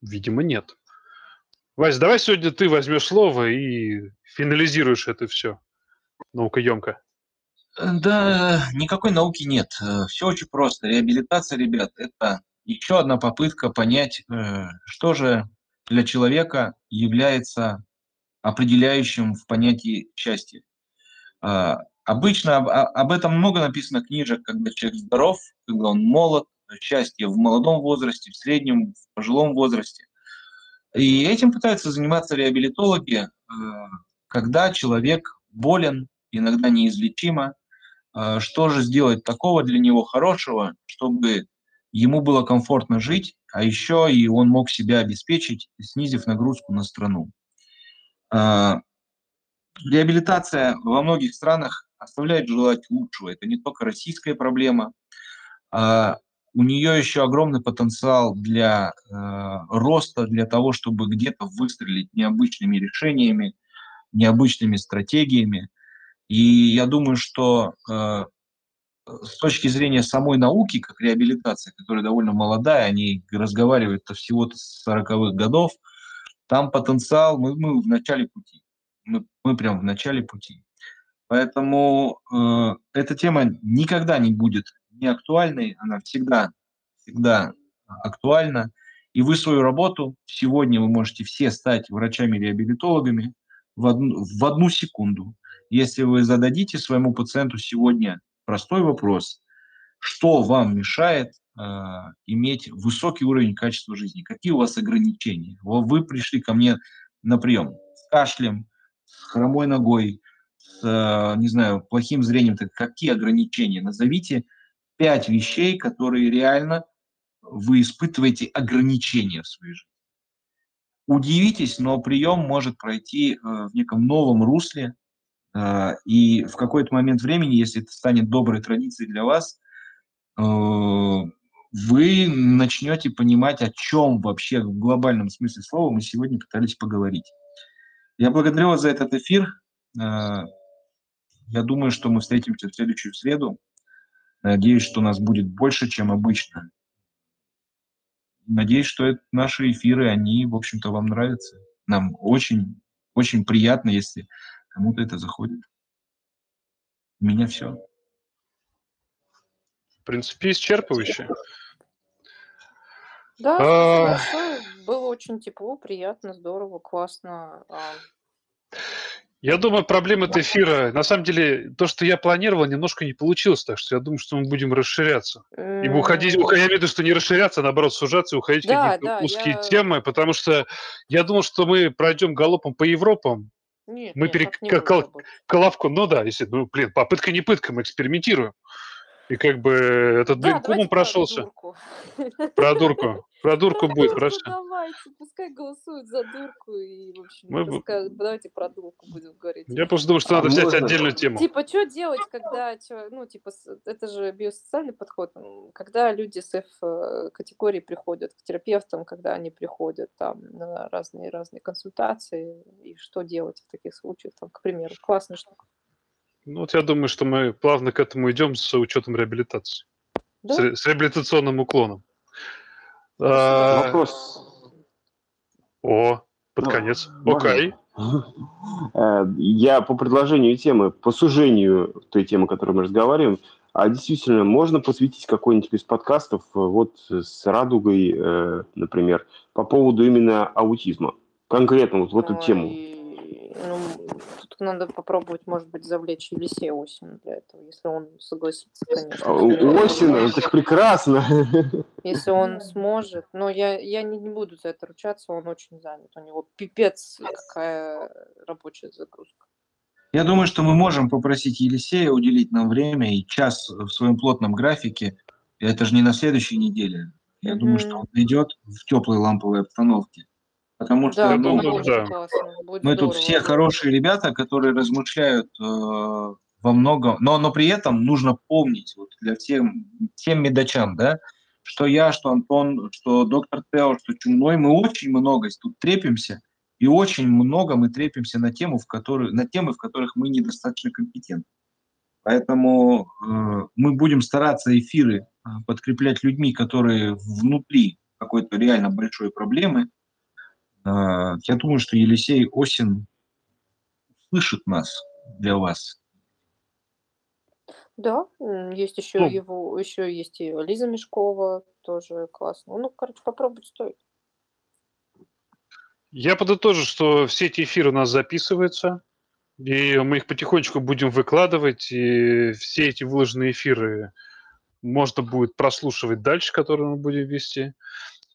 Видимо, нет. Вась, давай сегодня ты возьмешь слово и финализируешь это все. Наукоемко. Э, Да, никакой науки нет. Все очень просто. Реабилитация, ребят, это еще одна попытка понять, э, что же для человека является определяющим в понятии счастья. А, Обычно об, об этом много написано книжек, когда человек здоров, когда он молод, счастье в молодом возрасте, в среднем, в пожилом возрасте. И этим пытаются заниматься реабилитологи, э, когда человек болен, иногда неизлечимо, э, что же сделать такого для него хорошего, чтобы ему было комфортно жить, а еще и он мог себя обеспечить, снизив нагрузку на страну. А, Реабилитация во многих странах оставляет желать лучшего. Это не только российская проблема. а У нее еще огромный потенциал для э, роста, для того, чтобы где-то выстрелить необычными решениями, необычными стратегиями. И я думаю, что э, с точки зрения самой науки, как реабилитация, которая довольно молодая, они разговаривают всего-то с 40-х годов, там потенциал, мы, мы в начале пути. Мы, мы прям в начале пути. Поэтому э, эта тема никогда не будет не актуальной, она всегда, всегда актуальна. И вы свою работу сегодня вы можете все стать врачами-реабилитологами в одну, в одну секунду. Если вы зададите своему пациенту сегодня простой вопрос, что вам мешает иметь высокий уровень качества жизни, какие у вас ограничения. Вот вы пришли ко мне на прием с кашлем, с хромой ногой, с, э, не знаю, плохим зрением, так какие ограничения? Назовите пять вещей, которые реально вы испытываете ограничения в своей жизни. Удивитесь, но прием может пройти э, в неком новом русле, и в какой-то момент времени, если это станет доброй традицией для вас, вы начнете понимать, о чем вообще в глобальном смысле слова мы сегодня пытались поговорить. Я благодарю вас за этот эфир. Э, Я думаю, что мы встретимся в следующую среду. Надеюсь, что нас будет больше, чем обычно. Надеюсь, что наши эфиры, они, в общем-то, вам нравятся. Нам очень, очень приятно, если кому-то это заходит. У меня все. В принципе, исчерпывающе. Да, А. Было очень тепло, приятно, здорово, классно. А, Я думаю, проблема от эфира, на самом деле, то, что я планировал, немножко не получилось, так что я думаю, что мы будем расширяться. И уходить, я имею в виду, что не расширяться, а наоборот, сужаться и уходить в Да, какие-то да, узкие я- темы, потому что я думал, что мы пройдем галопом по Европам, Нет, мы нет, перек- не. Коловку, ну да, если, ну, блин, попытка не пытка, мы экспериментируем. И как бы этот, Да, блин, кумом давайте про прошелся. дурку. Про дурку. Про дурку будет, хорошо. давайте, пускай голосуют за дурку и, в общем, Мы б- пускай- давайте про дурку будем говорить. Я просто думаю, что А надо взять можно- отдельную тему. Типа, что делать, когда, чё- ну, типа, это же биосоциальный подход, когда люди с F-категории приходят к терапевтам, когда они приходят там на разные-разные консультации, и что делать в таких случаях, там, к примеру, классная штука. Ну, вот я думаю, что мы плавно к этому идем с учетом реабилитации. Да? С, ре- с реабилитационным уклоном. А, Вопрос. О, под Ну, конец. можно? Окей. Э, Я по предложению темы, по сужению той темы, о которой мы разговариваем, а действительно, можно посвятить какой-нибудь из подкастов э, вот с Радугой, э, например, по поводу именно аутизма? Конкретно вот в эту тему. Ну, тут надо попробовать, может быть, завлечь Елисея Осина для этого, если он согласится, конечно. А, Осина, это ж прекрасно. Если он сможет. Но я, я не, не буду за это ручаться, он очень занят. У него пипец какая рабочая загрузка. Я думаю, что мы можем попросить Елисея уделить нам время и час в своем плотном графике. И Это же не на следующей неделе. Я думаю, что он придет в теплой ламповой обстановке. Потому что Да, ну, очень да. мы тут здорово. все хорошие ребята, которые размышляют э, во многом, но, но при этом нужно помнить вот для всех, тем медачам, да, что я, что Антон, что доктор Тео, что Чумной, мы очень много тут трепимся, и очень много мы трепимся на, тему, в которой, на темы, в которых мы недостаточно компетентны. Поэтому э, мы будем стараться эфиры э, подкреплять людьми, которые внутри какой-то реально большой проблемы. Э, я думаю, что Елисей Осин слышит нас для вас. Да, есть еще Ну. его, еще есть и Лиза Мешкова, тоже классно. Ну, короче, попробовать стоит. Я подытожу, что все эти эфиры у нас записываются, и мы их потихонечку будем выкладывать, и все эти выложенные эфиры можно будет прослушивать дальше, которые мы будем вести.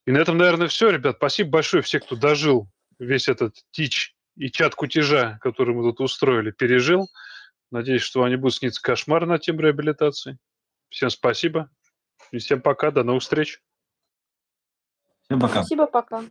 И на этом, наверное, все, ребят. Спасибо большое всем, кто дожил весь этот тич и чат кутежа, который мы тут устроили, пережил. Надеюсь, что они будут сниться кошмары на тему реабилитации. Всем спасибо. И всем пока. До новых встреч. Всем пока. Спасибо, пока.